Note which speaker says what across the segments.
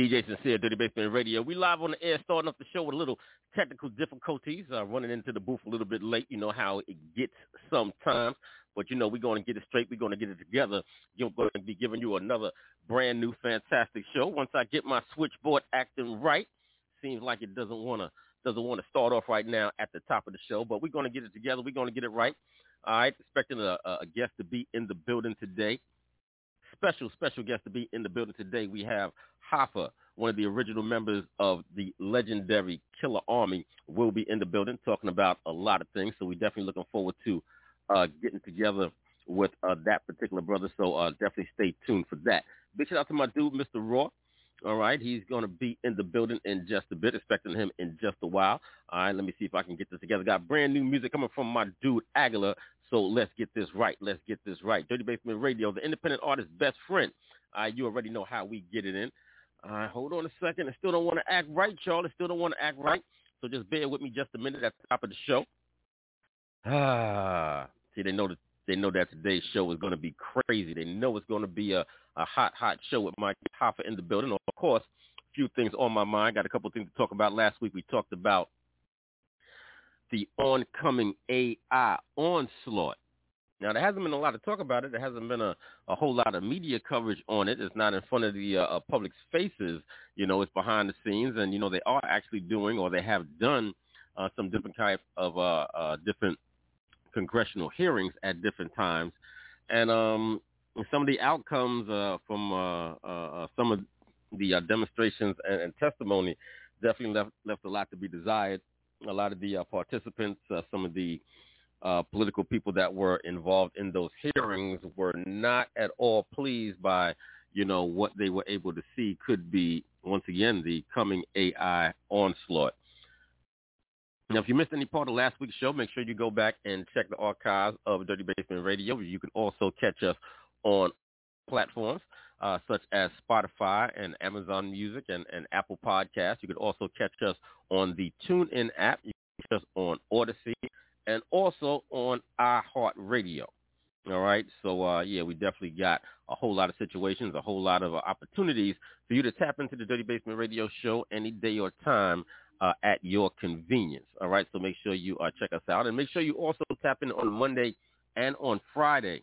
Speaker 1: DJ Sincere, Dirty Basement Radio. We live on the air, starting off the show with a little technical difficulties. Uh, running into the booth a little bit late. You know how it gets sometimes. But, you know, we're going to get it straight. We're going to get it together. We're going to be giving you another brand new, fantastic show. Once I get my switchboard acting right, seems like it doesn't want to doesn't want to start off right now at the top of the show. But we're going to get it together. We're going to get it right. All right, expecting a, a guest to be in the building today. Special, special guest to be in the building today. We have Hoffa, one of the original members of the legendary Killarmy, will be in the building talking about a lot of things. So we're definitely looking forward to uh, getting together with uh, that particular brother. So uh, definitely stay tuned for that. Big shout out to my dude, Mr. Raw. All right, he's going to be in the building in just a bit. Expecting him in just a while. All right, let me see if I can get this together. Got brand new music coming from my dude Aguilar. So let's get this right. Let's get this right. Dirty Basement Radio, the independent artist's best friend. Uh, you already know how we get it in. Uh, hold on a second. I still don't want to act right, y'all. I still don't want to act right. So just bear with me just a minute at the top of the show. Ah, see, they know that they know that today's show is going to be crazy. They know it's going to be a, a hot, hot show with Mike Hoffa in the building. Of course, a few things on my mind. Got a couple things to talk about. Last week we talked about the oncoming AI onslaught. Now, there hasn't been a lot of talk about it. There hasn't been a, a whole lot of media coverage on it. It's not in front of the uh, uh public's faces. You know, it's behind the scenes, and you know they are actually doing, or they have done, uh, some different type of uh, uh, different congressional hearings at different times, and um, some of the outcomes uh, from uh, uh, uh some of the uh, demonstrations and, and testimony definitely left left a lot to be desired. A lot of the uh, participants, uh, some of the uh, political people that were involved in those hearings were not at all pleased by, you know, what they were able to see could be once again the coming AI onslaught. Now, if you missed any part of last week's show, make sure you go back and check the archives of Dirty Basement Radio. You can also catch us on platforms uh, such as Spotify and Amazon Music and, and Apple Podcasts. You can also catch us on the TuneIn app. You can catch us on Audacy and also on iHeartRadio. All right. So, uh, yeah, we definitely got a whole lot of situations, a whole lot of uh, opportunities for you to tap into the Dirty Basement Radio show any day or time uh, at your convenience. All right. So make sure you uh, check us out and make sure you also tap in on Monday and on Friday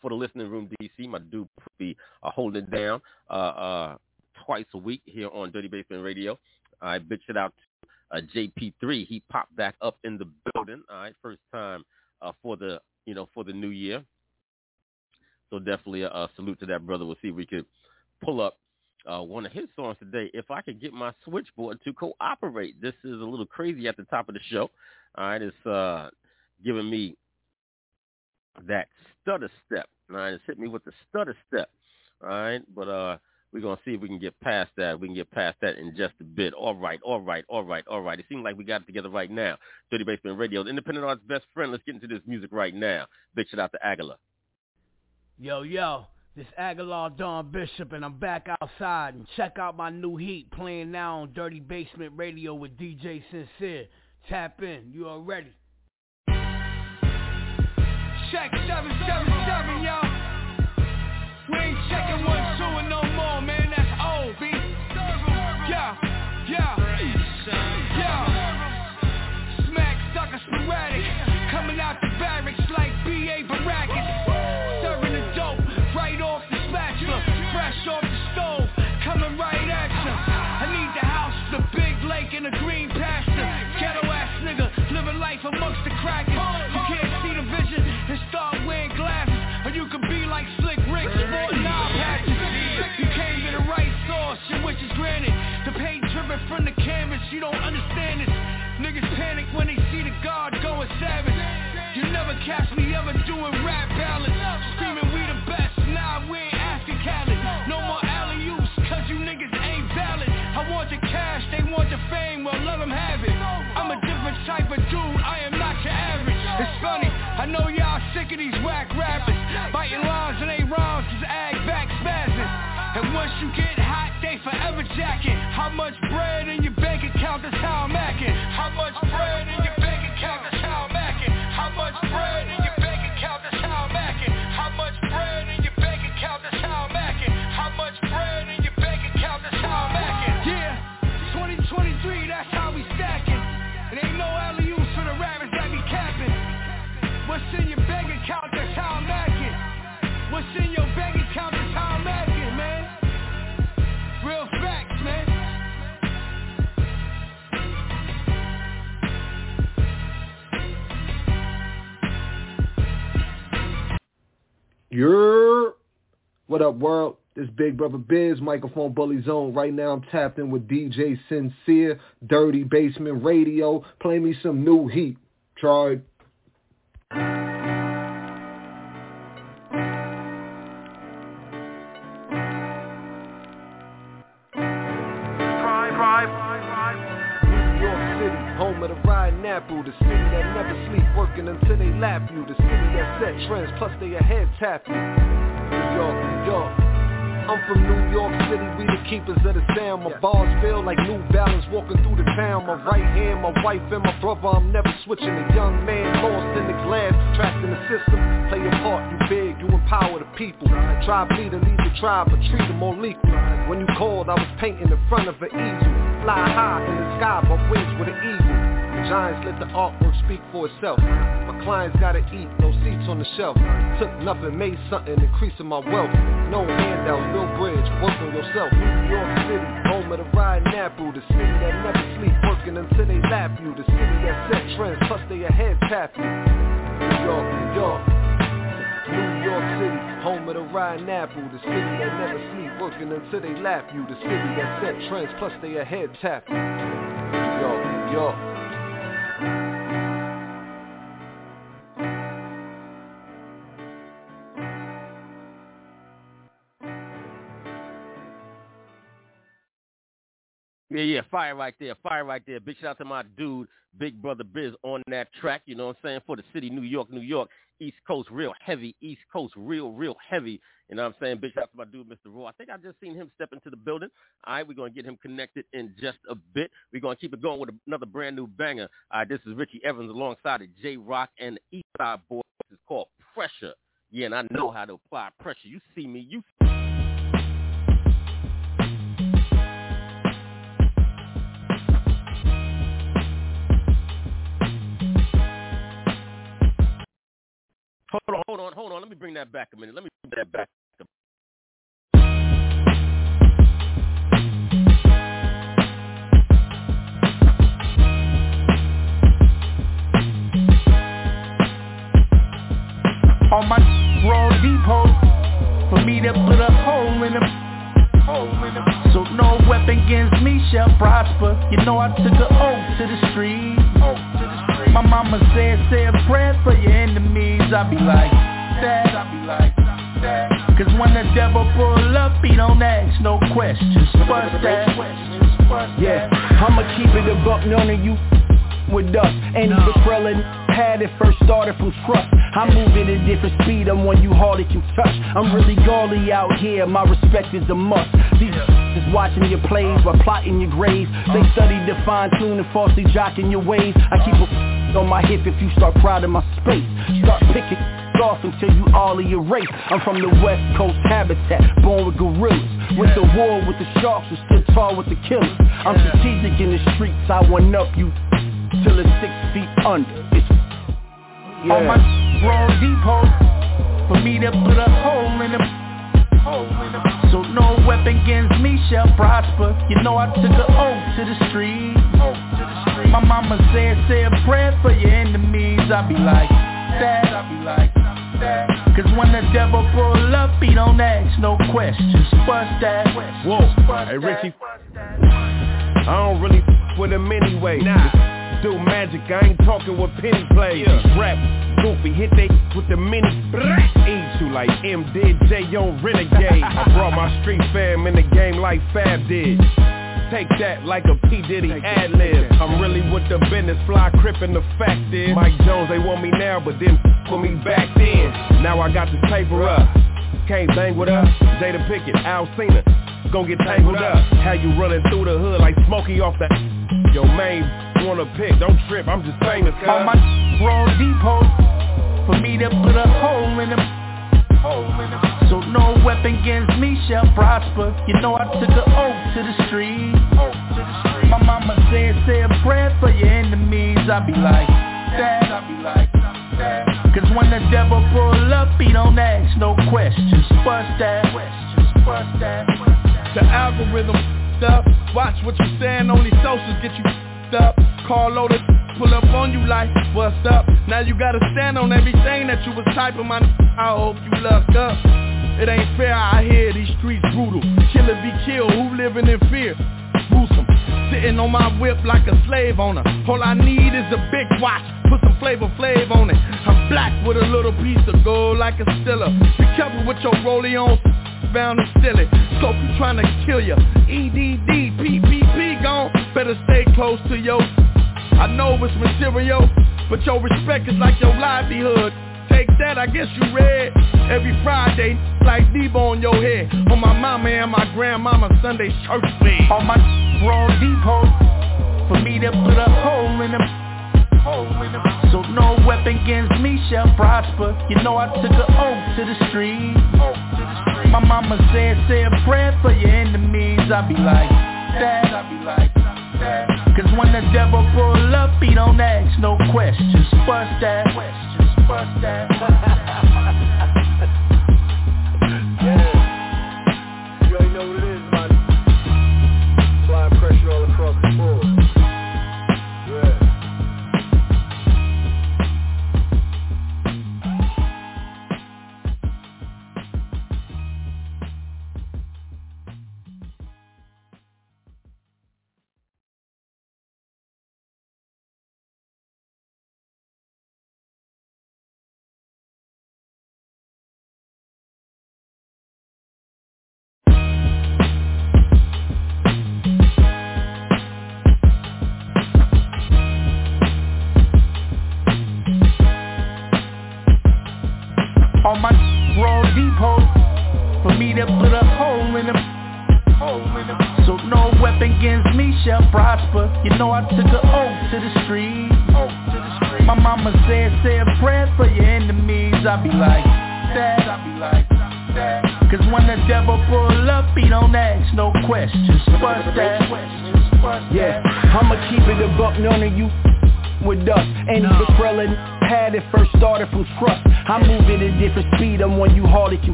Speaker 1: for the listening room DC. My dude be uh, holding down uh, uh, twice a week here on Dirty Basement Radio. I bitch it out to uh, JP3. He popped back up in the building. All right, first time uh, for the you know for the new year. So definitely a, a salute to that brother. We'll see if we could pull up uh, one of his songs today. If I could get my switchboard to cooperate, this is a little crazy at the top of the show. All right, it's uh, giving me that stutter step. All right, it's hit me with the stutter step. All right, but uh, we're gonna see if we can get past that. We can get past that in just a bit. All right, all right, all right, all right. It seems like we got it together right now. Dirty Basement Radio, independent art's best friend. Let's get into this music right now. Big shout out to Aguilar.
Speaker 2: Yo, yo. This Aguilar Don Bishop, and I'm back outside. And check out my new heat playing now on Dirty Basement Radio with DJ Sincere. Tap in, you are ready. Check 777, yo. We ain't checking one, two, and no from the canvas, you don't understand this. Niggas panic when they see the guard going savage. You never catch me ever doing rap ballads, screaming we the best. Nah, we ain't asking Khaled. No more alley-oops, cause you niggas ain't valid. I want the cash, they want the fame, well let them have it. I'm a different type of dude, I am not your average. It's funny, I know y'all sick of these whack rappers. Biting lines and ain't rhymes, cause ag back. And once you get hot, they forever jacking. How much bread in your bank account, that's how I'm acting. How much bread in your bank You're
Speaker 3: what up, world? This Big Brother Biz, microphone bully zone. Right now I'm tapped in with DJ Sincere, Dirty Basement Radio. Play me some new heat. Tried.
Speaker 4: The city that never sleep, working until they lap you, the city that set trends, plus they ahead tap you. New York, New York. I'm from New York City, we the keepers of the sound. My bars feel like New Balance walking through the town. My right hand, my wife and my brother, I'm never switching. A young man lost in the glass, trapped in the system. Play your part, you big, you empower the people. Tribe leader, lead the tribe, but treat them all equal. When you called, I was painting in front of an easel. Fly high in the sky, my wings with an eagle. Giants let the artwork speak for itself. My clients gotta eat, no seats on the shelf. Took nothing, made something, increasing my wealth. No handouts, build bridge, work on yourself. New York City, home of the riding apple. The city that never sleep, working until they lap you. The city that set trends, plus they ahead tap you. New York, New York. New York City, home of the riding apple. The city that never sleep, working until they lap you. The city that set trends, plus they ahead tap. New York, New York.
Speaker 1: Yeah, yeah, fire right there, fire right there. Big shout out to my dude, Big Brother Biz on that track, you know what I'm saying, for the city, New York, New York, East Coast, real heavy, East Coast, real, real heavy. You know what I'm saying? Big shout out to my dude, Mr. Raw. I think I just seen him step into the building. All right, we're going to get him connected in just a bit. We're going to keep it going with another brand new banger. All right, this is Richie Evans alongside of J-Rock and the East Side Boy. This is called Pressure. Yeah, and I know how to apply pressure. You see me, you Hold on, hold on, hold on. Let me bring that back a minute. Let me bring that back.
Speaker 5: On my raw depot, for me to put a hole in them. So no weapon against me shall prosper. You know I took an oath to the street. My mama said, say a prayer for your enemies. I be like, that. I be like, that. Cause when the devil pull up, he don't ask no questions. Bust that.
Speaker 6: Yeah, I'ma keep it a buck, none of you with us. Any no. Betrella had it first started from trust. I move at a different speed, I'm one you hardly can touch. I'm really gaudy out here, my respect is a must. These is watching your plays while plotting your graves. They study to fine tune and falsely jocking your ways. I keep a on my hip if you start crowding my space. Start picking off until you all erase. I'm from the West Coast habitat, born with gorillas. With the war with the sharks, who stood tall with the killers. I'm strategic in the streets, I one up you till it's six feet under. It's
Speaker 5: yeah. On my raw depot, for me to put a hole in them. So no weapon against me shall prosper. You know I took an oath to the street. My mama said, say a prayer for your enemies. I be like, that. I be like, that. Cause when the devil pull up, he don't ask no questions. Bust that.
Speaker 7: Whoa, hey Richie. I don't really with him anyway. Nah. Do magic, I ain't talking with penny plays. Yeah. Rap, goofy, hit they with the mini. Eat you like M did, J on Renegade. I brought my street fam in the game like Fab did. Take that like a P. Diddy ad-lib I'm really with the business, fly crippin' the fact is Mike Jones, they want me now, but didn't me back then Now I got the paper up Can't bang with us Jada Pickett, Alcina Gonna get tangled up How you running through the hood like Smokey off the Yo, main wanna pick, don't trip, I'm just famous, cuz.
Speaker 5: On my raw depot For me to put a hole in them so no weapon against me shall prosper. You know I took an oath to the street. My mama said say a prayer for your enemies. I be like that. I be like that. Cause when the devil pull up he don't ask no questions. Bust that. Bust that
Speaker 8: The algorithm up Watch what you saying only socials get you up Call loaded pull up on you like, what's up? Now you gotta stand on everything that you was typing, my I hope you luck up. It ain't fair, I hear these streets brutal. Killer be killed, who living in fear? Gruesome. Sitting on my whip like a slave owner. All I need is a big watch, put some flavor flav on it. I'm black with a little piece of gold like a stiller. Be careful with your rollie on, bound to steal it. Scope you trying to kill ya. EDD, PPP gone. Better stay close to yo. I know it's material, but your respect is like your livelihood take that, I guess you read. Every Friday, like Debo on your head. On my mama and my grandmama Sunday church bed.
Speaker 5: On my raw depot For me to put a hole in them so no weapon against me shall prosper. You know I took an oath to the street. My mama said, say a prayer for your enemies. I be like, that. Cause when the devil pull up, he don't ask no questions. Bust that that.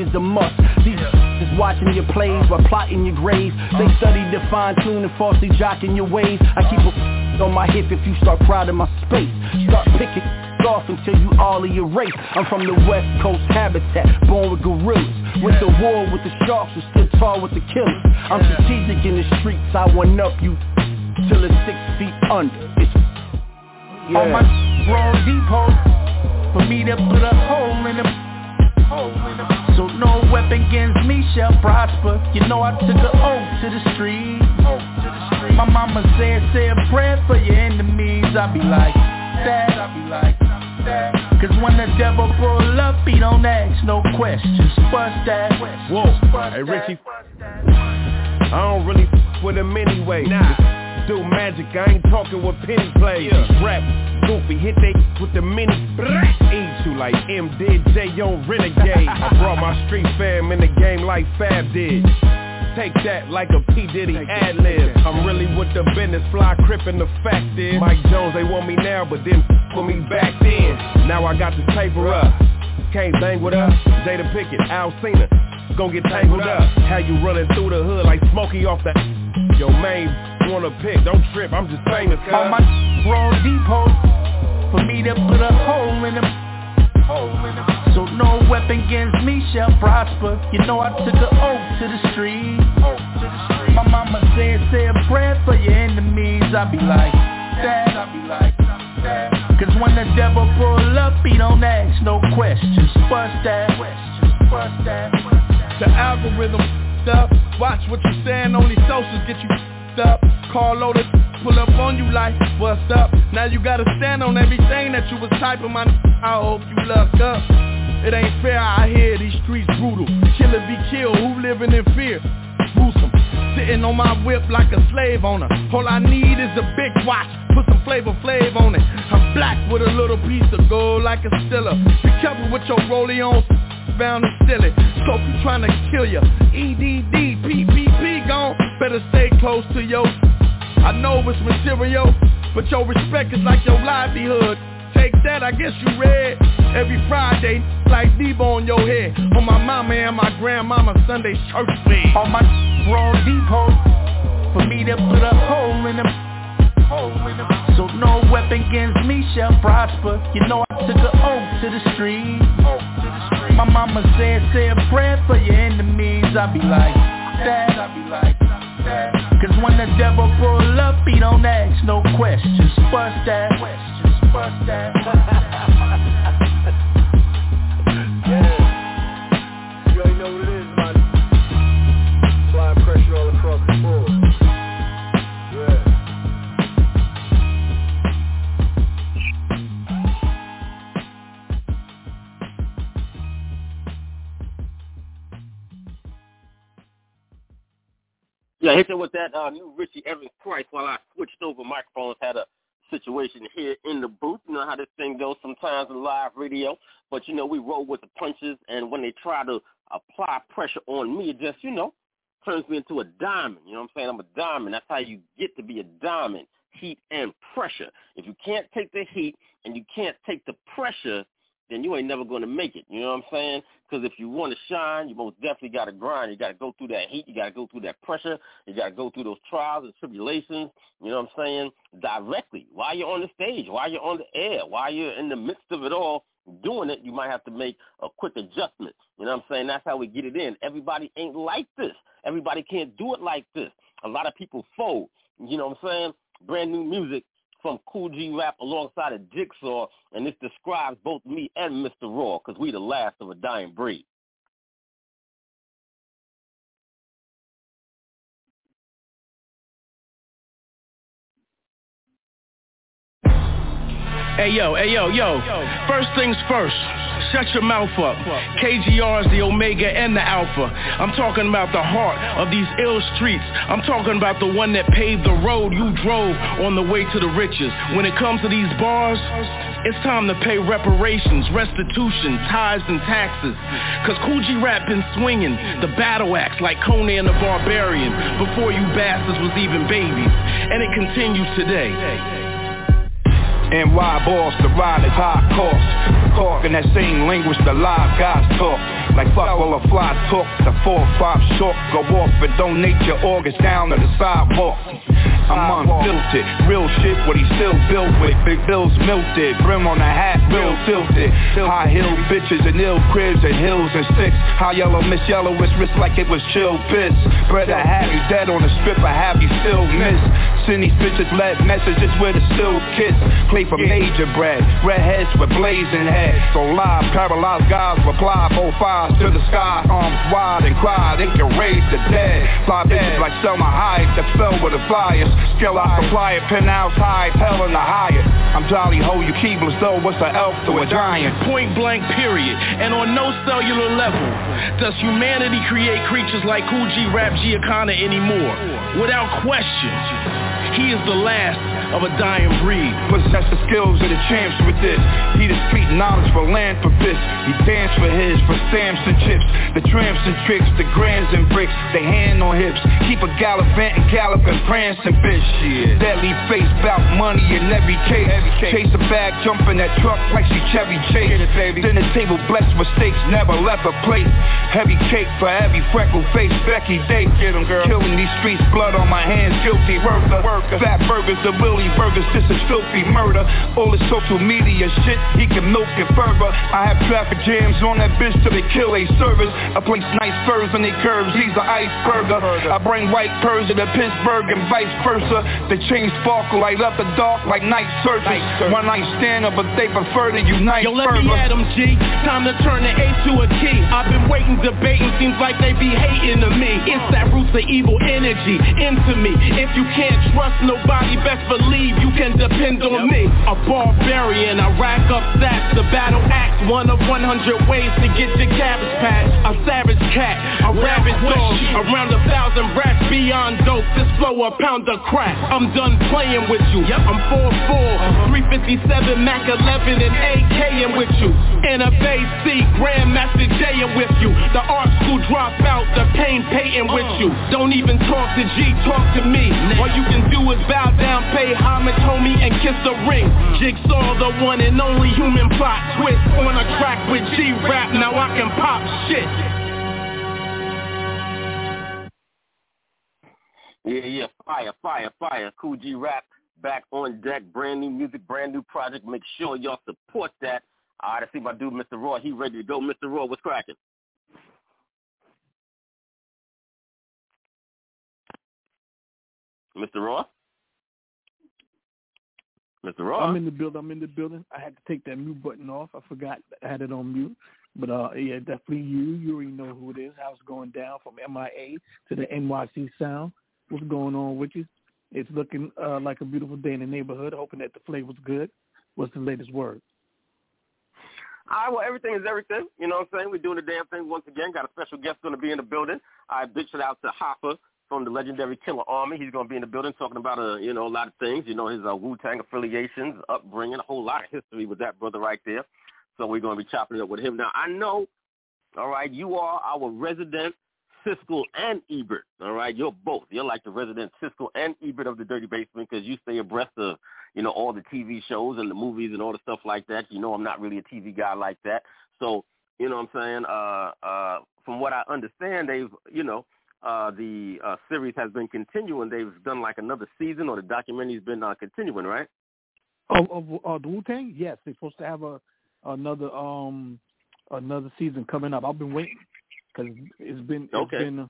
Speaker 4: Is
Speaker 5: a must These is watching your plays while plotting your graves They study to fine tune and falsely jocking your ways I keep a on my hip if you start crowding my space Start picking off until you all erase I'm from the west coast habitat, born with gorillas Went to war with the sharks and stood tall with the killers I'm strategic in the streets, I one up you till it's six feet under. It's yeah. on my raw depot for me to put a hole in them. So no weapon against me shall prosper. You know I took an oath to the street. My mama said, say a prayer for your enemies. I be like that. I be like that. Cause when the devil pull up, he don't ask no questions. Bust that.
Speaker 7: Whoa, hey Richie. I don't really with him anyway. Nah do magic, I ain't talking with penny plays. Yeah. Rap, goofy, hit they with the mini. Eat you like M did, J on Renegade. I brought my street fam in the game like Fab did. Take that like a P. Diddy ad-lib I'm really with the business, fly crippin' the fact is Mike Jones, they want me now, but then put me back then Now I got the paper up Can't bang with us Jada Pickett, Alcina Gon' get tangled up How you running through the hood like Smokey off the Yo, main wanna pick, don't trip, I'm just famous, cuz.
Speaker 5: On my raw depot, for me to put a hole in them. So no weapon against me shall prosper. You know I took an oath to the street. My mama said, say a prayer for your enemies. I be like, that. I be like, that. Cause when the devil pull up, he don't ask no questions. Bust that. Bust that.
Speaker 8: The algorithm stuff. Watch what you saying on these socials get you up. Call loaded, pull up on you like, what's up? Now you gotta stand on everything that you was typing, my I hope you luck up. It ain't fair, I hear these streets brutal. Killer be killed, who living in fear? Gruesome. Sitting on my whip like a slave owner. All I need is a big watch, put some flavor flav on it. I'm black with a little piece of gold like a stiller. Be careful with your rollie on bound to steal it. Scope you trying to kill ya. EDD, PPP gone. Better stay close to yo. I know it's material, but your respect is like your livelihood. Take that, I guess you read. Every Friday, like Debo on your head. On my mama and my grandmama Sunday church bed.
Speaker 5: On my raw depot, for me to put a hole in them. So no weapon against me shall prosper You know I took an oath to the street My mama said, say a prayer for your enemies I be like, that, I be like, that Cause when the devil pull up, he don't ask no questions. Bust that, questions, bust that
Speaker 9: Yeah,
Speaker 1: hit you with that uh, new Richie Evans Price while I switched over microphones. Had a situation here in the booth. You know how this thing goes sometimes in live radio. But, you know, we roll with the punches, and when they try to apply pressure on me, it just, you know, turns me into a diamond. You know what I'm saying? I'm a diamond. That's how you get to be a diamond, heat and pressure. If you can't take the heat and you can't take the pressure, then you ain't never going to make it. You know what I'm saying? Because if you want to shine, you most definitely got to grind. You got to go through that heat. You got to go through that pressure. You got to go through those trials and tribulations. You know what I'm saying? Directly while you're on the stage, while you're on the air, while you're in the midst of it all doing it, you might have to make a quick adjustment. You know what I'm saying? That's how we get it in. Everybody ain't like this. Everybody can't do it like this. A lot of people fold. You know what I'm saying? Brand new music from Kool G Rap alongside of Jigsaw, and this describes both me and Mr. Raw, because we the last of a dying breed.
Speaker 10: Hey yo, hey yo, yo. First things first. Shut your mouth up. KGR is the Omega and the Alpha. I'm talking about the heart of these ill streets. I'm talking about the one that paved the road you drove on the way to the riches. When it comes to these bars, it's time to pay reparations, restitution, tithes, and taxes. Cause G Rap been swinging the battle axe like Conan the Barbarian before you bastards was even babies. And it continues today.
Speaker 11: NY boss, the ride is high cost. Talking that same language the live guys talk. Like fuck all the fly talk, the four five short. Go off and donate your organs down to the sidewalk. I'm unfiltered, real shit what he still built with. Big bills melted, brim on the hat, real tilted. High heel bitches and ill cribs and hills and sticks. High yellow, miss yellow, it's wrist like it was chill piss. i have you dead on the strip, I have you still miss. Send these bitches let messages with a still kiss. Play for major bread, redheads with blazing heads. So live, paralyzed guys reply, both to the sky, arms wide and cry, they can raise the dead. Fly bitches like Salma Hayek that fell with the flyers. Skill I supply it, penthouse high, hell in the higher. I'm Jolly Ho, you Keeblers though, what's an elf to a giant?
Speaker 10: Point blank period. And on no cellular level does humanity create creatures like G Rap Giancana anymore. Without question, he is the last of a dying breed.
Speaker 11: Possess the skills of the champs with this. He the street knowledge for land for philanthropists. He dance for his, for stamps and chips. The tramps and tricks, the grams and bricks. They hand on hips. Keep a gallopant and galloping, prancing bitch. Shit. Deadly face, bout money in every case. Chase a bag, jump in that truck like she Chevy Chase. Then the table blessed with steaks, never left a plate. Heavy cake for every freckle face. Becky Day, get them girl. Killing these streets, blood on my hands, guilty worker. Fat burgers, the Willie burgers, this is filthy murder. All this social media shit, he can milk it further. I have traffic jams on that bitch till they kill a service. I place nice furs on they curves, he's an iceberger. I bring white pearls to the Pittsburgh and vice versa. The chains sparkle light up the dark like night searches. One night stand up, but they prefer to unite
Speaker 10: Yo, let
Speaker 11: further.
Speaker 10: me at 'em, G. Time to turn the A to a T. I've been waiting, debating, seems like they be hating to me. It's that roots of evil energy into me. If you can't trust nobody, best believe you can depend on me. A barbarian, I rack up stats, the battle axe, one of 100 ways to get your cabbage patch. A savage cat, a rabid dog, around a thousand rats beyond dope. This flow a pound of crack. I'm done playing with you. I'm 4-4, 357, Mac 11, and AKing with you. NFAC, Grandmaster J am with you. The art school dropout, the pain Payton with you. Don't even talk to G, talk to me. All you can do is bow down, pay homage, homie, and kiss the ring. Jigsaw, the one and only human plot twist on a track with G-Rap. Now I can pop shit.
Speaker 1: Yeah, yeah, fire, fire, fire. Kool G Rap back on deck. Brand new music, brand new project. Make sure y'all support that. All right, I see my dude, Mr. Raw. He ready to go. Mr. Raw, what's cracking? Mr. Raw? Mr. Raw?
Speaker 12: I'm in the building. I'm in the building. I had to take that mute button off. I forgot I had it on mute. But uh, yeah, definitely you. You already know who it is. How it's going down from MIA to the NYC Sound. What's going on with you? It's looking uh, like a beautiful day in the neighborhood. Hoping that the flavor's good. What's the latest word?
Speaker 1: All right, well, everything is everything. You know what I'm saying? We're doing the damn thing once again. Got a special guest going to be in the building. I big shout out to Hoffa from the legendary Killarmy. He's going to be in the building talking about, uh, you know, a lot of things. You know, his uh, Wu-Tang affiliations, upbringing, a whole lot of history with that brother right there. So we're going to be chopping it up with him. Now, I know, all right, you are our resident Siskel and Ebert. All right, you're both. You're like the resident Siskel and Ebert of the Dirty Basement because you stay abreast of, you know, all the TV shows and the movies and all the stuff like that. You know, I'm not really a TV guy like that. So, you know what I'm saying? Uh, uh, from what I understand, they've, you know, uh, the uh, series has been continuing. They've done like another season, or the documentary's been uh, continuing, right?
Speaker 12: Of, of uh, the Wu Tang, yes, they're supposed to have a another um another season coming up. I've been waiting because it's been
Speaker 1: okay.
Speaker 12: it's been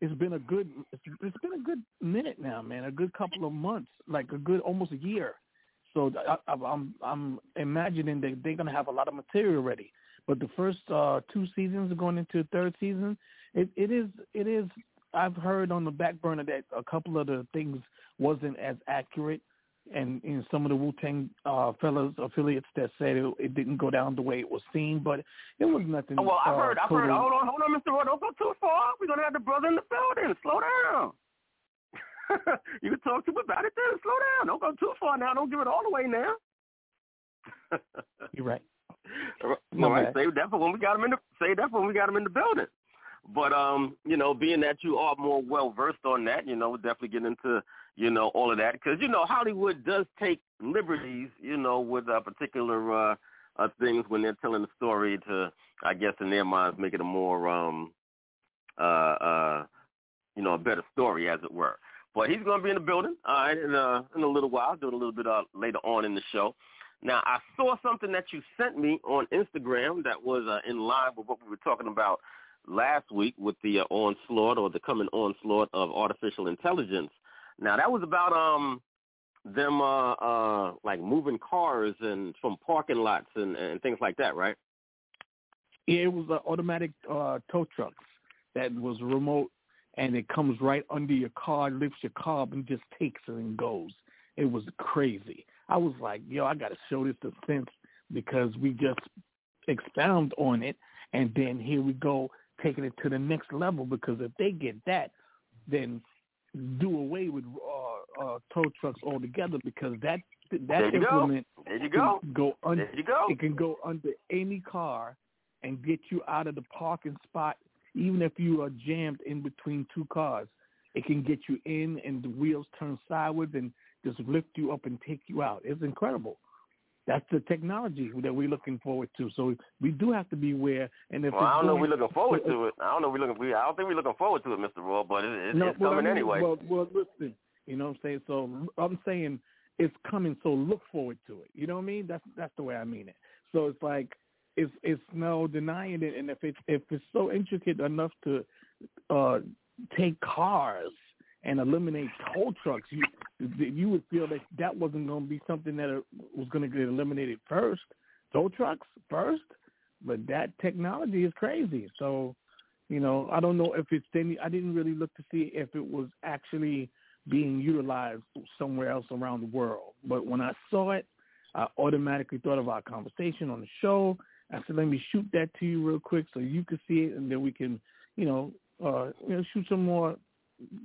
Speaker 12: it's been a good it's, it's been a good minute now, man. A good couple of months, like a good almost a year. So I, I, I'm I'm imagining that they're gonna have a lot of material ready. But the first uh two seasons are going into the third season. It it is it is. I've heard on the back burner that a couple of the things wasn't as accurate and know, some of the Wu Tang uh, fellas affiliates that said it, it didn't go down the way it was seen, but it was nothing.
Speaker 1: Oh, well, I've
Speaker 12: uh,
Speaker 1: heard. I've heard. Hold on, hold on, Mr. Roy. Don't go too far. We're gonna have the brother in the building. Slow down. you can talk to him about it then. Slow down. Don't go too far now. Don't give it all away now.
Speaker 12: You're right.
Speaker 1: All right, save that for when we got him in the save that for when we got him in the building. But um, you know, being that you are more well versed on that, you know, we'll definitely get into you know all of that because you know Hollywood does take liberties, you know, with uh, particular uh, uh, things when they're telling the story to, I guess, in their minds, make it a more um, uh, uh, you know, a better story, as it were. But he's going to be in the building, all right, in, uh, in a little while. do it a little bit uh, later on in the show. Now, I saw something that you sent me on Instagram that was uh, in line with what we were talking about last week with the uh, onslaught or the coming onslaught of artificial intelligence. Now that was about um them uh uh like moving cars and from parking lots and and things like that, right?
Speaker 12: Yeah, it was automatic uh tow trucks that was remote and it comes right under your car, lifts your car up and just takes it and goes. It was crazy. I was like, yo, I got to show this to Sense because we just expound on it, and then here we go taking it to the next level because if they get that, then do away with uh, uh, tow trucks altogether because that that implement
Speaker 1: go. There you go.
Speaker 12: Can go un-
Speaker 1: there you go.
Speaker 12: It can go under any car and get you out of the parking spot, even if you are jammed in between two cars. It can get you in, and the wheels turn sideways and just lift you up and take you out. It's incredible that's the technology that we're looking forward to. So we do have to be aware. And if
Speaker 1: well, I don't know,
Speaker 12: we're
Speaker 1: looking forward to it. I don't know, we're looking. We, I don't think we're looking forward to it, Mr. Raw, but it, it,
Speaker 12: no,
Speaker 1: it's
Speaker 12: well,
Speaker 1: coming
Speaker 12: I mean,
Speaker 1: anyway.
Speaker 12: Well, well, listen, you know what I'm saying. So I'm saying it's coming. So look forward to it. You know what I mean? That's that's the way I mean it. So it's like it's it's no denying it. And if it's if it's so intricate enough to uh take cars and eliminate tow trucks, you you would feel that that wasn't going to be something that was going to get eliminated first. Tow trucks first, but that technology is crazy. So, you know, I don't know if it's any. I didn't really look to see if it was actually being utilized somewhere else around the world. But when I saw it, I automatically thought of our conversation on the show. I said, let me shoot that to you real quick so you can see it, and then we can, you know, uh, you know, shoot some more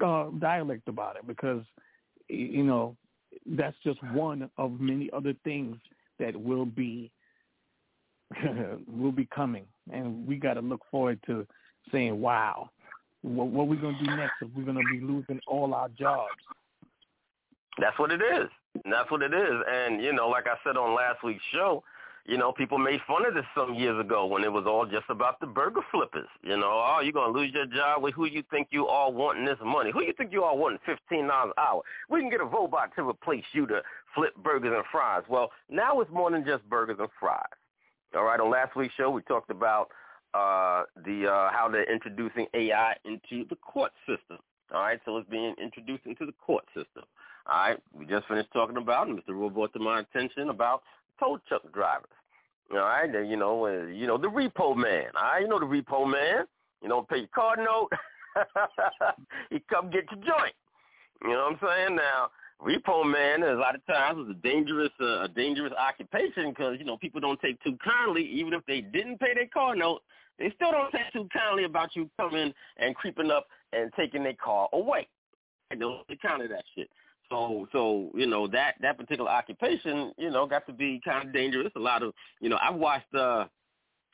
Speaker 12: uh, dialect about it because you know that's just one of many other things that will be will be coming, and we got to look forward to saying, "Wow, what, what are we going to do next if we're going to be losing all our jobs?"
Speaker 1: That's what it is. That's what it is. And you know, like I said on last week's show, you know, people made fun of this some years ago when it was all just about the burger flippers. You know, oh, you're gonna lose your job. With who you think you are wanting this money? Who you think you are wanting fifteen dollars an hour? We can get a robot to replace you to flip burgers and fries. Well, now it's more than just burgers and fries. All right. On last week's show, we talked about uh, the uh, how they're introducing AI into the court system. All right, so it's being introduced into the court system. All right, we just finished talking about, and Mr. Rule brought to my attention about tow truck drivers. All right, you know, uh, you know the repo man. All right, you know the repo man. You don't pay your car note. he come get your joint. You know what I'm saying? Now, repo man, a lot of times is a dangerous, uh, a dangerous occupation because you know people don't take too kindly, even if they didn't pay their car note. They still don't take too kindly about you coming and creeping up and taking their car away. They don't take kind of that shit. So so you know that that particular occupation you know got to be kind of dangerous. A lot of you know I've watched uh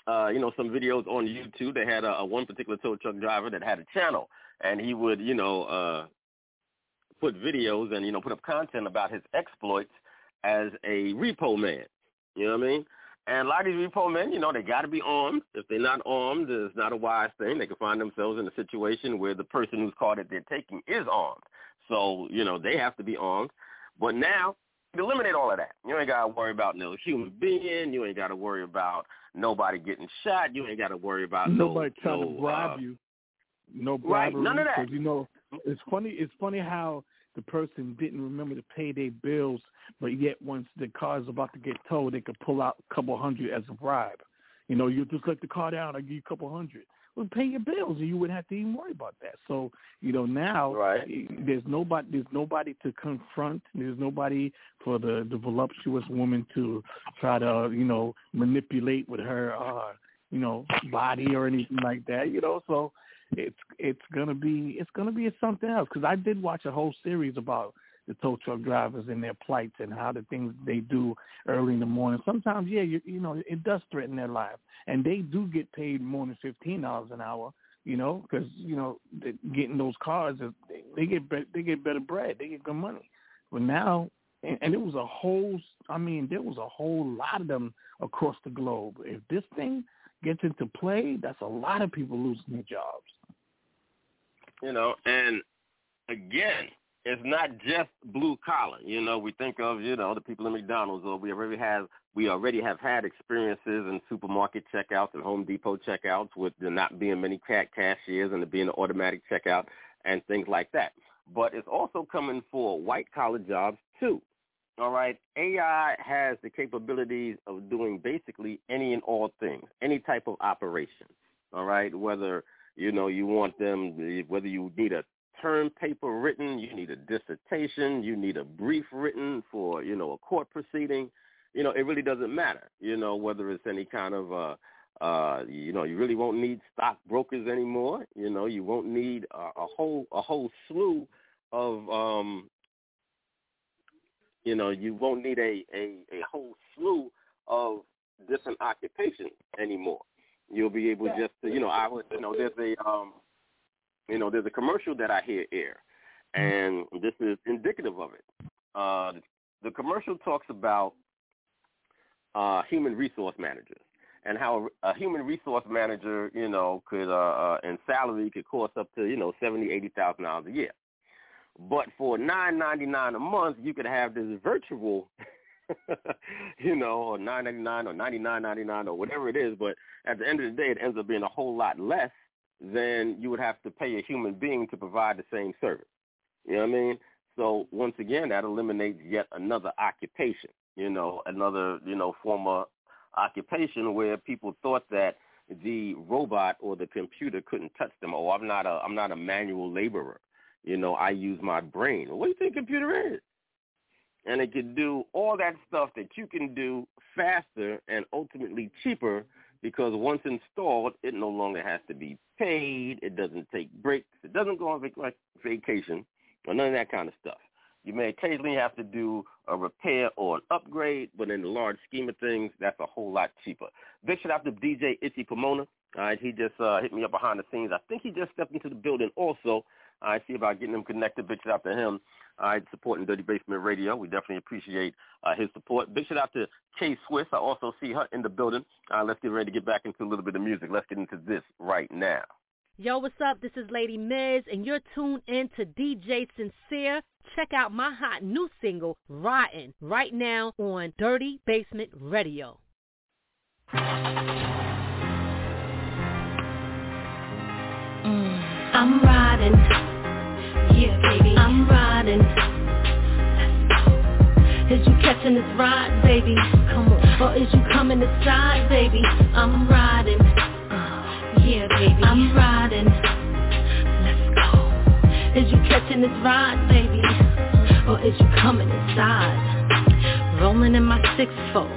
Speaker 1: uh you know some videos on YouTube. They had a, a one particular tow truck driver that had a channel and he would you know uh put videos and you know put up content about his exploits as a repo man. You know what I mean? And a lot of these repo men, you know, they got to be armed. If they're not armed, it's not a wise thing. They can find themselves in a situation where the person whose car that they're taking is armed. So, you know, they have to be armed. But now, eliminate all of that. You ain't got to worry about no human being. You ain't got to worry about nobody getting shot. You ain't got to worry about
Speaker 12: nobody
Speaker 1: no,
Speaker 12: trying
Speaker 1: no,
Speaker 12: to bribe
Speaker 1: uh,
Speaker 12: you. No bribery.
Speaker 1: Right, none of that.
Speaker 12: You know, it's funny. It's funny how the person didn't remember to pay their bills, but yet once the car is about to get towed, they could pull out a couple hundred as a bribe. You know, you just let the car down, I give you a couple hundred. Well, pay your bills, and you wouldn't have to even worry about that. So, you know, now
Speaker 1: Right.
Speaker 12: there's nobody, there's nobody to confront. There's nobody for the the voluptuous woman to try to, you know, manipulate with her, uh, you know, body or anything like that. You know, so it's it's gonna be it's gonna be something else because I did watch a whole series about the tow truck drivers and their plights and how the things they do early in the morning. Sometimes, yeah, you you know, it does threaten their lives, and they do get paid more than fifteen dollars an hour. You know, because you know, getting those cars, they, they get they get better bread, they get good money. But now, and, and it was a whole, I mean, there was a whole lot of them across the globe. If this thing gets into play, that's a lot of people losing their jobs.
Speaker 1: you know, and again, it's not just blue collar. You know, we think of you know the people in McDonald's, or we already have we already have had experiences in supermarket checkouts and Home Depot checkouts with there not being many ca- cashiers and there being an automatic checkout and things like that. But it's also coming for white collar jobs too. All right, AI has the capabilities of doing basically any and all things, any type of operation. All right, whether you know you want them, whether you need a term paper written, you need a dissertation, you need a brief written for you know a court proceeding. You know, it really doesn't matter. You know, whether it's any kind of uh uh you know you really won't need stockbrokers anymore you know you won't need a, a whole a whole slew of um you know you won't need a a a whole slew of different occupations anymore you'll be able just to you know i would you know there's a um you know there's a commercial that i hear air and this is indicative of it uh the commercial talks about uh human resource managers and how a human resource manager, you know, could uh, uh in salary could cost up to you know seventy, eighty thousand dollars a year. But for nine ninety nine a month, you could have this virtual, you know, or nine ninety nine or ninety nine ninety nine or whatever it is. But at the end of the day, it ends up being a whole lot less than you would have to pay a human being to provide the same service. You know what I mean? So once again, that eliminates yet another occupation. You know, another you know former occupation where people thought that the robot or the computer couldn't touch them. Oh, I'm not a I'm not a manual laborer. You know, I use my brain. What do you think computer is? And it can do all that stuff that you can do faster and ultimately cheaper because once installed, it no longer has to be paid. It doesn't take breaks. It doesn't go on vac- vacation or none of that kind of stuff. You may occasionally have to do a repair or an upgrade, but in the large scheme of things, that's a whole lot cheaper. Big shout out to DJ Itchy Pomona. All right, he just uh, hit me up behind the scenes. I think he just stepped into the building also. I see about getting them connected. Big shout out to him. All right, supporting Dirty Basement Radio. We definitely appreciate uh, his support. Big shout out to K Swiss. I also see her in the building. Uh, let's get ready to get back into a little bit of music. Let's get into this right now.
Speaker 13: Yo, what's up? This is Lady Miz, and you're tuned in to DJ Sincere. Check out my hot new single, Rotten, right now on Dirty Basement Radio.
Speaker 14: Mm, I'm riding, yeah, baby, I'm riding. Is you catching this ride, baby? Come on. Or is you coming inside, baby? I'm riding. Yeah, baby, I'm riding. Let's go. Is you catching this ride, baby? Or is you coming inside? Rolling in my six four.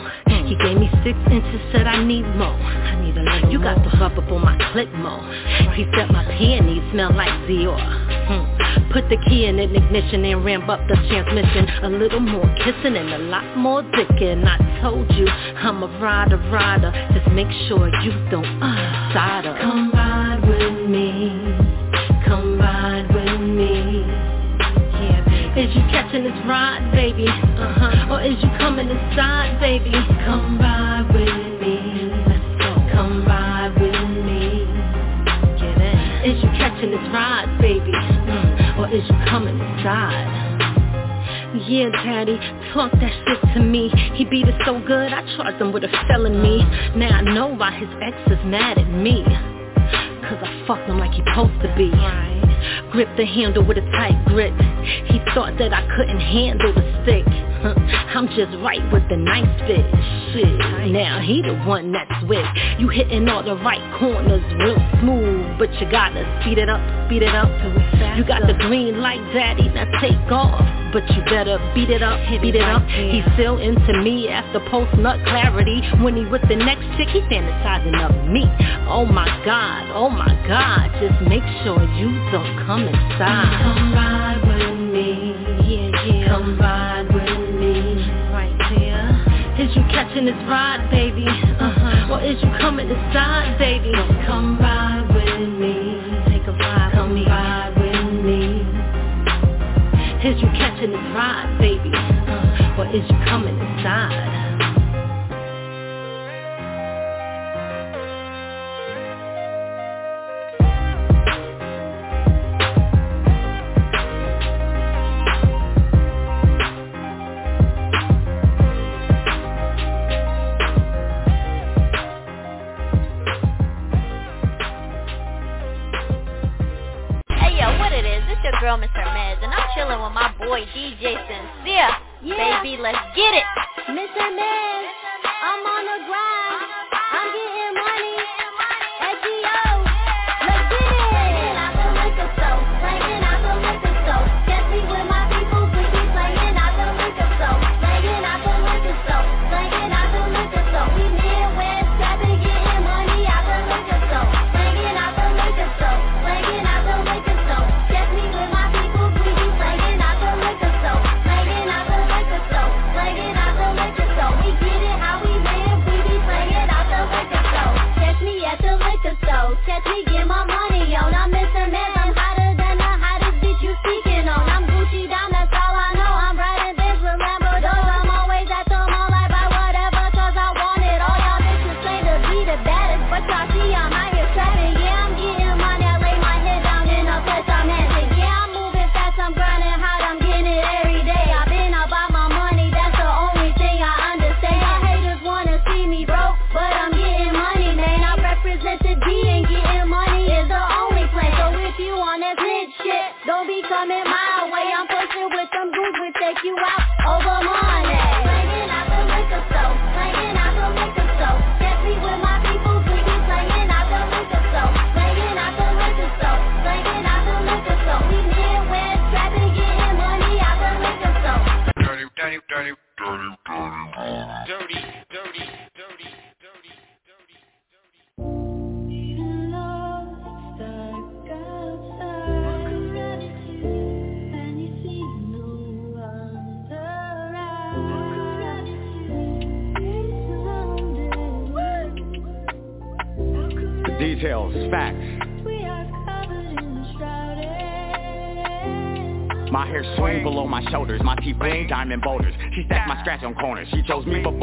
Speaker 14: He gave me six inches, said I need more. I need a little You got to rub up on my click more. He said my peonies smell like Dior. Hmm. Put the key in an ignition and ramp up the transmission. A little more kissing and a lot more dicking. I told you I'm a rider, rider. Just make sure you don't uh, cider. Come ride with me. Come ride with me. Is you catching this ride, baby? Uh-huh. Or is you coming inside, baby? Come ride with me. Let's go. Come ride with me. Get in. Is you catching this ride, baby? Or is you coming inside? Yeah, daddy, talk that shit to me. He beat it so good, I charged him with a felony. Now I know why his ex is mad at me. Cause I fucked him like he supposed to be Grip the handle with a tight grip. He thought that I couldn't handle the stick. I'm just right with the nice fit. Shit, now he the one that's with. You hitting all the right corners real smooth But you gotta speed it up, speed it up. You got the green light daddy, now take off. But you better beat it up, beat it up. He's still into me after post-nut clarity. When he with the next chick, he fantasizing of me. Oh my god, oh my god Just make sure you don't come inside Come ride with me, yeah, yeah Come ride with me, right there Is you catching this ride, baby? Uh-huh Or is you coming inside, baby? Come ride with me Take a ride Come with me. ride with me Is you catching this ride, baby? Uh-huh. or is you coming inside?
Speaker 15: Your girl, Mr. Mez, and I'm chilling with my boy DJ Sincere.
Speaker 14: Yeah.
Speaker 15: Baby, let's get it.
Speaker 14: Mr. Man, I'm on the grind. I'm getting money.
Speaker 16: Diamond boulders. She stacked my scratch on corners. She chose me before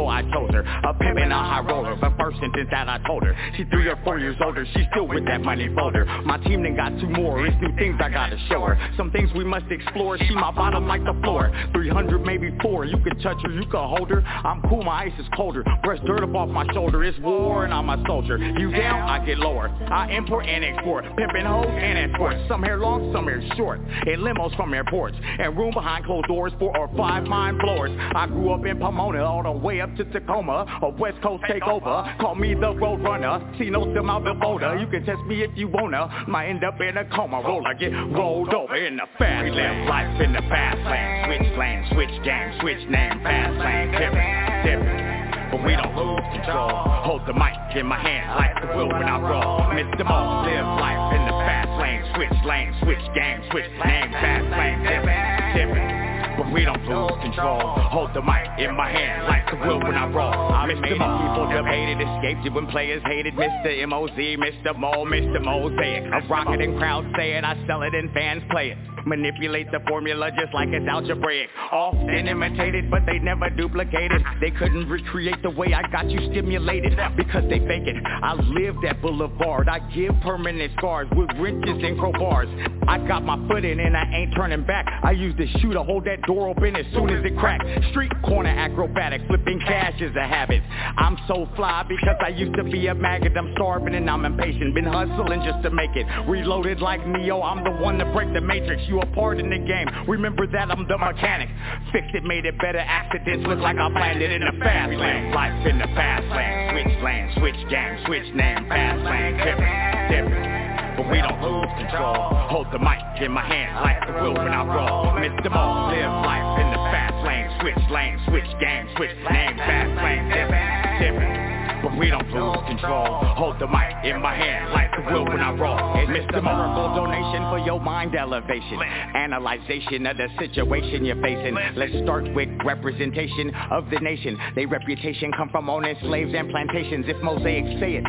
Speaker 16: that I told her, she three or four years older. She still with that money folder. My team then got two more. It's new things I gotta show her. Some things we must explore. She my bottom like the floor. 300 maybe four. You can touch her, you can hold her. I'm cool, my ice is colder. Brush dirt up off my shoulder. It's war and I'm a soldier. You down, I get lower. I import and export. Pimpin' hoes and export. Some hair long, some hair short. In limos from airports. And room behind closed doors, four or five mind blowers. I grew up in Pomona, all the way up to Tacoma. A West Coast takeover. Call me the road runner. Still out the voter. You can test me if you wanna. Might end up in a coma. Roll, I get rolled over in the fast lane. Life in the fast lane. Switch lane, switch game, switch name, fast lane. Different, different. But we don't lose control. Hold the mic in my hand like the wheel when I roll. Mr. Mo, live life in the fast lane. Switch lane, switch game, switch name, fast lane. Different, different but we don't lose control. Hold the mic in my hand like the wheel when I roll. I Mr. Mo, people debated, escaped it when players hated Mr. M-O-Z, Mr. Mo, Mr. Mosaic. I rock it and crowds say it, I sell it and fans play it. Manipulate the formula just like it's algebraic Often imitated but they never duplicated They couldn't recreate the way I got you stimulated Because they fake it I live that boulevard I give permanent scars with wrenches and crowbars I got my foot in and I ain't turning back I use the shoe to hold that door open as soon as it cracks Street corner acrobatic Flipping cash is a habit I'm so fly because I used to be a maggot I'm starving and I'm impatient Been hustling just to make it Reloaded like Neo I'm the one to break the matrix you a part in the game. Remember that I'm the mechanic. Fixed it, made it better. Accidents look like I planned it in the fast lane. Life in the fast lane. Switch lane, switch game, switch name, fast lane. Different. But we don't lose control. Hold the mic in my hand like the wheel when I roll. Mr. Mo, live life in the fast lane. Switch lane, switch game, switch name, fast lane. Different, different but we don't lose control. Hold the mic in my hand like the wheel when I roll. It's Mr. Miracle donation for your mind elevation. Analyzation of the situation you're facing. Let's start with representation of the nation. Their reputation come from owning slaves and plantations. If mosaics say it,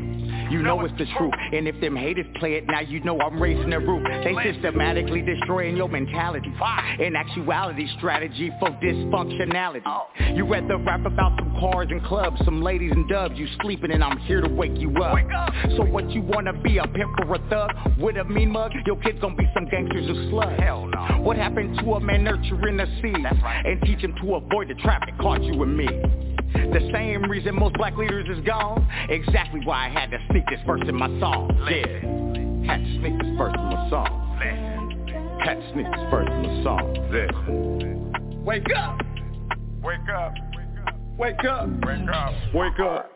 Speaker 16: you know it's the truth. And if them haters play it, now you know I'm raising the roof. They systematically destroying your mentality. In actuality, strategy for dysfunctionality. You rather rap about some cars and clubs, some ladies and dubs. You sleeping and I'm here to wake you up. Wake up. So what you wanna be, a pimp or a thug? With a mean mug, your kids gonna be some gangsters or slugs. Hell no. What happened to a man nurturing the seed? Right. And teach him to avoid the trap? traffic caught you and me. The same reason most black leaders is gone. Exactly why I had to sneak this verse in my song. Yeah. Had to sneak this verse in my song. Had to sneak this verse in my song. Yeah. Wake up!
Speaker 17: Wake up!
Speaker 16: Wake up!
Speaker 17: Wake up!
Speaker 16: Wake up!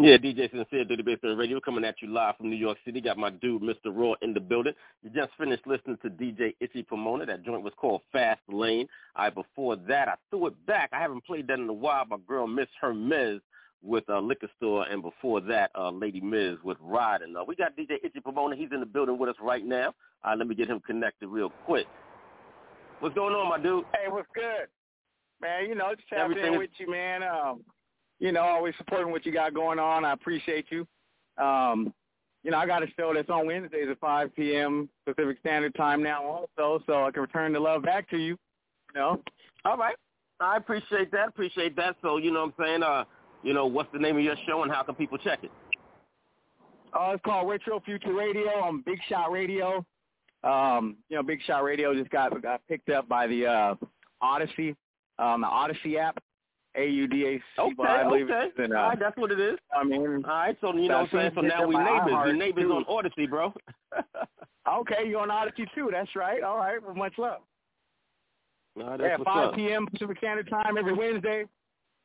Speaker 1: Yeah, DJ Sincere, Dirty Basement Radio, coming at you live from New York City. Got my dude, Mr. Raw, in the building. You just finished listening to DJ Itchy Pomona. That joint was called Fast Lane. I before that, I threw it back. I haven't played that in a while. My girl, Miss Hermes, with uh, liquor store, and before that, uh, Lady Miz with Riding. Uh, we got DJ Itchy Pomona. He's in the building with us right now. Uh, let me get him connected real quick. What's going on, my dude?
Speaker 18: Hey, what's good? Man, you know, just tapping in with you, man. Um, you know, always supporting what you got going on. I appreciate you. Um, you know, I got a show that's on Wednesdays at 5 p.m. Pacific Standard Time now also, so I can return the love back to you. You know?
Speaker 1: All right. I appreciate that. Appreciate that. So, you know what I'm saying? Uh, you know, what's the name of your show and how can people check it?
Speaker 18: Uh, it's called Retro Future Radio on Big Shot Radio. Um, you know, Big Shot Radio just got got picked up by the uh, Audacy, um, the Audacy app, A U D A C.
Speaker 1: Okay,
Speaker 18: I believe
Speaker 1: okay.
Speaker 18: uh,
Speaker 1: All right, that's what it is.
Speaker 18: I mean,
Speaker 1: All right, so you know what I'm saying? So now we neighbors. We neighbors on Audacy, bro.
Speaker 18: Okay, you're on Audacy too. That's right. All right. Well, much love.
Speaker 1: Right,
Speaker 18: yeah, 5
Speaker 1: up.
Speaker 18: p.m. Pacific Standard Time every Wednesday.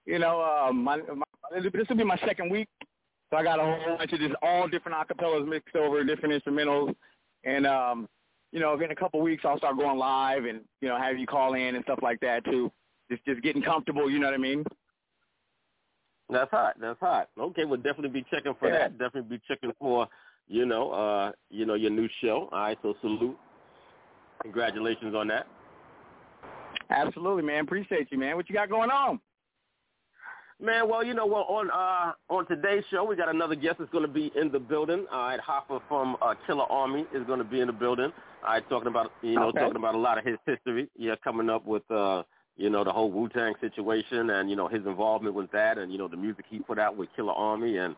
Speaker 18: You know, um, my, my, this will be my second week, so I got a whole bunch of just all different acapellas mixed over, different instrumentals, and um, you know, in a couple of weeks I'll start going live and you know have you call in and stuff like that too. Just just getting comfortable. You know what I mean?
Speaker 1: That's hot. That's hot. Okay, we'll definitely be checking for
Speaker 18: Yeah.
Speaker 1: that. Definitely be checking for, you know, uh, you know, your new show. All right, so salute. Congratulations on that.
Speaker 18: Absolutely, man. Appreciate you, man. What you got going on?
Speaker 1: Man, well, you know, well, on uh, on today's show, we got another guest that's going to be in the building. All right, Hoffa from uh, Killarmy is going to be in the building. All right, talking about you know
Speaker 18: Okay.
Speaker 1: talking about a lot of his history. Yeah, coming up with uh, you know the whole Wu Tang situation and you know his involvement with that and you know the music he put out with Killarmy and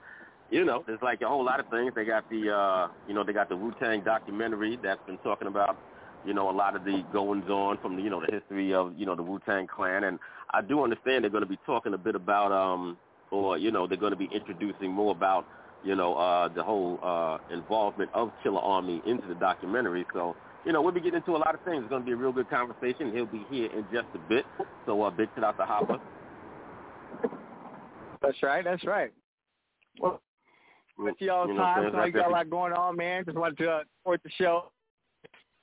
Speaker 1: you know there's like a whole lot of things. They got the uh, you know they got the Wu Tang documentary that's been talking about you know, a lot of the goings on from the, you know, the history of, you know, the Wu-Tang Clan. And I do understand they're going to be talking a bit about, um, or, you know, they're going to be introducing more about, you know, uh, the whole uh, involvement of Killarmy into the documentary. So, you know, we'll be getting into a lot of things. It's going to be a real good conversation. He'll be here in just a bit. So, uh, big shout out to Hoffa.
Speaker 18: That's right. That's right. Well, with y'all
Speaker 1: You know
Speaker 18: time. So you got a lot going on, man. Just wanted to uh, support the show.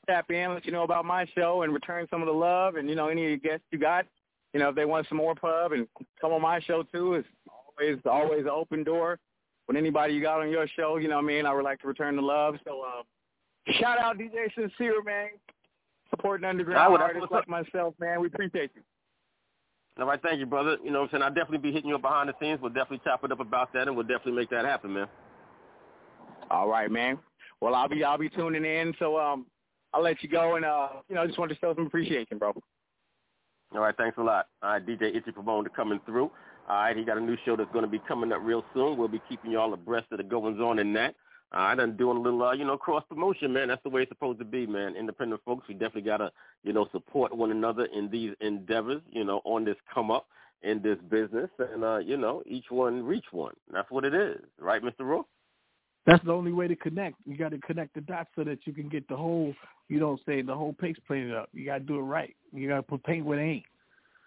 Speaker 18: Tap in, let you know about my show, and return some of the love. And you know, any of the guests you got, you know, if they want some more pub and come on my show too, it's always always an open door. When anybody you got on your show, you know what I mean. I would like to return the love. So uh, shout out DJ Sincere, man, supporting underground
Speaker 1: well, that's
Speaker 18: artists like myself, man. We appreciate you.
Speaker 1: All right, thank you, brother. You know what I'm saying? I'll definitely be hitting you up behind the scenes. We'll definitely chop it up about that, and we'll definitely make that happen, man.
Speaker 18: All right, man. Well, I'll be I'll be tuning in. So um, I'll let you go, and uh, you know, I just want to show some appreciation, bro.
Speaker 1: All right, thanks a lot. All right, DJ Itchy Pavone coming through. All right, he got a new show that's going to be coming up real soon. We'll be keeping you all abreast of the goings on in that. Right, and doing a little, uh, you know, cross promotion, man. That's the way it's supposed to be, man. Independent folks, we definitely got to, you know, support one another in these endeavors, you know, on this come up in this business. And, uh, you know, each one reach one. That's what it is. Right, Mr. Rowe?
Speaker 12: That's the only way to connect. You got to connect the dots so that you can get the whole, you know, say the whole pics painted up. You got to do it right. You got to put paint where it ain't,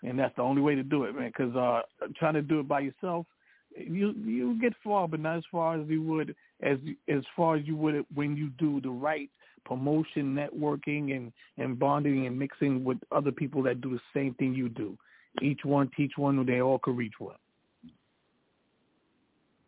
Speaker 12: and that's the only way to do it, man. Because uh, trying to do it by yourself, you you get far, but not as far as you would as as far as you would when you do the right promotion, networking, and and bonding and mixing with other people that do the same thing you do. Each one teach one, they all could reach one.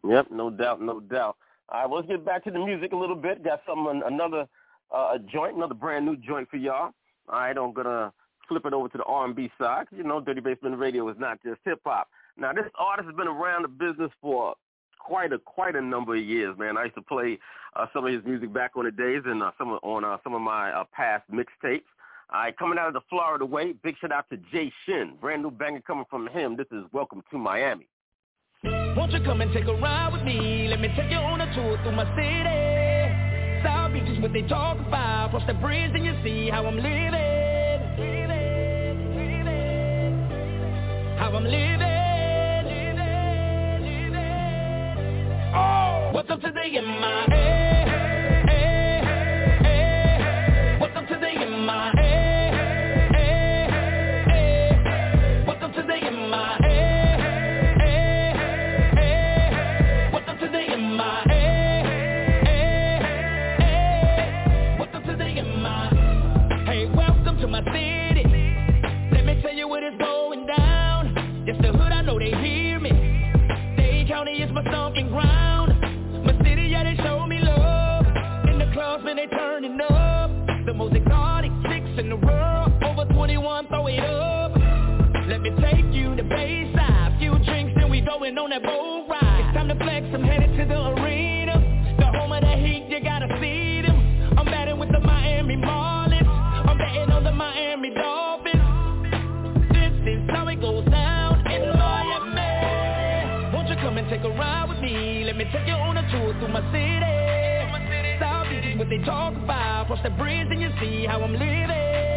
Speaker 1: Yep, no doubt, no doubt. All right, let's get back to the music a little bit. Got some another uh, joint, another brand new joint for y'all. All right, I'm gonna flip it over to the R&B side. You know, Dirty Basement Radio is not just hip hop. Now, this artist has been around the business for quite a quite a number of years, man. I used to play uh, some of his music back on the days and uh, some on uh, some of my uh, past mixtapes. All right, coming out of the Florida way, big shout out to Jay Shin. Brand new banger coming from him. This is Welcome to Miami.
Speaker 19: Won't you come and take a ride with me? Let me take you on a tour through my city. South Beach is what they talk about. Cross the bridge and you see how I'm living. How I'm living. Oh, what's up today in my head? It up. Let me take you to Bayside. Few drinks, then we going on that boat ride. It's time to flex, I'm headed to the arena. The home of the heat, you gotta see them. I'm batting with the Miami Marlins. I'm betting on the Miami Dolphins. This is how it goes down in Miami. Won't you come and take a ride with me? Let me take you on a tour through my city. South Beach is what they talk about. Cross the bridge and you see how I'm living.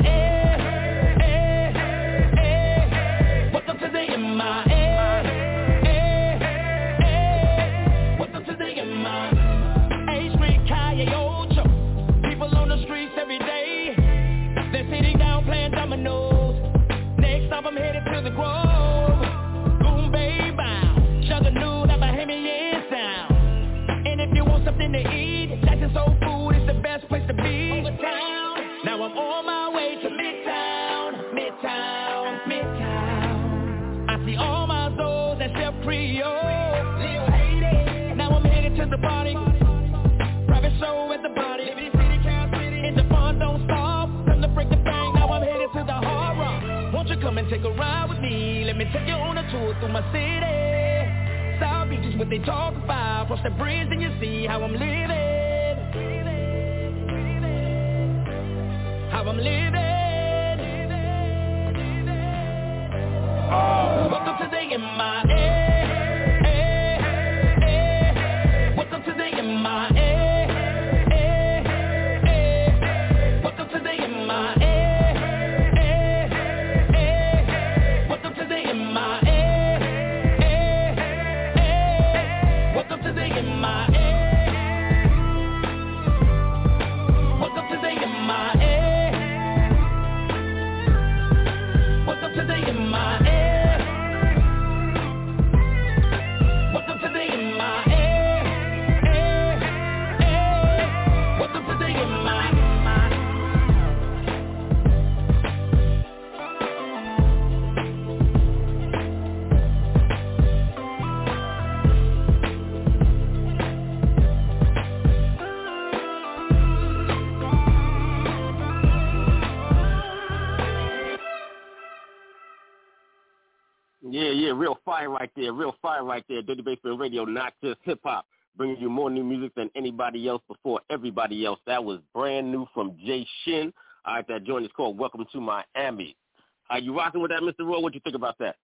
Speaker 19: something to eat. Soul Food is the best place to be. Overtown. Now I'm on my way to Midtown, Midtown, Midtown. I see all my Zoes and Chef Creole. Now I'm headed to the party. Private show at the the fun don't stop. Now I'm headed to the hard rock. Won't you come and take a ride with me? Let me take you on a tour through my city. South Beach is what they talk about. Cross the bridge and you see how I'm living. How I'm living. Oh. Welcome to the MIA. Welcome to the MIA. Welcome
Speaker 1: right there, real fire right there. Dirty Basement Radio, not just hip hop, bringing you more new music than anybody else before everybody else. That was brand new from Jay Shin. All right, that joint is called Welcome to Miami. Are you rocking with that, Mr. Roy? What do you think about that?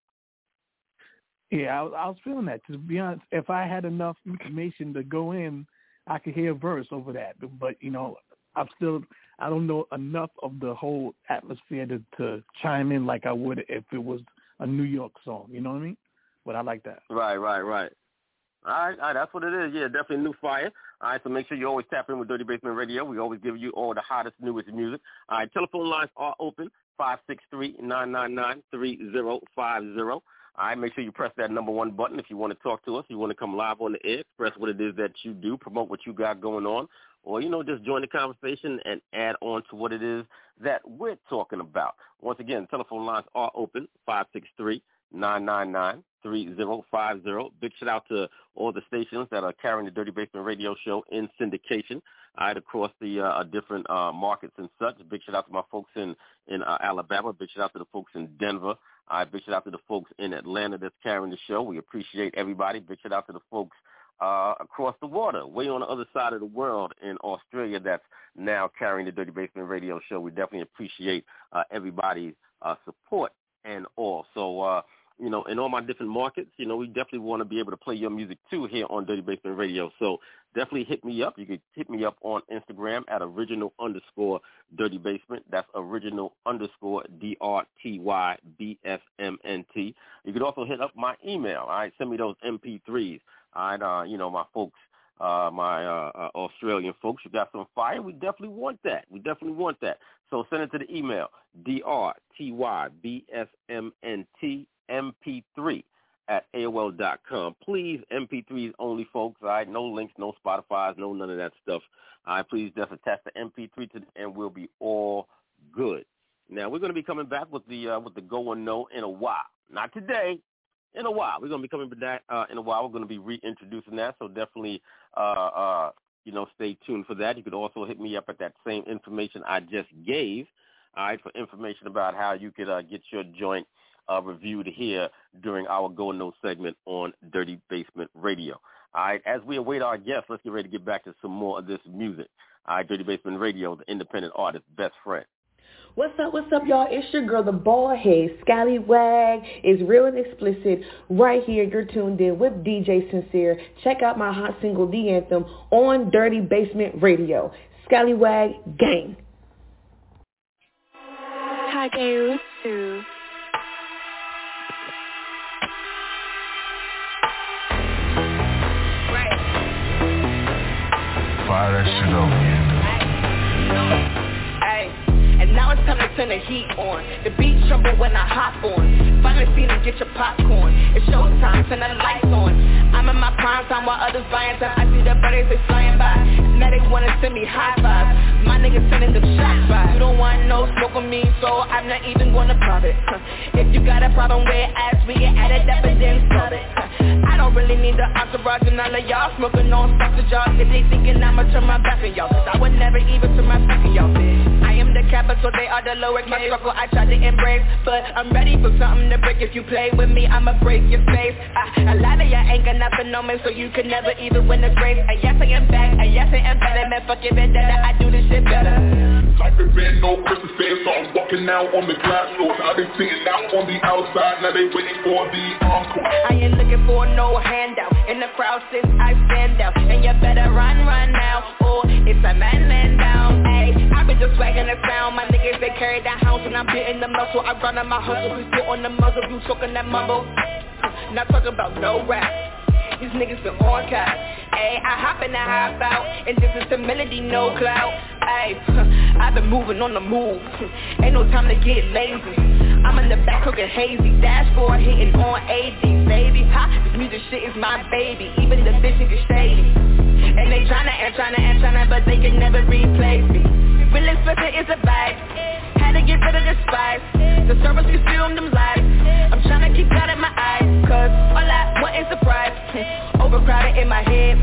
Speaker 12: Yeah, I, was- I was feeling that. To be honest, if I had enough information to go in, I could hear a verse over that. But you know, I'm still I don't know enough of the whole atmosphere to, to chime in like I would if it was a New York song. You know what I mean? But I like that.
Speaker 1: Right, right, right. All right, all right, that's what it is. Yeah, definitely new fire. All right, so make sure you always tap in with Dirty Basement Radio. We always give you all the hottest, newest music. All right, telephone lines are open, five six three nine nine nine three zero five zero. All right, make sure you press that number one button if you want to talk to us. You want to come live on the air, express what it is that you do, promote what you got going on, or, you know, just join the conversation and add on to what it is that we're talking about. Once again, telephone lines are open, five six three nine nine nine three zero five zero. Big shout out to all the stations that are carrying the Dirty Basement Radio Show in syndication. All right, across the uh, different uh, markets and such. Big shout out to my folks in in uh, Alabama. Big shout out to the folks in Denver. Right, big shout out to the folks in Atlanta that's carrying the show. We appreciate everybody. Big shout out to the folks uh, across the water, way on the other side of the world in Australia that's now carrying the Dirty Basement Radio Show. We definitely appreciate uh, everybody's uh, support and all. So, uh, you know, in all my different markets, you know, we definitely want to be able to play your music too here on Dirty Basement Radio. So definitely hit me up. You can hit me up on Instagram at original underscore Dirty Basement. That's original underscore D-R-T-Y-B-S-M-N-T. You can also hit up my email. All right, send me those MP3s. All right, uh, you know, my folks uh, my uh, uh, Australian folks. You got some fire. We definitely want that. We definitely want that. So send it to the email, D-R-T-Y-B-S-M-N-T-M-P-3 at AOL dot com. Please, MP3s only, folks. All right, no links, no Spotify's, no none of that stuff. All right, please just attach the MP3 to and we'll be all good. Now we're going to be coming back with the uh, with the go or no in a while. Not today, in a while. We're going to be coming back uh, in a while. We're going to be reintroducing that, so definitely, uh, uh, you know, stay tuned for that. You could also hit me up at that same information I just gave, all right, for information about how you could uh, get your joint uh, reviewed here during our Go No segment on Dirty Basement Radio. All right, as we await our guests, let's get ready to get back to some more of this music. All right, Dirty Basement Radio, the independent artist, best friend.
Speaker 20: What's up, what's up, y'all? It's your girl, the bald head, Scallywag is real and explicit. Right here, you're tuned in with DJ Sincere. Check out my hot single, The Anthem, on Dirty Basement Radio. Scallywag Gang.
Speaker 21: Hageusu.
Speaker 22: Fire that shit up.
Speaker 21: Now it's time to turn the heat on. The beat tremble when I hop on. Finally seen and get your popcorn. It's showtime, turn the lights on. I'm in my prime time while others buying time. I see the birds they flying by. Now they wanna send me high fives. My niggas sending them shots by. You don't want no smoke with me, so I'm not even gonna pop it. If you got a problem with ass, we can add it up and then solve it. Huh. don't really need the entourage and all of y'all smoking on sausage y'all If they thinking I'ma turn my back on y'all Cause I would never even turn my back on y'all I am the capital, they are the lower case My struggle I tried to embrace But I'm ready for something to break If you play with me, I'ma break your face I, A lot of y'all ain't got nothing on me So you can never even win the race. And yes, I am back, and yes, I am better. Man, fuck your vendetta, I do this shit better.
Speaker 22: Type of been no Christmas face So I'm walking now on the glass floors I've been sitting out on the outside Now they waiting for the encore.
Speaker 21: I ain't looking for no handout In the crowd since I stand out. And you better run, run now Or it's a man laying down. Ayy, I've been just swagging the sound My niggas, they carry that house And I'm hitting the muscle. I run on my hustle We sit on the muzzle You talking that mumble. Not talking about no rap These niggas been on cap Ayy, I hop in and hop out And this is the melody, no clout. Ayy, I've been moving on the move. Ain't no time to get lazy. I'm in the back cooking hazy. Dashboard hitting on 80 baby. Ha, this music shit is my baby. Even the bitch niggas shady. And they tryna and tryna and tryna But they can never replace me. Real is a vibe Had to get rid of the spice The service consume them lies. I'm tryna keep God in my eyes Cause all I want is a prize. Overcrowded in my head.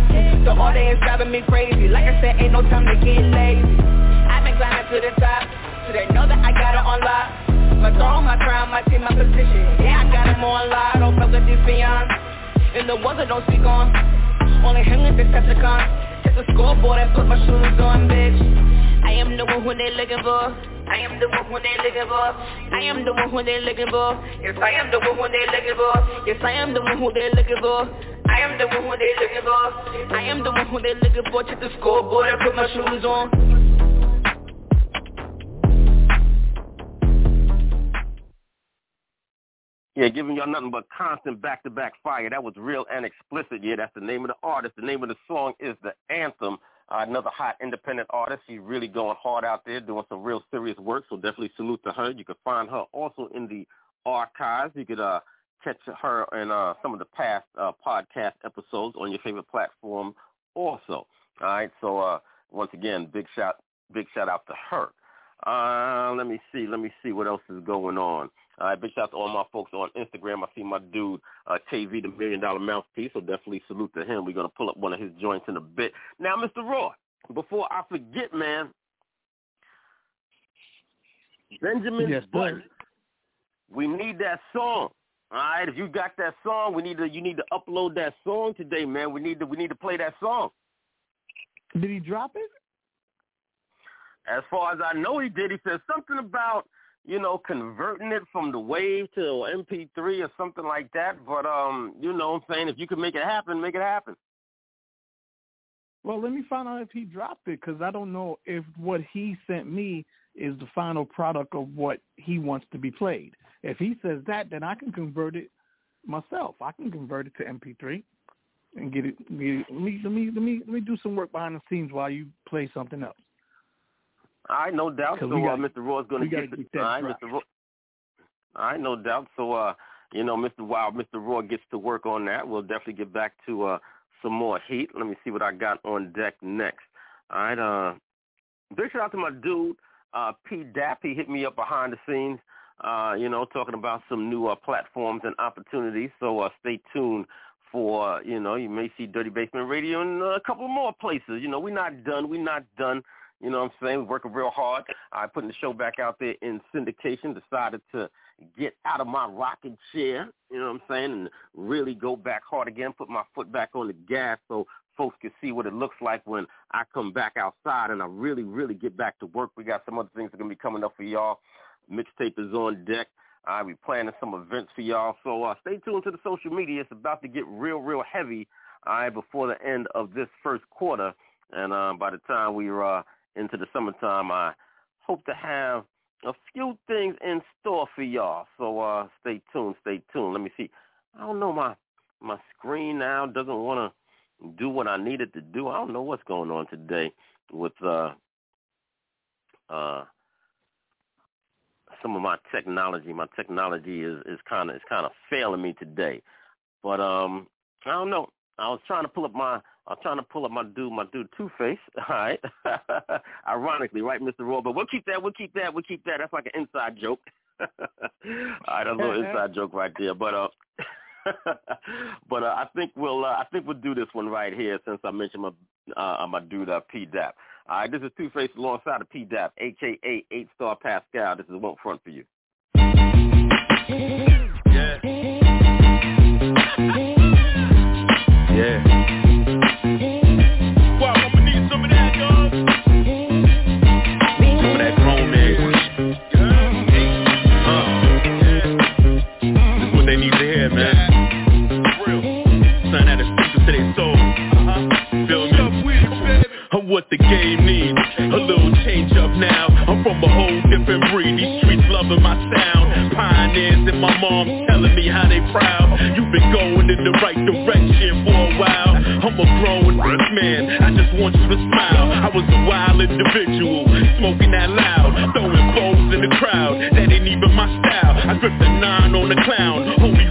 Speaker 21: The audience driving me crazy. Like I said, ain't no time to get lazy. I've been climbing to the top. So they know that I got it on lock. My throne, my crown, my team, my position. Yeah, I got them on live, don't fuck with these beyond. And the ones that don't speak on Only him with Decepticon. Hit the scoreboard and put my shoes on, bitch. I am the one who they looking for I am the one who they looking for I am the one who they looking for Yes, I am the one who they looking for Yes, I am the one who they looking for I am the one who they looking for I am the one who they looking for Check the scoreboard and put my shoes on
Speaker 1: Yeah, giving y'all nothing but constant back-to-back fire. That was real and explicit. Yeah, that's the name of the artist. The name of the song is The Anthem. Uh, another hot independent artist. She's really going hard out there, doing some real serious work. So definitely salute to her. You can find her also in the archives. You could uh, catch her in uh, some of the past uh, podcast episodes on your favorite platform. Also, all right. So uh, once again, big shout, big shout out to her. Uh, let me see. Let me see what else is going on. All right, big shout out to all my folks on Instagram. I see my dude uh, KV, the Million Dollar Mouthpiece, so definitely salute to him. We're gonna pull up one of his joints in a bit. Now, Mr. Raw, before I forget, man, Benjamin
Speaker 12: yes,
Speaker 1: Button, we need that song. All right, if you got that song, we need to you need to upload that song today, man. We need to we need to play that song.
Speaker 12: Did he drop it?
Speaker 1: As far as I know, he did. He said something about you know, converting it from the wave to MP3 or something like that. But um, you know, what I'm saying if you can make it happen, make it happen.
Speaker 12: Well, let me find out if he dropped it because I don't know if what he sent me is the final product of what he wants to be played. If he says that, then I can convert it myself. I can convert it to MP3 and get it. Get it let me let me let me let me do some work behind the scenes while you play something else.
Speaker 1: All right, no doubt. So
Speaker 12: got,
Speaker 1: uh, Mr. Raw's going to
Speaker 12: get,
Speaker 1: the, all right, Mr. Raw. All right, no doubt. So uh, you know, Mr. While Mr. Roy gets to work on that, we'll definitely get back to uh some more heat. Let me see what I got on deck next. All right, uh, big shout out to my dude, uh, P. Dap. He hit me up behind the scenes. Uh, you know, talking about some new uh, platforms and opportunities. So uh, stay tuned for, you know, you may see Dirty Basement Radio in a couple more places. You know, we're not done. We're not done. You know what I'm saying? Working real hard. I putting the show back out there in syndication. Decided to get out of my rocking chair, you know what I'm saying, and really go back hard again, put my foot back on the gas so folks can see what it looks like when I come back outside and I really, really get back to work. We got some other things that are to be coming up for y'all. Mixtape is on deck. I'll be planning some events for y'all. So uh, stay tuned to the social media. It's about to get real, real heavy all right, before the end of this first quarter. And uh, by the time we are uh, into the summertime, I hope to have a few things in store for y'all. So uh, stay tuned, stay tuned. Let me see. I don't know my my screen now doesn't want to do what I needed to do. I don't know what's going on today with uh uh some of my technology. My technology is is kind of is kind of failing me today. But um I don't know. I was trying to pull up my I'm trying to pull up my dude, my dude Two Face. All right, ironically, right, Mr. Roy. But we'll keep that. We'll keep that. We'll keep that. That's like an inside joke. All right, a little uh-huh. inside joke right there. But uh, but uh, I think we'll uh, I think we'll do this one right here since I mentioned my uh, my dude uh, P Dap. All right, this is Two Face alongside of P Dap, aka Eight Star Pascal. This is one front for you.
Speaker 7: What the game needs. A little change up now. I'm from a whole different breed. These streets loving my sound. Pioneers and my mom's telling me how they proud. You've been going in the right direction for a while. I'm a grown man. I just want you to smile. I was a wild individual Smoking that loud Throwing bows in the crowd. That ain't even my style. I dripped a nine on the clown. Holy.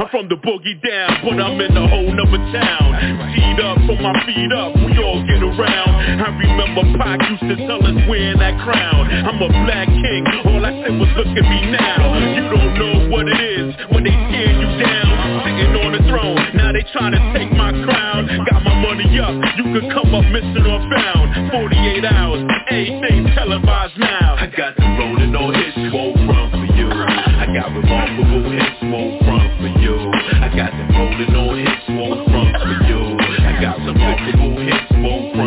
Speaker 7: I'm from the boogie down, but I'm in a whole nother town. Feet up, from my feet up, we all get around. I remember Pac used to tell us wearing that crown. I'm a black king, all I said was look at me now. You don't know what it is when they tear you down. Sitting on the throne, now they try to take my crown. Got my money up, you could come up missing or found. 48 hours, everything televised now. I got the rolling on his whole run for you. I got revolver some multiple hits,
Speaker 23: boom.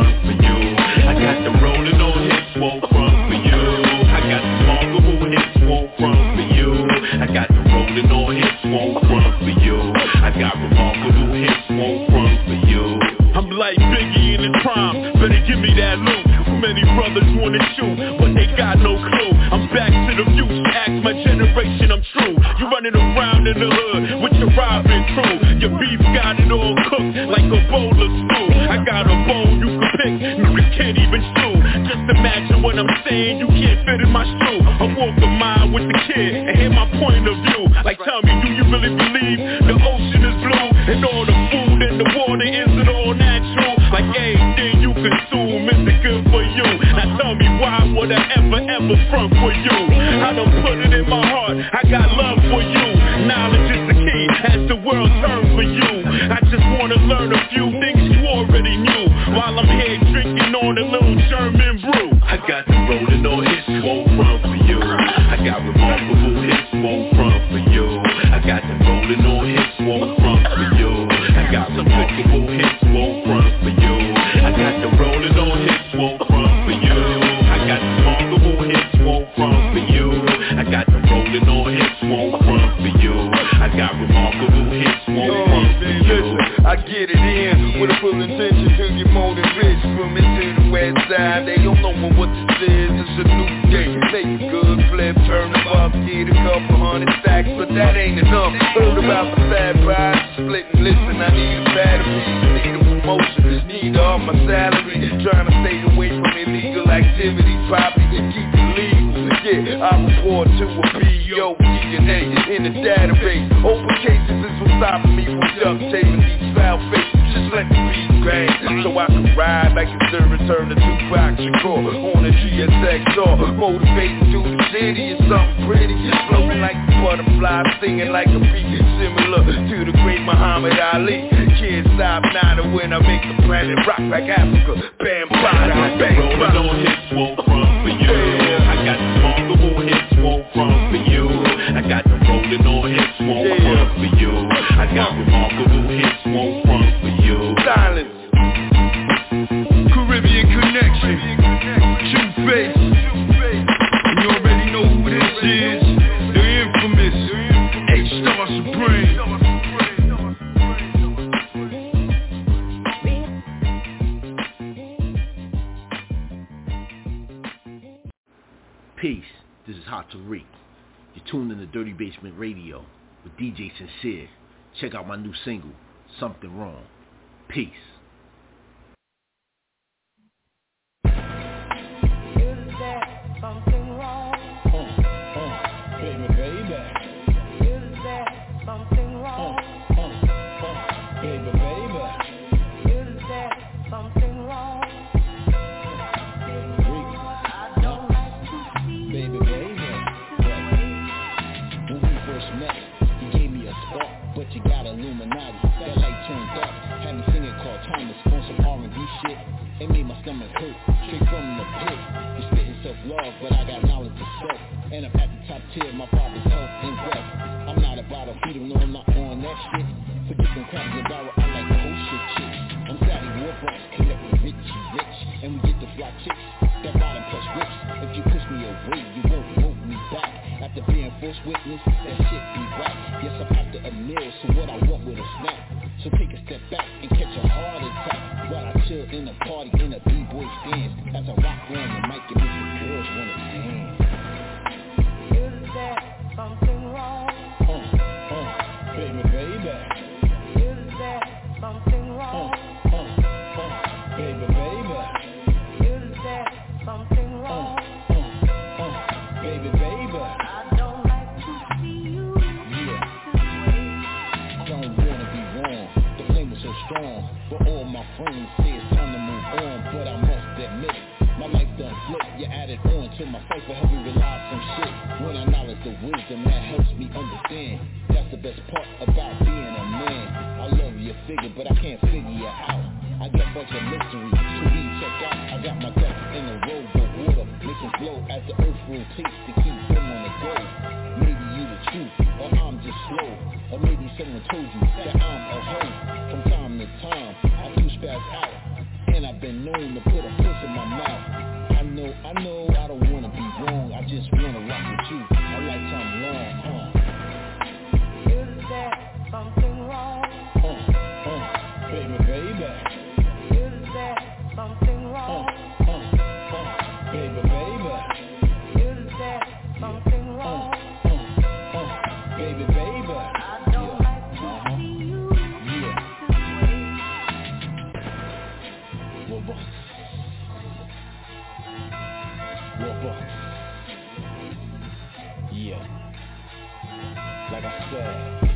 Speaker 23: Like I
Speaker 24: said.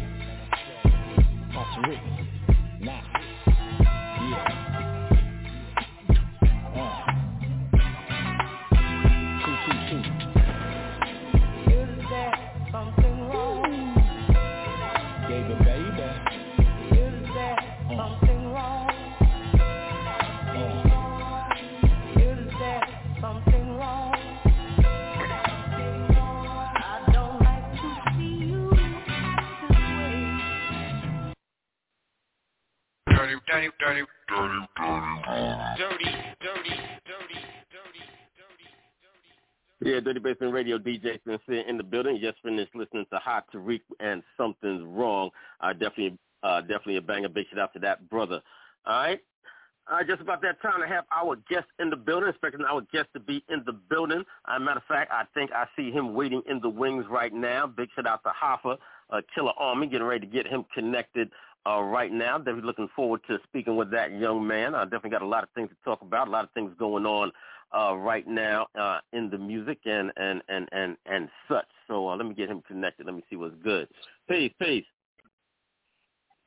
Speaker 24: Costa Rica Nah Yeah
Speaker 1: Radio, DJ in the building. Just finished listening to Hot Tariq and Something's Wrong. Uh, definitely, uh, definitely a banger. Big shout out to that brother. All right. Uh, just about that time to have our guest in the building, expecting our guest to be in the building. As a matter of fact, I think I see him waiting in the wings right now. Big shout out to Hoffa, uh, Killarmy, getting ready to get him connected uh, right now. Definitely looking forward to speaking with that young man. I definitely got a lot of things to talk about, a lot of things going on uh, right now uh, in the music and, and, and, and, and such. So uh, let me get him connected. Let me see what's good. Peace, peace.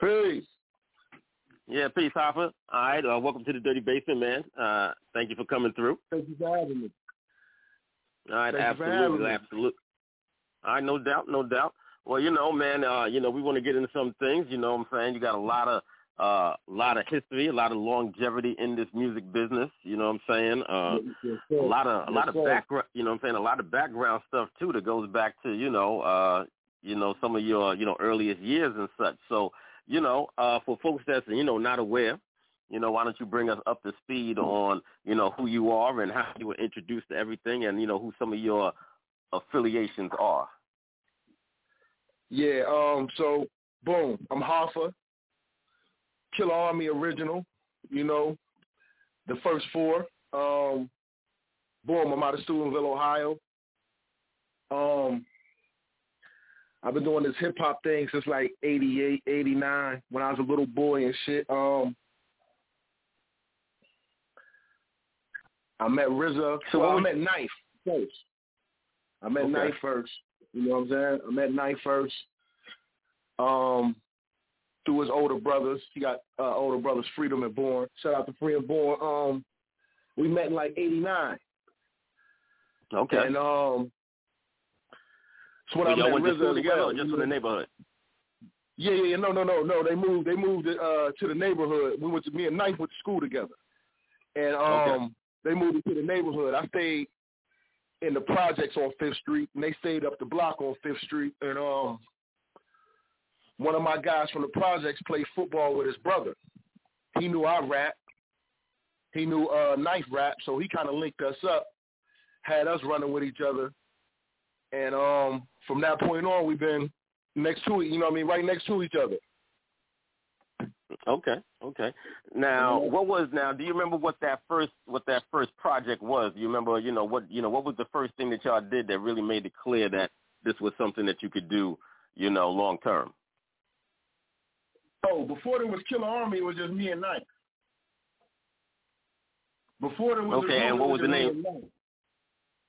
Speaker 25: Peace.
Speaker 1: Yeah, peace, Hoffa. All right, uh, welcome to the Dirty Basement, man. Uh, thank you for coming through.
Speaker 25: Thank you for having me.
Speaker 1: All right,
Speaker 25: Thank
Speaker 1: absolutely, absolutely. All right, no doubt, no doubt. Well, you know, man, uh, you know, we want to get into some things. You know what I'm saying? You got a lot of uh, a lot of history, a lot of longevity in this music business. You know what I'm saying? Uh,
Speaker 25: Yes,
Speaker 1: a lot of a
Speaker 25: Yes,
Speaker 1: lot of
Speaker 25: sir.
Speaker 1: background. You know what I'm saying? A lot of background stuff too that goes back to you know uh, you know some of your you know earliest years and such. So you know, uh, for folks that's you know not aware, you know, why don't you bring us up to speed on you know who you are and how you were introduced to everything, and you know who some of your affiliations are.
Speaker 25: Yeah, um, so boom, I'm Hoffa, Killarmy original, you know, the first four. Um, boom, I'm out of Steubenville, Ohio. Um, I've been doing this hip hop thing since like 88, 89, when I was a little boy and shit. Um, I met RZA.
Speaker 1: So
Speaker 25: well, I met Knife first. I met
Speaker 1: Okay.
Speaker 25: Knife first. You know what I'm saying? I met Knife first. Um, through his older brothers. He got uh, older brothers, Freedom and Born. Shout out to Freedom Born. Um, we met in like '89.
Speaker 1: Okay.
Speaker 25: And um, that's when
Speaker 1: So
Speaker 25: I met
Speaker 1: went to
Speaker 25: RZA
Speaker 1: school together
Speaker 25: well.
Speaker 1: just in the neighborhood?
Speaker 25: Yeah, yeah, yeah. No, no, no, no. They moved. They moved uh, to the neighborhood. We went to me and Knife went to school together, and um,
Speaker 1: Okay.
Speaker 25: they moved to the neighborhood. I stayed in the projects on Fifth Street, and they stayed up the block on Fifth Street. And um, one of my guys from the projects played football with his brother. He knew I rap. He knew uh, Knife rap, so he kind of linked us up, had us running with each other. And um, from that point on, we've been next to you know what I mean, right next to each other.
Speaker 1: Okay, okay. Now, what was now? Do you remember what that first what that first project was? Do you remember? You know what? You know what was the first thing that y'all did that really made it clear that this was something that you could do? You know, long term.
Speaker 25: Oh, before there was Killarmy, it was just me and Knife. Before there was
Speaker 1: Okay, and what was the name?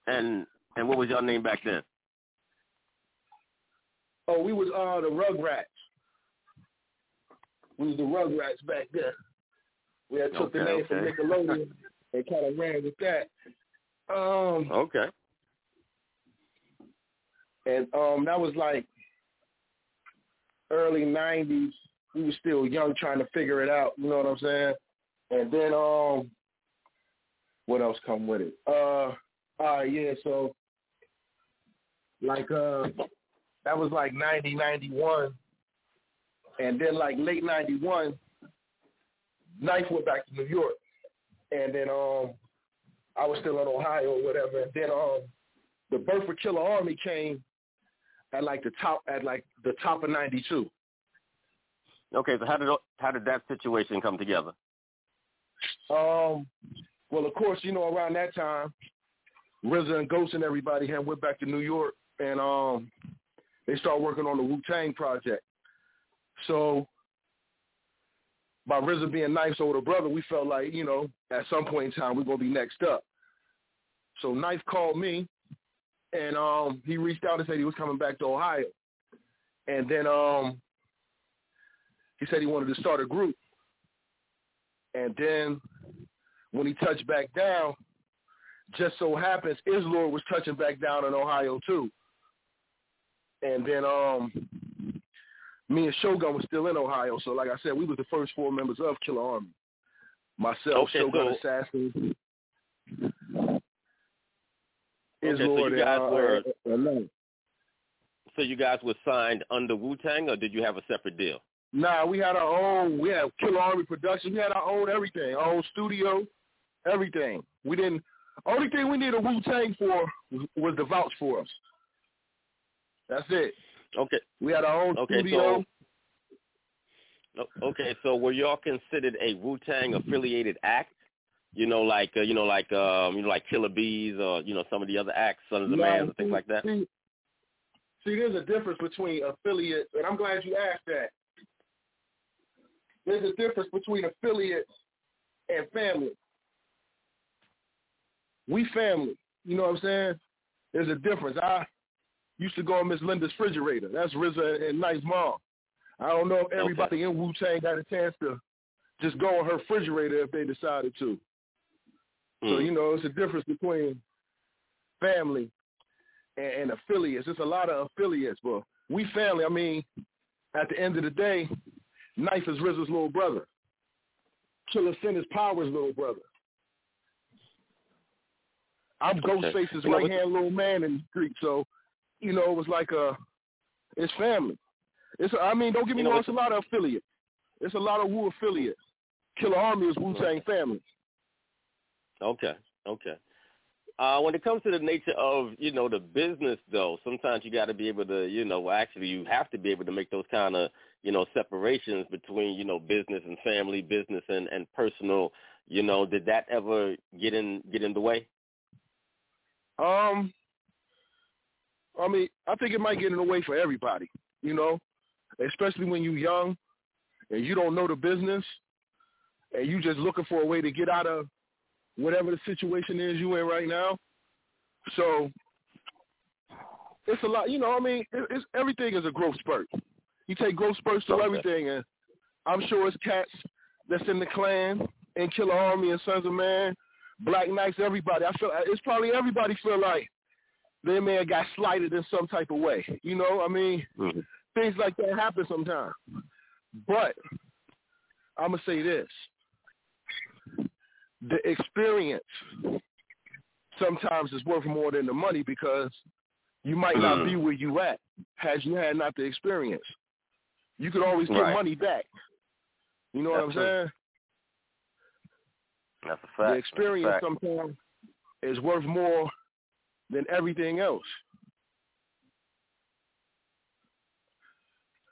Speaker 25: and
Speaker 1: And what was your name back then?
Speaker 25: Oh, we was uh the Rugrats. We was the Rugrats back then. We had took the
Speaker 1: Okay,
Speaker 25: name from. Nickelodeon and kind of ran with that. Um,
Speaker 1: Okay.
Speaker 25: and um, that was like early '90s. We were still young, trying to figure it out. You know what I'm saying? And then um, what else come with it? Uh, uh yeah. So like uh, that was like '90, '91, and then like late '91, Knife went back to New York, and then um, I was still in Ohio or whatever, and then um, the Birth for Killarmy came at like the top at like the top of '92.
Speaker 1: Okay. So how did how did that situation come together?
Speaker 25: Um, well, of course, you know, around that time, RZA and Ghost and everybody had went back to New York, and um, they started working on the Wu Tang project. So, by RZA being Knife's older brother, we felt like, you know, at some point in time, we're gonna be next up. So Knife called me, and um, he reached out and said he was coming back to Ohio, and then um, he said he wanted to start a group. And then when he touched back down, just so happens Islord was touching back down in Ohio too. And then um me and Shogun was still in Ohio. So like I said, we was the first four members of Killarmy. Myself,
Speaker 1: Okay,
Speaker 25: Shogun
Speaker 1: so-
Speaker 25: Assassin,
Speaker 1: Okay, so
Speaker 25: Islord,
Speaker 1: you guys
Speaker 25: and, uh,
Speaker 1: were
Speaker 25: uh, uh, no.
Speaker 1: so you guys were signed under Wu Tang, or did you have a separate deal?
Speaker 25: Nah, we had our own. We had Killarmy Productions. We had our own everything, our own studio, everything. We didn't. Only thing we needed a Wu Tang for was, was to vouch for us. That's it.
Speaker 1: Okay.
Speaker 25: We had our own
Speaker 1: Okay,
Speaker 25: studio.
Speaker 1: O- Okay, so were y'all considered a Wu Tang affiliated act? You know, like uh, you know, like um, you know, like Killa Bees or you know some of the other acts, Sons of the
Speaker 25: No,
Speaker 1: Man, and things like that.
Speaker 25: See, see, there's a difference between affiliate, and I'm glad you asked that. There's a difference between affiliates and family. We family. You know what I'm saying? There's a difference. I used to go on Miss Linda's refrigerator. That's RZA and Nice Mom. I don't know if everybody in Wu Tang got a chance to just go on her refrigerator if they decided to. So
Speaker 1: Hmm.
Speaker 25: you know, it's a difference between family and, and affiliates. It's a lot of affiliates, but we family. I mean, at the end of the day, Knife is RZA's little brother. Killa Sin is Power's little brother. I'm
Speaker 1: Okay.
Speaker 25: Ghostface's right hand little man in the street, so you know it was like a, it's family. It's I mean, don't get me
Speaker 1: You know,
Speaker 25: wrong, it's a lot of affiliates. It's a lot of Wu affiliates. Killarmy is Wu Tang family.
Speaker 1: Okay, okay. Uh, when it comes to the nature of you know the business, though, sometimes you got to be able to, you know, actually you have to be able to make those kind of you know separations between you know business and family, business and and personal. You know, did that ever get in get in the way?
Speaker 25: Um, I mean, I think it might get in the way for everybody, you know, especially when you're young and you don't know the business and you just looking for a way to get out of whatever the situation is you in right now. So it's a lot, you know. I mean, it, it's everything is a growth spurt. You take growth spurts to
Speaker 1: Okay.
Speaker 25: everything, and I'm sure it's cats that's in the clan and Killarmy and Sunz of Man, Black Knights, everybody. I feel it's probably everybody feel like their man got slighted in some type of way. You know, I mean,
Speaker 1: Mhm.
Speaker 25: things like that happen sometimes. But I'm gonna say this: the experience sometimes is worth more than the money because you might not
Speaker 1: Mm.
Speaker 25: be where you at had you had not the experience. You could always get
Speaker 1: Right.
Speaker 25: money back. You know what I'm
Speaker 1: true.
Speaker 25: saying?
Speaker 1: That's a fact.
Speaker 25: The experience sometimes is worth more than everything else.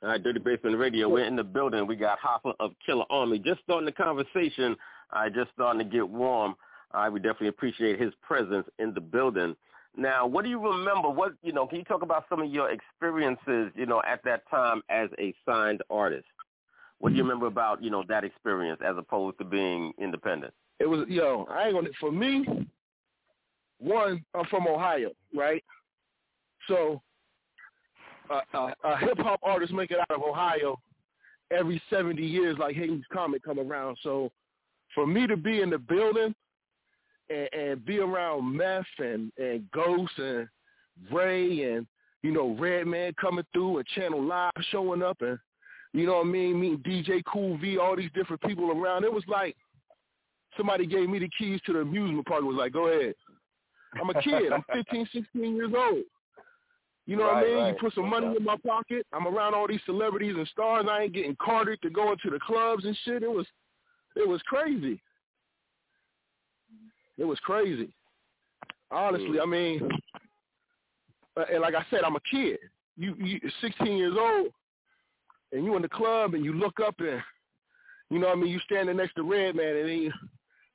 Speaker 1: All right, Dirty Basement Radio. We're in the building. We got Hoffa of Killarmy. Just starting the conversation. I just starting to get warm. I we definitely appreciate his presence in the building. Now, what do you remember? What you know? Can you talk about some of your experiences? You know, at that time as a signed artist. What do you remember about you know that experience as opposed to being independent?
Speaker 25: It was yo, I ain't gonna for me, one, I'm from Ohio, right? So a, a, a hip hop artist make it out of Ohio every seventy years like Hayden's Comet come around. So for me to be in the building and, and be around Meth and, and ghosts and Ray and, you know, Redman coming through and Channel Live showing up and you know what I mean, meeting DJ Cool V, all these different people around. It was like somebody gave me the keys to the amusement park and was like, Go ahead. I'm a kid. I'm 15, 16 years old. You know what I mean?
Speaker 1: right.
Speaker 25: You put some money in my pocket. I'm around all these celebrities and stars. I ain't getting carded to go into the clubs and shit. It was it was crazy. It was crazy. Honestly, I mean, uh, and like I said, I'm a kid. You, you 16 years old, and you in the club, and you look up and you know what I mean. You standing next to Redman, and then you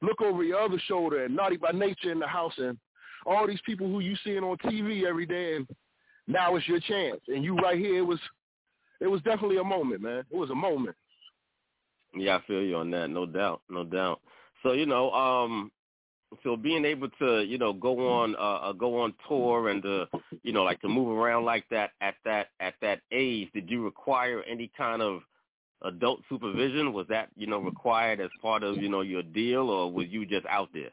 Speaker 25: look over your other shoulder, and Naughty by Nature in the house, and all these people who you seeing on TV every day, and now it's your chance, and you right here. It was, it was definitely a moment, man. It was a moment.
Speaker 1: Yeah, I feel you on that. No doubt, no doubt. So you know, um, so being able to you know go on uh, uh go on tour and uh you know like to move around like that at that at that age, did you require any kind of adult supervision? Was that you know required as part of you know your deal, or was you just out there?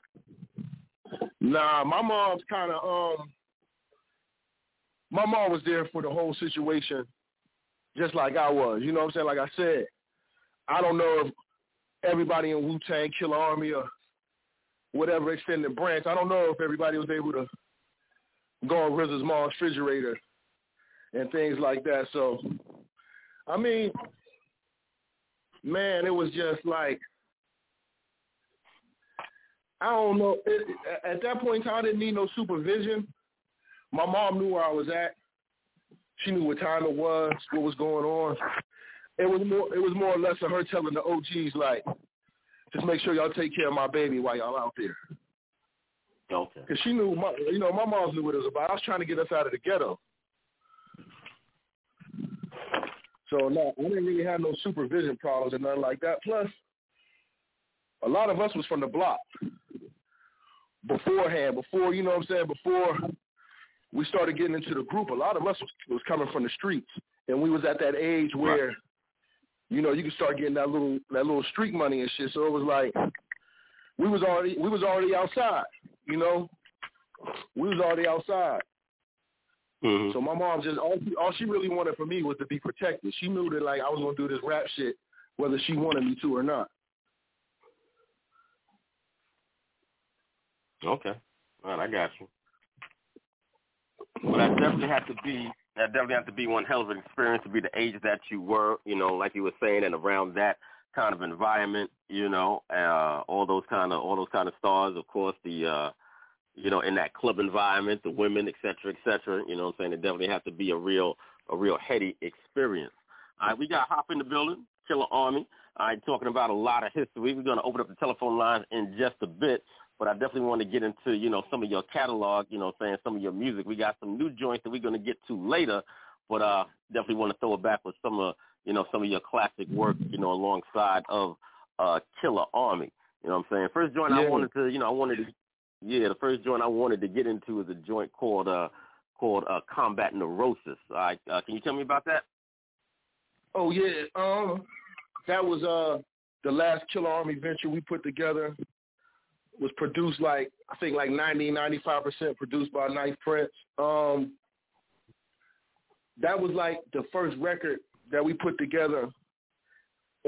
Speaker 25: Nah, my mom's kind of um. My mom was there for the whole situation, just like I was. You know what I'm saying? Like I said, I don't know if everybody in Wu Tang, Killarmy, or whatever extended branch. I don't know if everybody was able to go on RZA's mom's refrigerator and things like that. So, I mean, man, it was just like I don't know. It, at that point in time, I didn't need no supervision. My mom knew where I was at. She knew what time it was, what was going on. It was more. It was more or less of her telling the OGs like, just make sure y'all take care of my baby while y'all out there.
Speaker 1: Okay.
Speaker 25: Because she knew, my, you know, my mom knew what it was about. I was trying to get us out of the ghetto. So no, I didn't really have no supervision problems and nothing like that. Plus, a lot of us was from the block beforehand. Before you know what I'm saying. Before we started getting into the group, a lot of us was, was coming from the streets, and we was at that age where, you know, you could start getting that little that little street money and shit. So it was like we was already we was already outside. You know, we was already outside.
Speaker 1: Mm-hmm.
Speaker 25: So my mom just all she, all she really wanted for me was to be protected. She knew that like I was gonna do this rap shit whether she wanted me to or not.
Speaker 1: Okay. All right, I got you. But I definitely had to be that definitely had to be one hell of an experience to be the age that you were, you know, like you were saying, and around that kind of environment, you know, uh, all those kind of all those kind of stars, of course, the uh, you know, in that club environment, the women, et cetera, et cetera. You know what I'm saying? It definitely has to be a real a real heady experience. All right, we got Hop in the building, Killarmy. All right, talking about a lot of history. We're to open up the telephone lines in just a bit, but I definitely want to get into, you know, some of your catalog, you know, saying some of your music. We got some new joints that we're going to get to later, but uh definitely want to throw it back with some of, you know, some of your classic work, you know, alongside of uh Killarmy. You know what I'm saying? First joint I wanted to, you know, I wanted to yeah, the first joint I wanted to get into is a joint called uh called uh Combat Neurosis. All right, uh, can you tell me about that?
Speaker 25: Oh yeah, um, that was uh the last Killarmy venture we put together. Was produced like I think like 90, 95 percent produced by 9th Prince. Um, that was like the first record that we put together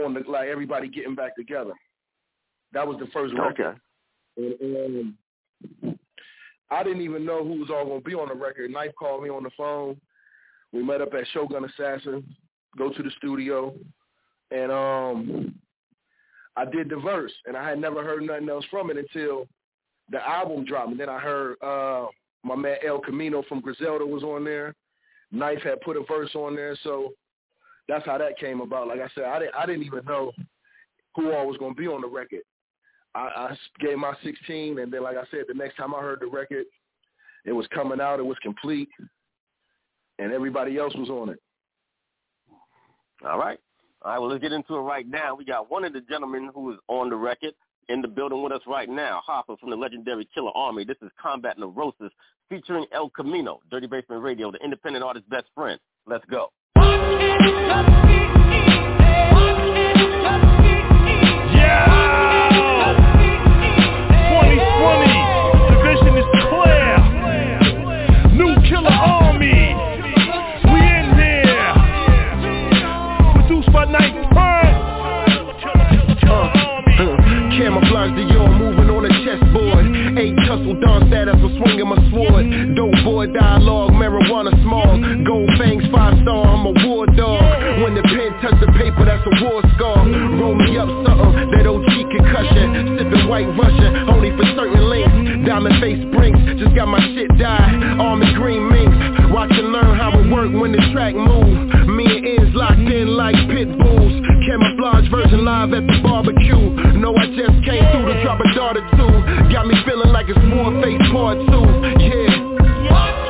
Speaker 25: on the like everybody getting back together. That was the first record. And, um, I didn't even know who was all gonna be on the record. Knife called me on the phone. We met up at Shogun Assassin. Go to the studio, and um, I did the verse, and I had never heard nothing else from it until the album dropped. And then I heard uh, my man El Camino from Griselda was on there. Knife had put a verse on there, so that's how that came about. Like I said, I didn't I didn't even know who all was gonna be on the record. I, I gave my 16, and then like I said, the next time I heard the record, it was coming out, it was complete, and everybody else was on it.
Speaker 1: All right. All right, well, let's get into it right now. We got one of the gentlemen who is on the record in the building with us right now, Hoffa from the legendary Killarmy. This is Combat Neurosis featuring El Camino, Dirty Basement Radio, the independent artist's best friend. Let's go.
Speaker 7: The yard, moving on a chessboard. Eight tussle dawn status, I'm swinging my sword. Dope boy dialogue, marijuana small. Gold fangs, five star, I'm a war dog. When the pen touch the paper, that's a war scar. Roll me up something, that OG concussion. Sipping white Russian, only for certain links. Diamond face brinks, just got my shit dyed. Army green minks, watch and learn how it work when the track move. Me and ends locked in like pit bulls. Camouflage version live at the barbecue. No, I just came through to drop a dart or two. Got me feeling like it's Warface Part 2. Yeah.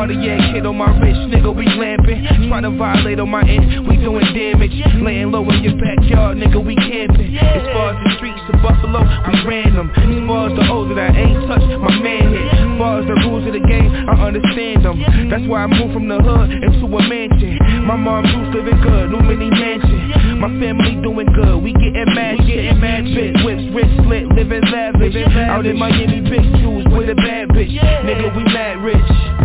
Speaker 10: Cartier kid on my wrist, nigga, we lamping Trying to violate on my end, we doing damage. Laying low in your backyard, nigga, we camping. As far as the streets of Buffalo, we random. As far as the hoes that I ain't touched, my man hit As far as the rules of the game, I understand them That's why I moved from the hood into a mansion. My mom Bruce living good, new mini mansion My family doing good, we getting mad shit Big whips, wrist slit, living lavish. Out in Miami, big jewels with a bad bitch. Nigga, we mad rich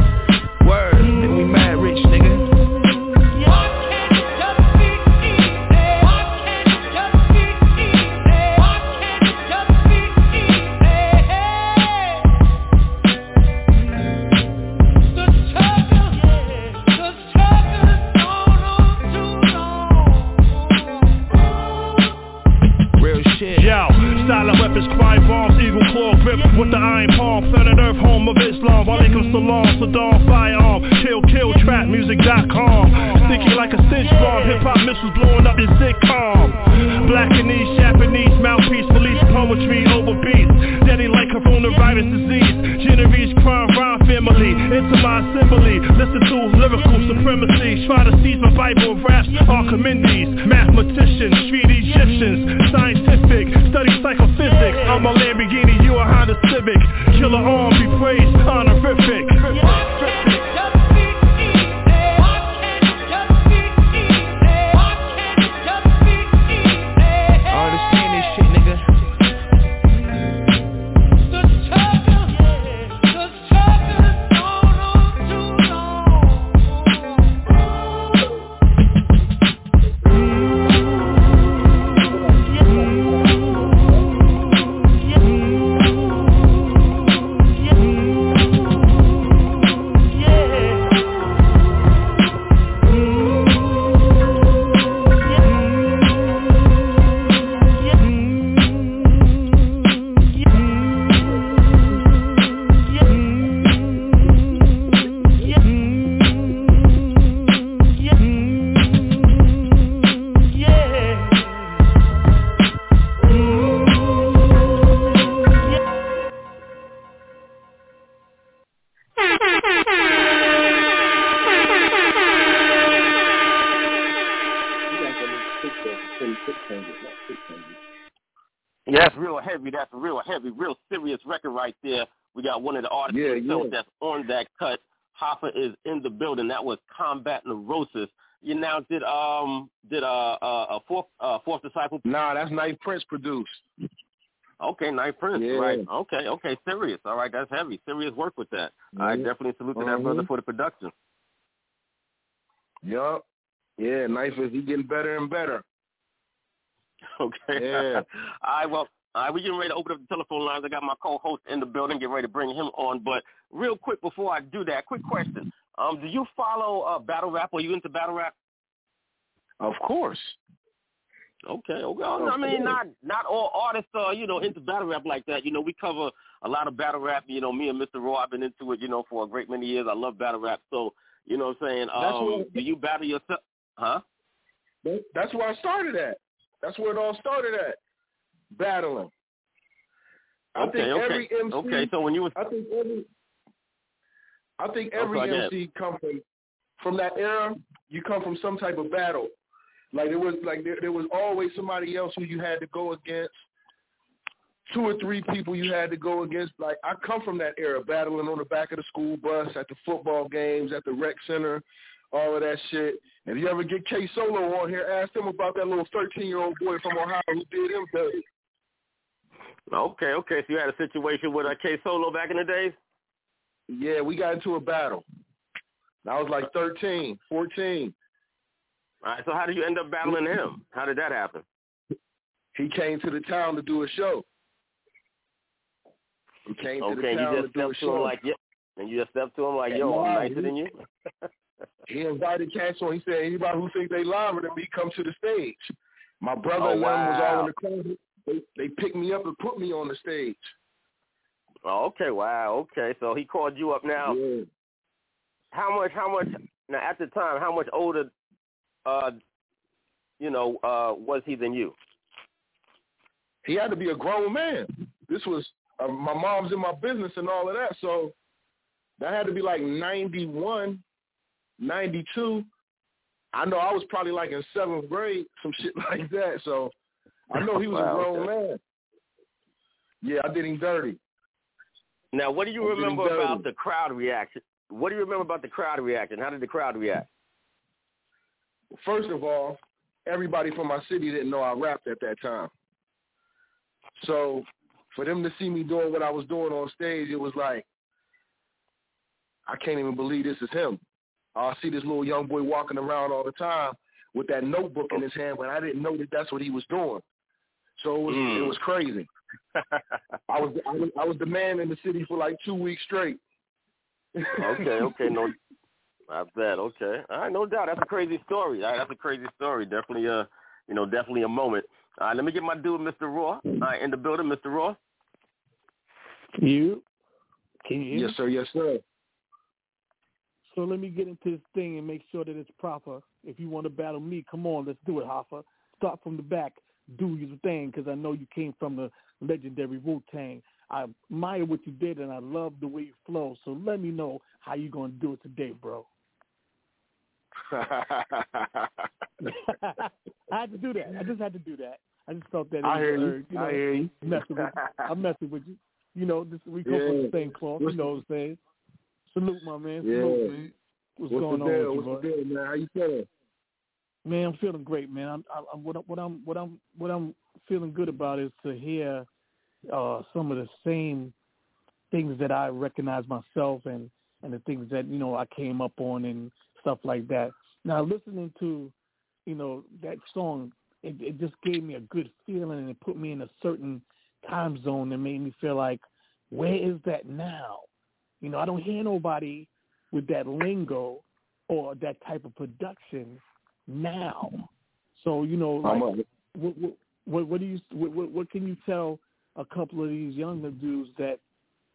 Speaker 26: firearm, kill, kill, trap, music.com. Sticky like a cinch bomb, hip hop missiles blowing up this sitcom. Black and East, Japanese, mouthpiece, police, poetry, over beats. Deadly like coronavirus disease. Genovese crime, rhyme family, into my assembly. Listen to lyrical supremacy. Try to seize my Bible raps, Archimedes, mathematicians, street Egyptians, scientific, study psychophysics. I'm a Lamborghini,
Speaker 1: right there. We got one of the artists
Speaker 25: Yeah, yeah.
Speaker 1: that's on that cut. Hoffa is in the building. That was Combat Neurosis. you now did um did uh, uh a fourth uh fourth disciple?
Speaker 25: Nah, that's 9th Prince produced.
Speaker 1: Okay, 9th Prince,
Speaker 25: Yeah.
Speaker 1: right? Okay, okay, serious. All right, that's heavy. Serious work with that. I
Speaker 25: Mhm.
Speaker 1: definitely salute to that brother
Speaker 25: Mhm.
Speaker 1: for the production.
Speaker 25: Yup. Yeah, Knife is he getting better and better.
Speaker 1: Okay.
Speaker 25: Yeah.
Speaker 1: all right, well, all right, we're getting ready to open up the telephone lines. I got my co-host in the building, getting ready to bring him on. But real quick before I do that, quick question. Um, do you follow uh, battle rap? Are you into battle rap?
Speaker 25: Of course.
Speaker 1: Okay, okay.
Speaker 25: Of
Speaker 1: I mean,
Speaker 25: course.
Speaker 1: not not all artists are you know into battle rap like that. You know, we cover a lot of battle rap. You know, me and Mr. Raw, I've been into it. You know, for a great many years. I love battle rap. So, you know, what I'm saying, um,
Speaker 25: what-
Speaker 1: do you battle yourself? Huh?
Speaker 25: That's where I started at. That's where it all started at. Battling. I
Speaker 1: Okay,
Speaker 25: think
Speaker 1: okay.
Speaker 25: every MC
Speaker 1: Okay, so when you was
Speaker 25: I think every I think
Speaker 1: Oh,
Speaker 25: every
Speaker 1: ahead.
Speaker 25: MC come from from that era, you come from some type of battle. Like there was like there, there was always somebody else who you had to go against. Two or three people you had to go against. Like I come from that era, battling on the back of the school bus, at the football games, at the rec center, all of that shit. If you ever get K Solo on here, ask him about that little thirteen year old boy from Ohio who did him dirty.
Speaker 1: Okay, okay. So you had a situation with a K Solo back in the days.
Speaker 25: Yeah, we got into a battle. I was like 13, 14.
Speaker 1: All right. So how did you end up battling him? How did that happen?
Speaker 25: He came to the town to do a show. He came to
Speaker 1: Okay,
Speaker 25: the
Speaker 1: and
Speaker 25: town
Speaker 1: you
Speaker 25: to
Speaker 1: just
Speaker 25: do a
Speaker 1: stepped to
Speaker 25: show.
Speaker 1: him like, yeah, and you just stepped to him like, yo, I'm nicer
Speaker 25: he-
Speaker 1: than you.
Speaker 25: He invited cats on. He said anybody who thinks they live than me come to the stage. My brother
Speaker 1: Oh,
Speaker 25: them was all in the crowd. They they picked me up and put me on the stage.
Speaker 1: Oh, okay, wow, okay. So he called you up now. How much? How much? Now at the time, how much older, uh, you know, uh, was he than you?
Speaker 25: He had to be a grown man. This was uh, my mom's in my business and all of that, so that had to be like 91, 92. I know I was probably like in seventh grade, some shit like that. So I know he was
Speaker 1: Wow,
Speaker 25: a grown
Speaker 1: okay.
Speaker 25: man. Yeah, I did him dirty.
Speaker 1: Now, what do you
Speaker 25: I'm
Speaker 1: remember about the crowd reaction? What do you remember about the crowd reaction? How did the crowd react?
Speaker 25: First of all, everybody from my city didn't know I rapped at that time. So for them to see me doing what I was doing on stage, it was like, I can't even believe this is him. I see this little young boy walking around all the time with that notebook in his hand, but I didn't know that that's what he was doing. So it was
Speaker 1: Mm.
Speaker 25: it was crazy. I was I was I was the man in the city for like two weeks straight.
Speaker 1: Okay, okay, no, I bet. Okay, all right, no doubt. That's a crazy story. All right, that's a crazy story. Definitely, a, you know, definitely a moment. All right, let me get my dude, Mr. Raw, all right, in the building, Mr. Raw.
Speaker 12: You? Can you
Speaker 25: Yes, sir. Yes, sir.
Speaker 12: So let me get into this thing and make sure that it's proper. If you want to battle me, come on, let's do it, Hoffa. Start from the back, do your thing, because I know you came from the legendary Wu Tang. I admire what you did, and I love the way you flow. So let me know how you're gonna do it today, bro. I had to do that. I just had to do that. I just felt that.
Speaker 25: I hear you.
Speaker 12: Uh, urge, know,
Speaker 25: I hear you.
Speaker 12: Messing with you. I'm messing with you. You know, this, we come from the same cloth. You know what I'm saying? Salute, my man.
Speaker 25: Yeah.
Speaker 12: Salute, man. What's,
Speaker 25: What's
Speaker 12: going on with you,
Speaker 25: What's the deal, man? How you feeling?
Speaker 12: Man, I'm feeling great, man. I'm, I, I, what, what I'm what I'm what I'm feeling good about is to hear uh, some of the same things that I recognize myself and and the things that you know I came up on and stuff like that. Now, listening to you know that song, it, it just gave me a good feeling and it put me in a certain time zone that made me feel like, where is that now? You know, I don't hear nobody with that lingo or that type of production now. So you know, like, what, what, what, what do you what, what, can you tell a couple of these younger dudes that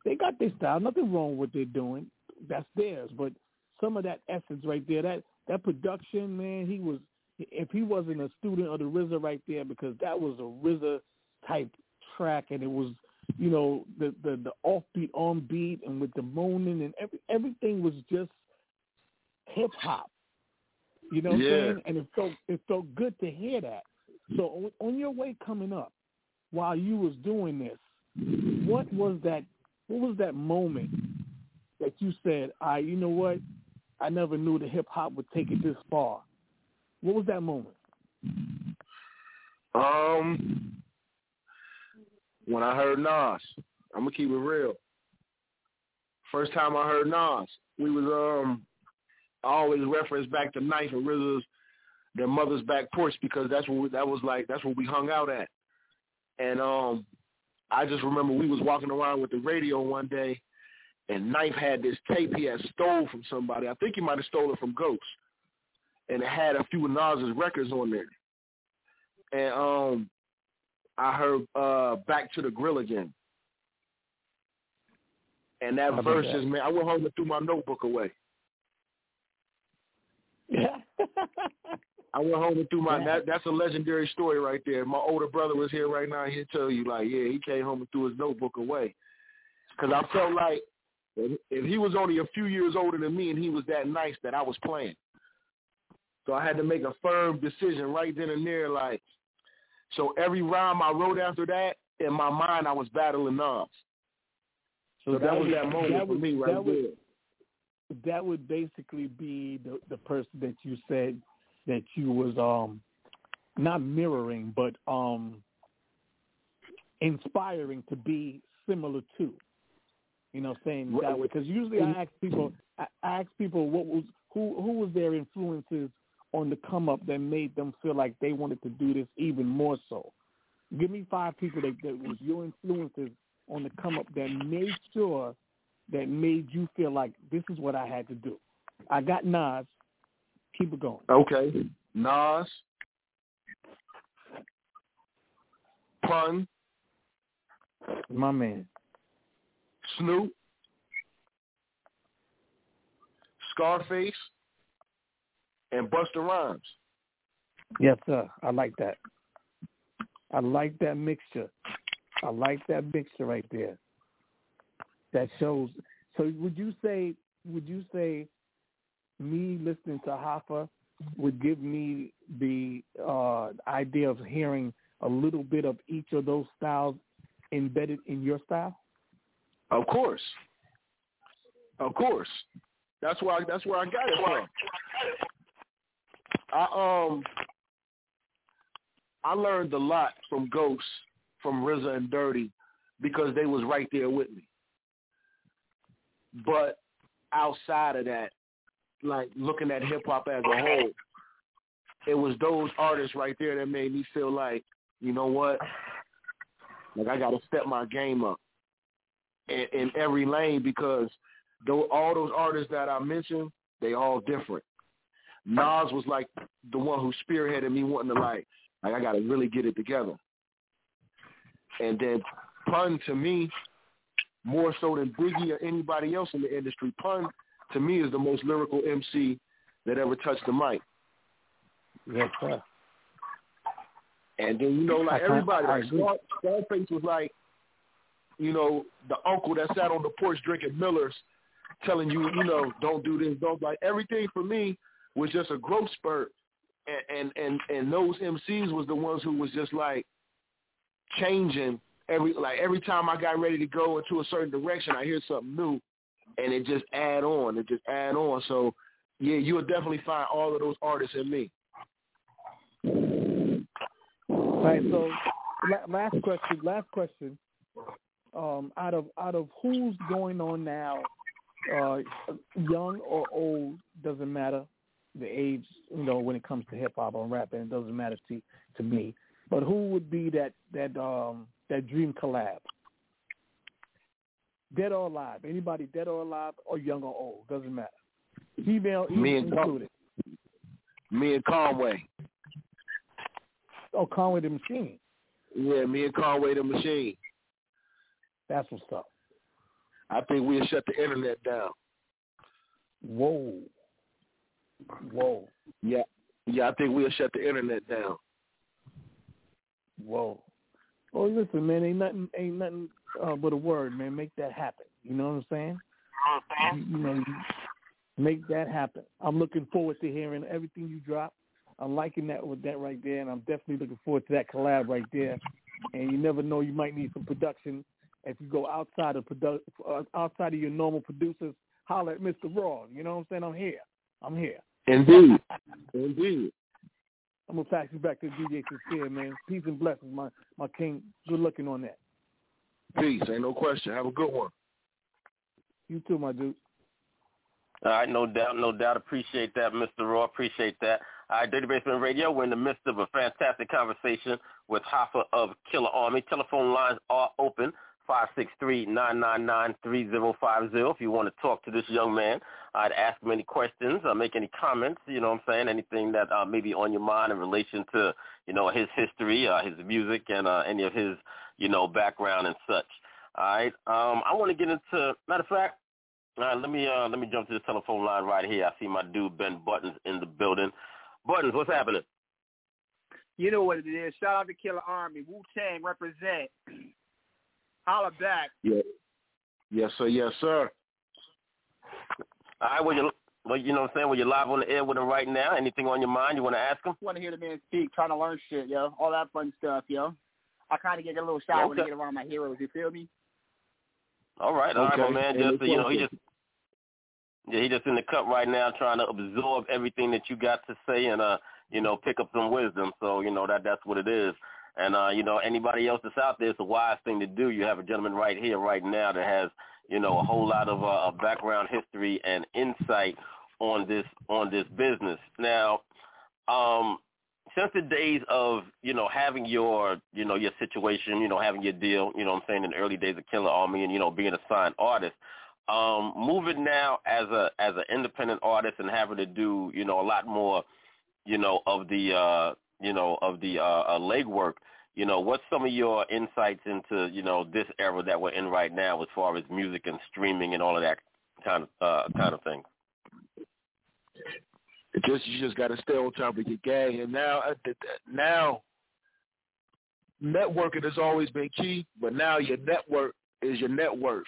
Speaker 12: they got their style? Nothing wrong with what they're doing. That's theirs. But some of that essence right there, that that production, man, he was. If he wasn't a student of the RZA right there, because that was a RZA type track, and it was, you know, the the the offbeat, on beat, and with the moaning and every everything was just hip hop. You know what
Speaker 25: Yeah.
Speaker 12: I'm saying? And it felt it felt good to hear that. So on, on your way coming up, while you was doing this, what was that? What was that moment that you said, "I, you know what? I never knew the hip hop would take it this far." What was that moment?
Speaker 25: Um, when I heard Nas, I'm gonna keep it real. First time I heard Nas, we was um, I always reference back to Knife and RZA's their mother's back porch because that's what we, that was like. That's where we hung out at. And um, I just remember we was walking around with the radio one day, and Knife had this tape he had stole from somebody. I think he might have stolen it from Ghost, and it had a few of Nas's records on there. And um, I heard uh, "Back to the Grill" again, and that
Speaker 12: about
Speaker 25: verse
Speaker 12: that?
Speaker 25: just man, I went home and threw my notebook away. I went home and threw my
Speaker 12: Yeah.
Speaker 25: that that's a legendary story right there. My older brother was here right now. He'll tell you like, yeah, he came home and threw his notebook away because I felt like if if he was only a few years older than me and he was that nice that I was playing. So I had to make a firm decision right then and there. Like, so every rhyme I wrote after that, in my mind, I was battling Nas. So that, was that moment
Speaker 12: that
Speaker 25: for me right
Speaker 12: that
Speaker 25: there.
Speaker 12: would- That would basically be the the person that you said that you was um not mirroring, but um inspiring to be similar to. You know, saying that way because usually I ask people, I ask people what was who who was their influences on the come up that made them feel like they wanted to do this even more so. Give me five people that, that was your influences on the come up that made sure that made you feel like this is what I had to do. I got Nas. Keep it going.
Speaker 25: Okay. Nas. Pun.
Speaker 12: My man.
Speaker 25: Snoop. Scarface. And Busta Rhymes.
Speaker 12: Yes, sir. I like that. I like that mixture. I like that mixture right there. That shows. So, would you say? Would you say me listening to Hoffa would give me the uh, idea of hearing a little bit of each of those styles embedded in your style?
Speaker 25: Of course. Of course. That's why that's where I got it from. I um I learned a lot from Ghost, from RZA and Dirty, because they was right there with me. But outside of that, like looking at hip hop as a whole, it was those artists right there that made me feel like, you know what? Like I got to step my game up in, in every lane because though all those artists that I mentioned, they all different. Nas was like the one who spearheaded me wanting to like, like I got to really get it together. And then Pun to me, more so than Biggie or anybody else in the industry, Pun to me is the most lyrical MC that ever touched the mic.
Speaker 12: Yes, sir.
Speaker 25: And then you know, like everybody, like. Scar, Scarface was like, you know, the uncle that sat on the porch drinking Millers, telling you, you know, don't do this, don't like everything for me was just a growth spurt, and and and, and those MCs was the ones who was just like changing every like every time I got ready to go into a certain direction, I hear something new, and it just add on, it just add on. So yeah, you'll definitely find all of those artists in me.
Speaker 12: Right. So, last question. Last question. Um, out of out of who's going on now, uh, young or old, doesn't matter. The age, you know, when it comes to hip hop or rapping, it doesn't matter to to me. But who would be that that um that dream collab? Dead or alive? Anybody dead or alive, or young or old? Doesn't matter. Female
Speaker 25: Me and Con-
Speaker 12: included.
Speaker 25: Me and Conway.
Speaker 12: Oh, Conway the Machine.
Speaker 25: Yeah, me and Conway the Machine.
Speaker 12: That's what's up.
Speaker 25: I think we'll shut the internet down.
Speaker 12: Whoa. Whoa.
Speaker 25: Yeah. Yeah, I think we'll shut the internet down.
Speaker 12: Whoa. Oh, listen, man, ain't nothing, ain't nothing uh, but a word, man. Make that happen. You know what I'm saying? You, you know, make that happen. I'm looking forward to hearing everything you drop. I'm liking that with that right there, and I'm definitely looking forward to that collab right there. And you never know, you might need some production if you go outside of produ- uh, outside of your normal producers. Holler at Mr. Raw. You know what I'm saying? I'm here. I'm here.
Speaker 25: Indeed. Indeed.
Speaker 12: I'm gonna pass you back to DJ Sincere, man. Peace and blessings, my my king. Good looking on that.
Speaker 25: Peace, ain't no question. Have a good one.
Speaker 12: You too, my dude.
Speaker 1: All right, no doubt, no doubt. Appreciate that, Mr. Raw. Appreciate that. All right, Dirty Basement Radio. We're in the midst of a fantastic conversation with Hoffa of Killarmy. Telephone lines are open. 563-999-3050 if you want to talk to this young man. I'd ask him any questions or make any comments, you know what I'm saying, anything that uh, may be on your mind in relation to, you know, his history, uh, his music, and uh, any of his, you know, background and such. All right. Um, I want to get into, matter of fact, all right, let me uh, let me jump to the telephone line right here. I see my dude Ben Buttons in the building. Buttons, what's happening?
Speaker 27: You know what it is. Shout out to Killarmy. Wu Tang represent. Holla back.
Speaker 25: Yeah. Yes, sir. Yes, sir.
Speaker 1: All right, well, you, well, you know what I'm saying? Well, you're live on the air with him right now. Anything on your mind you want to ask him?
Speaker 27: I want to hear the man speak, trying to learn shit, yo. All that fun stuff, yo. I kind of get a little shy when I get around my heroes. You feel me?
Speaker 1: All right, all right,
Speaker 25: Okay.
Speaker 1: my man.
Speaker 25: Any
Speaker 1: Just you know, he just yeah, he just in the cut right now, trying to absorb everything that you got to say and uh, you know, pick up some wisdom. So you know that that's what it is. And uh, you know, anybody else that's out there, it's a wise thing to do. You have a gentleman right here, right now, that has you know a whole lot of uh, background history and insight on this on this business. Now, um, since the days of you know having your you know your situation, you know having your deal, you know what I'm saying in the early days of Killarmy and you know being a signed artist, um, moving now as a as an independent artist and having to do you know a lot more, you know of the uh, you know of the uh, uh, legwork. You know, what's some of your insights into you know this era that we're in right now, as far as music and streaming and all of that kind of uh, kind of thing?
Speaker 25: It just you just got to stay on top of your game. And now, uh, now, networking has always been key, but now your network is your net worth.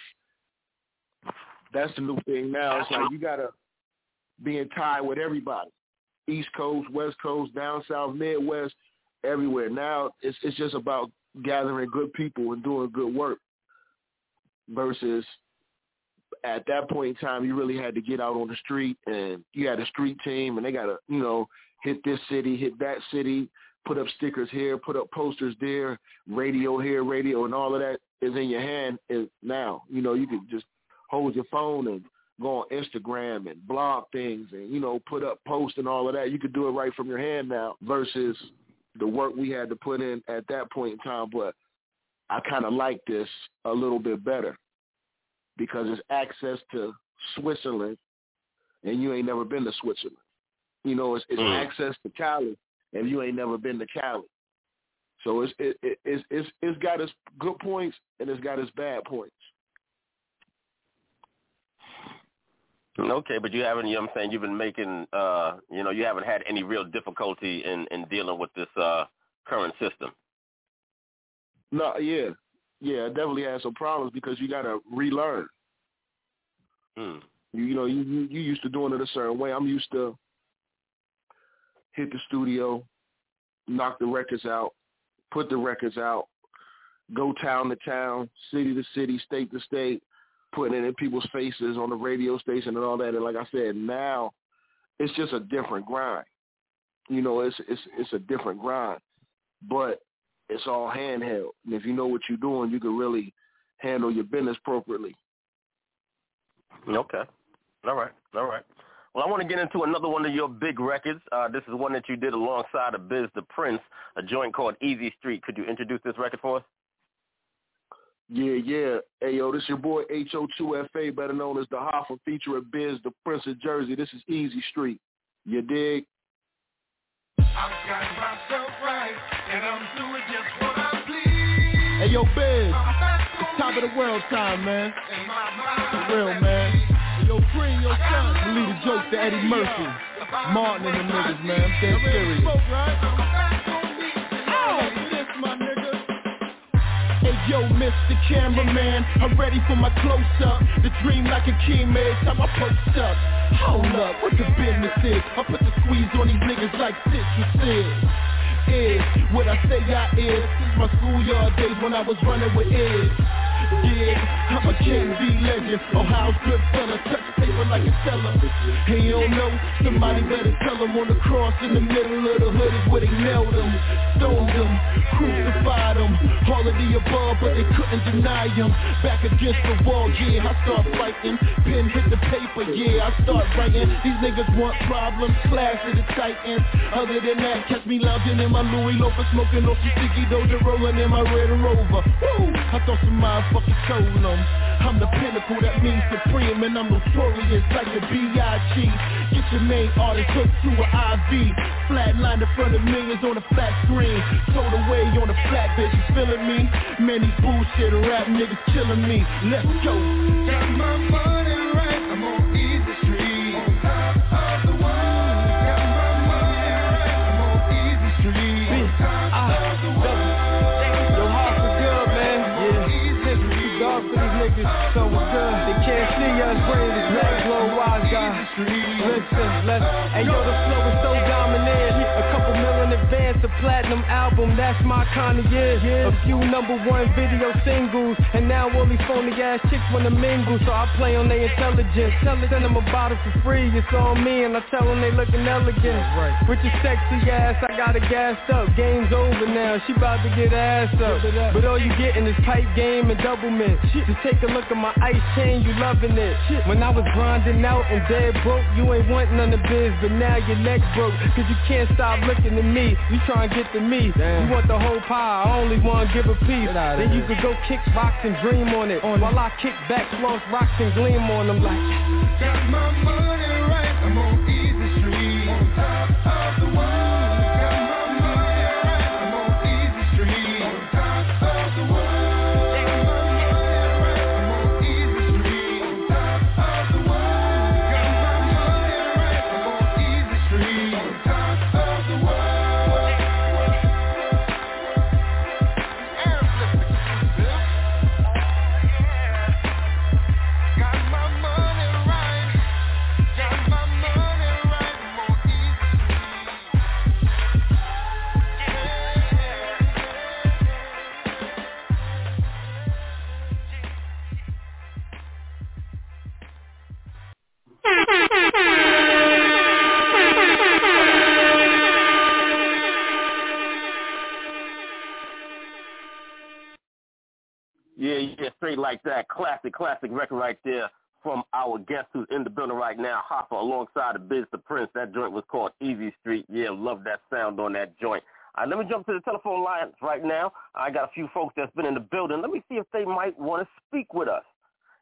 Speaker 25: That's the new thing now. It's like you got to be in tie with everybody, East Coast, West Coast, down south, Midwest, everywhere. Now it's it's just about gathering good people and doing good work. Versus at that point in time, you really had to get out on the street, and you had a street team, and they got to, you know, hit this city, hit that city, put up stickers here, put up posters there, radio here, radio, and all of that is in your hand is now. You know, you can just hold your phone and go on Instagram and blog things, and you know, put up posts and all of that. You could do it right from your hand now, versus the work we had to put in at that point in time. But I kind of like this a little bit better because it's access to Switzerland, and you ain't never been to Switzerland. You know, it's, it's
Speaker 1: Mm.
Speaker 25: access to Cali, and you ain't never been to Cali. So it's it, it, it's it's it's got its good points and it's got its bad points.
Speaker 1: Okay, but you haven't, you know what I'm saying, you've been making, uh, you know, you haven't had any real difficulty in, in dealing with this uh, current system.
Speaker 25: No, yeah, yeah, I definitely had some problems because you got to relearn.
Speaker 1: Hmm.
Speaker 25: You, you know, you, you you used to doing it a certain way. I'm used to hit the studio, knock the records out, put the records out, go town to town, city to city, state to state, putting it in people's faces on the radio station and all that. And like I said, now it's just a different grind. You know, it's it's it's a different grind, but it's all handheld. And if you know what you're doing, you can really handle your business appropriately.
Speaker 1: Okay. All right. All right. Well, I want to get into another one of your big records. Uh, this is one that you did alongside of Biz the Prince, a joint called Easy Street. Could you introduce this record for us?
Speaker 25: Yeah, yeah. Hey, yo, this your boy HO2FA, better known as the Hoffa featuring Biz, the Prince of Jersey. This is Easy Street. You dig?
Speaker 19: I got myself right, and I'm doing just what I please.
Speaker 28: Hey yo, Biz, it's top of the world time, man. For real, man. Hey, yo, Cream, yo, son. We leave the jokes to Eddie Murphy, Martin and the niggas, man. I'm dead serious.
Speaker 29: Hey yo, Mr. Cameraman, I'm ready for my close-up. The dream like a king, man, time I post up. Hold up, what the business is? I put the squeeze on these niggas like citrus is. Is what I say I is. Since my schoolyard days when I was running with is. Yeah, I'm a KB legend. Ohio's good fella, touchdown.
Speaker 25: paper like a. And you don't know, somebody better tell him on the cross in the middle of the hood is where they nailed him, stoned him, crucified him. All of the above, but they couldn't deny him. Back against the wall, yeah, I start fighting. Pen hit the paper, yeah, I start writing. These niggas want problems, class of the titans. Other than that, catch me lounging in my Louis Loafer, smoking off some sticky doja, rolling in my Red Rover. Woo! I thought some motherfuckers I'm the pinnacle, that means supreme, and I'm notorious like the B.I.G. Get your main artist hooked to an IV. Flatline in front of millions on a flat screen. Sold away on a flat bitch, you feeling me? Man, these bullshit rap niggas killing me. Let's go.
Speaker 30: Got my money
Speaker 31: niggas, so good. They can't see us, brain is black, glow, wise guy. Listen, let's, hey yo, the flow is so dominant. A couple mil in advance, a platinum album, that's my kind of year. A few number one video singles, and now all these phony ass chicks wanna mingle, so I play on their intelligence. Tell them, send them a bottle for free, it's on me, and I tell them they looking elegant. With your sexy ass, I got it gassed up. Game's over now, she about to get ass up. But all you getting is pipe game and double mint. Just take a look at my ice chain, you loving it. When I was grinding out and dead broke, you ain't want none of biz, but now your neck broke. Cause you can't stop looking at me, you try and get to me. You want the whole pie, I only want to give a piece. Then you could go kick rocks and dream on it. While I kick back, floss rocks and gleam on them like.
Speaker 30: Got my money right, I'm on
Speaker 1: straight like that. Classic, classic record right there from our guest who's in the building right now, Hoffa, alongside the Biz the Prince. That joint was called Easy Street. Yeah, love that sound on that joint. All right, let me jump to the telephone lines right now. I got a few folks that's been in the building. Let me see if they might want to speak with us.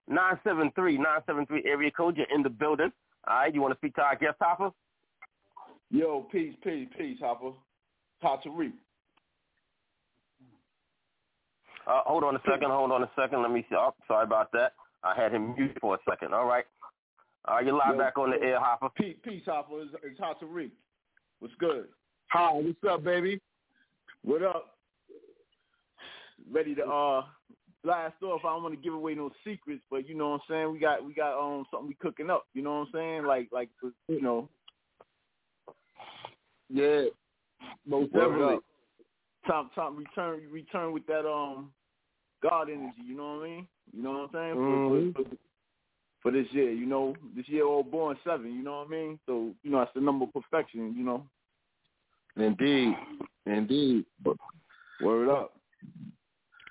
Speaker 1: 973, 973 area code, you're in the building. All right, you want to speak to our guest, Hoffa?
Speaker 28: Yo, peace, peace, peace, Hoffa. Reap.
Speaker 1: Uh, hold on a second. Hold on a second. Let me see. Oh, sorry about that. I had him mute for a second. All right. All right, you're live
Speaker 28: Yo,
Speaker 1: back on the air, Hoffa.
Speaker 28: Peace, peace Hoffa. It's, it's hot to reap. What's good? Hi, what's up, baby? What up? Ready to uh blast off. I don't want to give away no secrets, but you know what I'm saying. We got we got um something we cooking up. You know what I'm saying? Like like you know. Yeah, most Word definitely. Time time return return with that um God energy. You know what I mean? You know what I'm saying? For- Mhm. For, for, for this year, you know, this year all born seven. You know what I mean? So you know that's the number of perfection. You know. Indeed, indeed. Word up.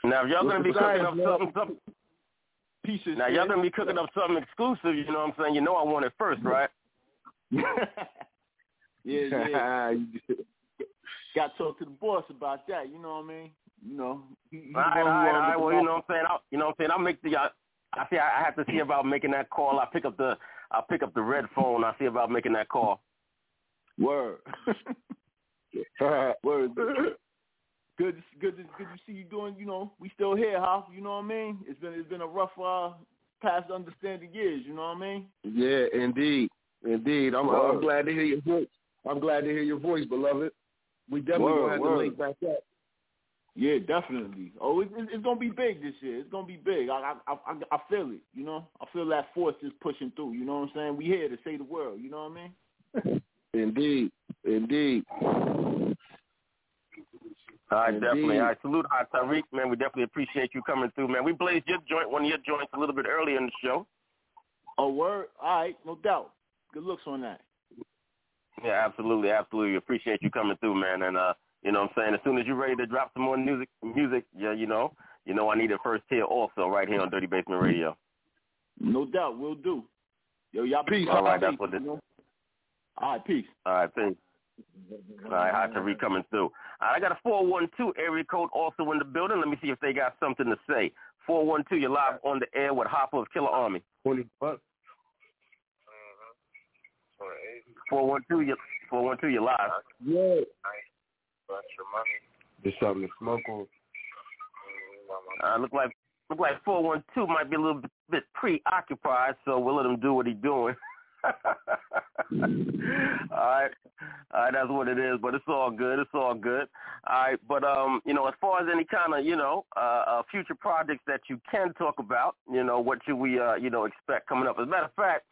Speaker 1: Now, if y'all going to be cooking up something, something
Speaker 28: pieces.
Speaker 1: now y'all to be cooking up something exclusive, you know what I'm saying? You know I want it first, right?
Speaker 28: Yeah, yeah. Got to talk to the boss about that. You know what I mean? You know. He, he's
Speaker 1: All right,
Speaker 28: the
Speaker 1: all
Speaker 28: one who
Speaker 1: right, all
Speaker 28: wanted
Speaker 1: right.
Speaker 28: to
Speaker 1: Well, you know what I'm saying? I'll, you know what I'm saying? I'll make the. I, I see. I, I have to see about making that call. I pick up the. I pick up the red phone. I see about making that call.
Speaker 28: Word. Word. Good, good, good to see you doing. You know, we still here, Hoff. You know what I mean? It's been, it's been a rough uh, past understanding years. You know what I mean? Yeah, indeed, indeed. I'm, Word. I'm glad to hear your voice. I'm glad to hear your voice, beloved. We definitely Word, gonna have word. to link back up. Yeah, definitely. Oh, it's, it's gonna be big this year. It's gonna be big. I, I, I, I feel it. You know, I feel that force is pushing through. You know what I'm saying? We here to save the world. You know what I mean? Indeed, indeed.
Speaker 1: All right, definitely.
Speaker 28: I
Speaker 1: All right, salute Hot Tariq, man. We definitely appreciate you coming through, man. We blazed your joint, one of your joints, a little bit earlier in the show.
Speaker 28: Oh, word. All right, no doubt. Good looks on that.
Speaker 1: Yeah, absolutely, absolutely. Appreciate you coming through, man. And uh, you know what I'm saying? As soon as you're ready to drop some more music music, yeah, you know, you know I need a first tier also right here on Dirty Basement Radio.
Speaker 28: No doubt, we'll do. Yo, y'all
Speaker 25: peace.
Speaker 1: All right, that's what it is.
Speaker 28: All right, peace.
Speaker 1: All right, peace. All right, Hot Tariq coming through. All right, I got a 412 area code also in the building. Let me see if they got something to say. 412, you're live on the air with Hoffa of Killarmy.
Speaker 25: 20 bucks.
Speaker 1: 412, you 412, you're live.
Speaker 25: Yeah.
Speaker 17: Bunch of money.
Speaker 25: There's something to smoke on.
Speaker 1: Uh, look like look like 412 might be a little bit preoccupied, so we'll let him do what he's doing. all right, all right, that's what it is. But it's all good. It's all good. All right, but um, you know, as far as any kind of you know uh, uh future projects that you can talk about, you know, what should we uh you know expect coming up? As a matter of fact,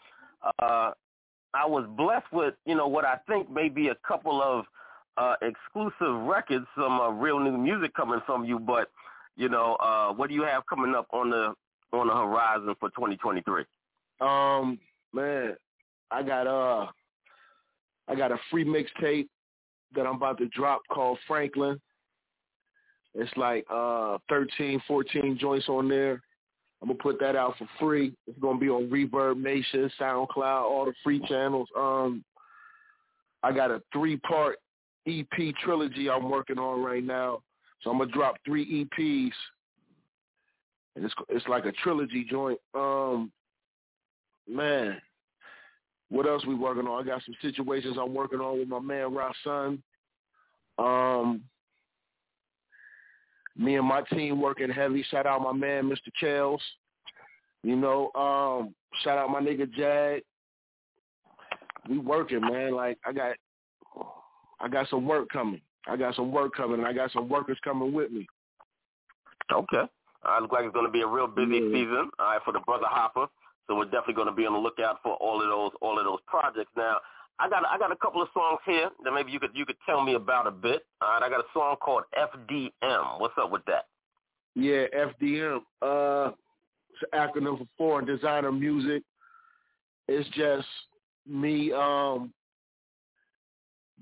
Speaker 1: uh, I was blessed with you know what I think may be a couple of uh exclusive records, some uh, real new music coming from you. But you know, uh, what do you have coming up on the on the horizon for 2023?
Speaker 25: Um, man, I got uh, I got a free mixtape that I'm about to drop called Franklin. It's like uh 13, 14 joints on there. I'm gonna put that out for free. It's gonna be on ReverbNation, SoundCloud, all the free channels. Um, I got a three part EP trilogy I'm working on right now. So I'm gonna drop three EPs, and it's it's like a trilogy joint. Um, man, what else we working on? I got some situations I'm working on with my man Rasan. Um, me and my team working heavy. Shout out my man Mr. Kels. You know, um, shout out my nigga Jag. We working, man. Like I got, I got some work coming. I got some work coming, and I got some workers coming with me.
Speaker 1: Okay. Uh, looks like it's going to be a real busy
Speaker 25: Yeah.
Speaker 1: season, all right, for the brother Hoffa. So we're definitely going to be on the lookout for all of those all of those projects. Now, I got I got a couple of songs here that maybe you could you could tell me about a bit. All right, I got a song called FDM. What's up with that?
Speaker 25: Yeah, FDM. Uh, it's an acronym for Foreign Designer Music. It's just me um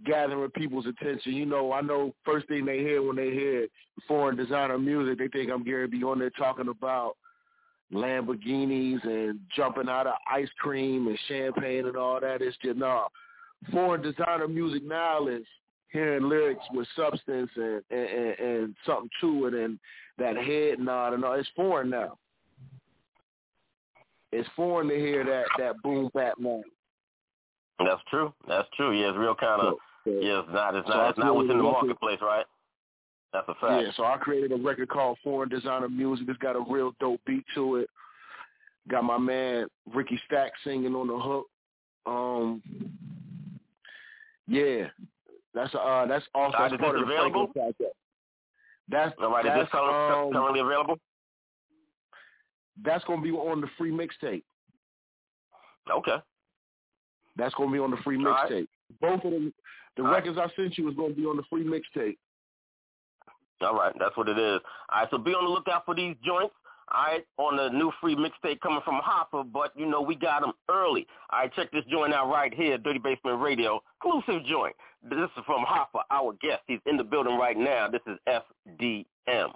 Speaker 25: gathering people's attention. You know, I know first thing they hear when they hear foreign designer music, they think I'm Gary B on there talking about Lamborghinis and jumping out of ice cream and champagne and all that. It's just no. Foreign designer music now is hearing lyrics with substance and, and, and, and something to it and that head nod and all. It's foreign now. It's foreign to hear that that boom bap man.
Speaker 1: That's true. That's true. Yeah, it's real kind of. Yeah, it's not. It's
Speaker 25: So
Speaker 1: not. It's not what's in the marketplace, right? That's a fact.
Speaker 25: Yeah, so I created a record called Foreign Designer Music. It's got a real dope beat to it. Got my man Ricky Stack singing on the hook. Um, yeah, that's uh that's also
Speaker 1: Uh,
Speaker 25: that's part of the
Speaker 1: available?
Speaker 25: Franklin project. That's
Speaker 1: All right. Is
Speaker 25: that's
Speaker 1: this currently,
Speaker 25: um,
Speaker 1: currently available?
Speaker 25: that's gonna be on the free mixtape.
Speaker 1: Okay.
Speaker 25: That's gonna be on the free
Speaker 1: All right.
Speaker 25: mixtape. Both of them, the
Speaker 1: All right.
Speaker 25: records I sent you is gonna be on the free mixtape.
Speaker 1: All right, that's what it is. All right, so be on the lookout for these joints. All right, on the new free mixtape coming from Hoffa, but you know we got them early. All right, check this joint out right here, Dirty Basement Radio, exclusive joint. This is from Hoffa, our guest. He's in the building right now. This is FDM.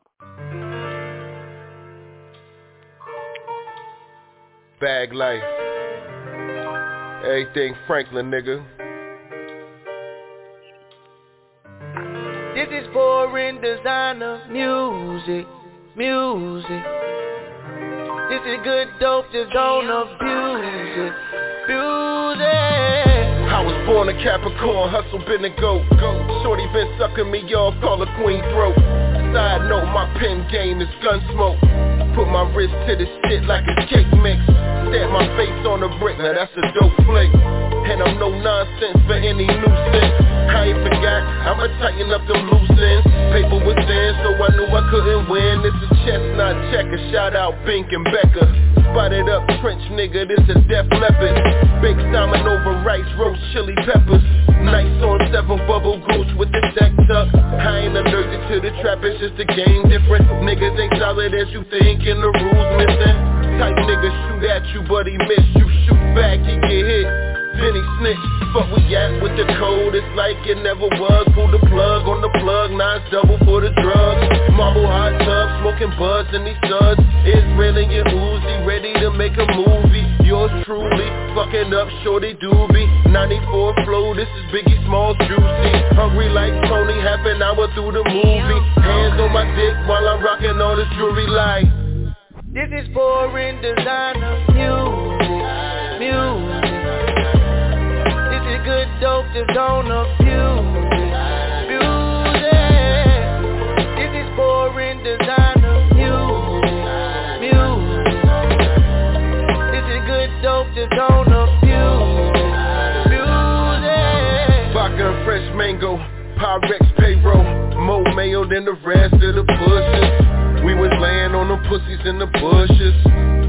Speaker 7: Bag life. Everything Franklin, nigga.
Speaker 10: This is foreign designer music, music. This is good dope, just don't abuse it, abuse it.
Speaker 7: I was born a Capricorn, hustle been a goat. Shorty been sucking me off, call her queen throat. Side note, my pen game is gun smoke. Put my wrist to the shit like a cake mix. Stamp my face on the brick, now that's a dope flick. And I'm no nonsense for any nuisance. I ain't forgot, I'ma tighten up them loose ends. Paper was thin, so I knew I couldn't win. This is chestnut checker, shout out Bink and Becker. Spotted up trench nigga, this a def leopard. Baked salmon over rice, roast chili peppers. Nice on seven bubble goose with the deck tuck. I ain't allergic to the trap, it's just a game different. Niggas ain't solid as you think and the rules missing. Type nigga shoot at you, but he miss you
Speaker 25: fuck we at with the code, it's like it never was. Pull the plug on the plug, nine's double for the drugs. Marble hot tub, smoking buds in these studs really your Uzi, ready to make a movie. Yours truly, fucking up shorty doobie. 94 flow, this is Biggie Smalls juicy. Hungry like Tony, half an hour through the movie. Hands on my dick while I'm rocking all this jewelry like.
Speaker 32: This is foreign designer music, music dope that's on the music, music This is foreign designer music, music This is good dope that's on the music, music
Speaker 25: Vodka and fresh mango, Pyrex payroll More mayo than the rest of the pushes We was laying on them pussies in the bushes.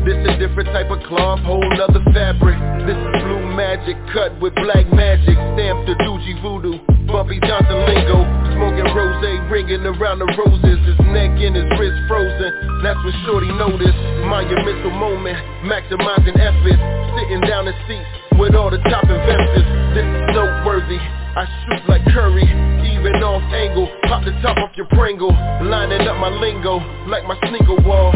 Speaker 25: This a different type of cloth, whole other fabric. This magic, cut with black magic. Stamped the Doogie Voodoo, Bumpy Johnson lingo. Smoking rose, ringing around the roses. His neck and his wrist frozen. That's what Shorty noticed. Monumental moment, maximizing effort. Sitting down in seats with all the top investors. This is noteworthy I shoot like Curry, even off angle. Pop the top off your Pringle. Lining up my lingo, like my sneaker wall.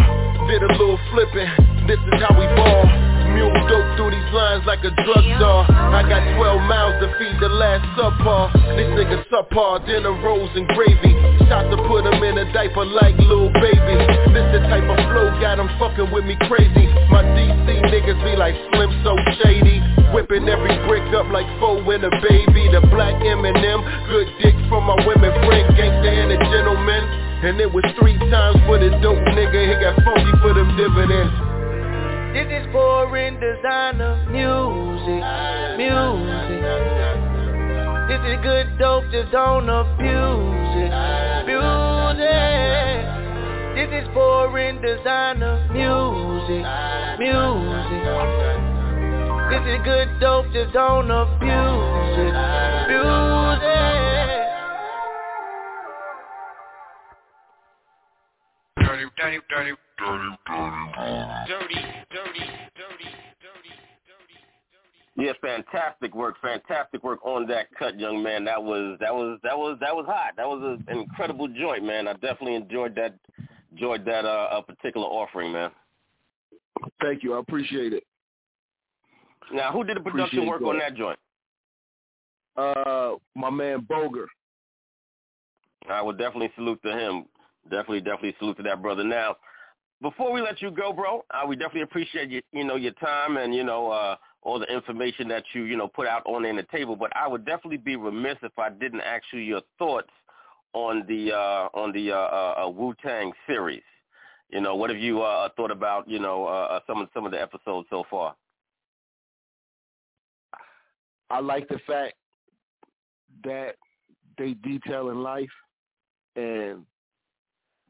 Speaker 25: Did a little flipping, this is how we ball Mule dope through these lines like a drug czar. I got 12 miles to feed the last subpar. This nigga subpar, dinner rolls and gravy. Shot to put him in a diaper like little baby. This the type of flow got him fucking with me crazy. My DC niggas be like Slim so shady. Whipping every brick up like four in a baby. The black M&M, good dick from my women. Friend Gangsta and a gentleman. And it was three times for the dope nigga. He got funky for them dividends
Speaker 32: This is foreign designer music, music. This is good dope that's on the music, music. This is foreign designer music, music. This is good dope that's on the music, music.
Speaker 33: Dirty, dirty, dirty, dirty, dirty, dirty, dirty, dirty.
Speaker 1: Yeah, fantastic work, fantastic work on that cut, young man. That was that was that was that was hot. That was an incredible joint, man. I definitely enjoyed that enjoyed that uh, a particular offering, man.
Speaker 34: Thank you, I appreciate it.
Speaker 1: Now, who did the production
Speaker 34: Appreciate
Speaker 1: work
Speaker 34: that.
Speaker 1: on that joint?
Speaker 34: Uh, my man Boger.
Speaker 1: I would definitely salute to him. Definitely, definitely salute to that brother. Now, before we let you go, bro, uh, we definitely appreciate you, you know, your time and you know uh, all the information that you, you know, put out on the table. But I would definitely be remiss if I didn't ask you your thoughts on the uh, on the uh, uh, uh, Wu Tang series. You know, what have you uh, thought about, you know, uh, uh, some of some of the episodes so far?
Speaker 34: I like the fact that they detail in life and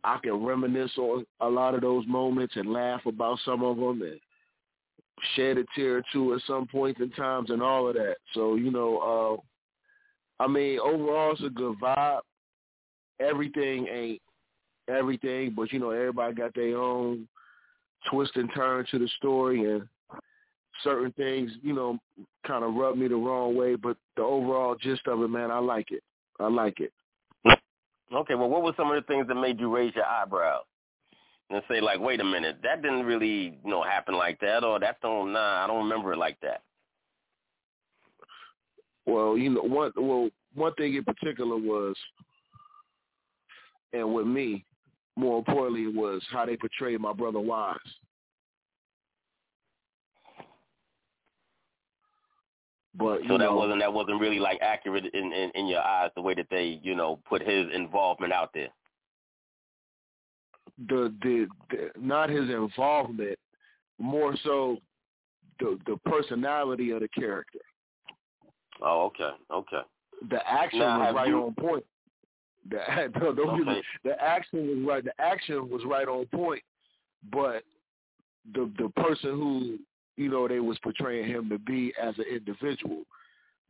Speaker 34: I can reminisce on a lot of those moments and laugh about some of them and shed a tear or two at some points in times and all of that. So, you know, uh I mean, overall it's a good vibe. Everything ain't everything, but you know, everybody got their own twist and turn to the story and certain things, you know, kind of rub me the wrong way, but the overall gist of it, man, I like it. I like it.
Speaker 1: Okay, well, what were some of the things that made you raise your eyebrows and say, like, wait a minute, that didn't really, you know, happen like that, or that don't, nah, I don't remember it like that.
Speaker 34: Well, you know, one well, one thing in particular was, and with me, more importantly, was how they portrayed my brother Wise. But
Speaker 1: So that
Speaker 34: know,
Speaker 1: wasn't that wasn't really like accurate in, in in your eyes the way that they, you know, put his involvement out there.
Speaker 34: the, the the not his involvement, more so the the personality of the character.
Speaker 1: Oh, okay, okay.
Speaker 34: The action
Speaker 1: Now,
Speaker 34: was right
Speaker 1: you-
Speaker 34: on point. The don't, don't get me-
Speaker 1: Okay.
Speaker 34: the action was right. The action was right on point, but the the person who you know they was portraying him to be as an individual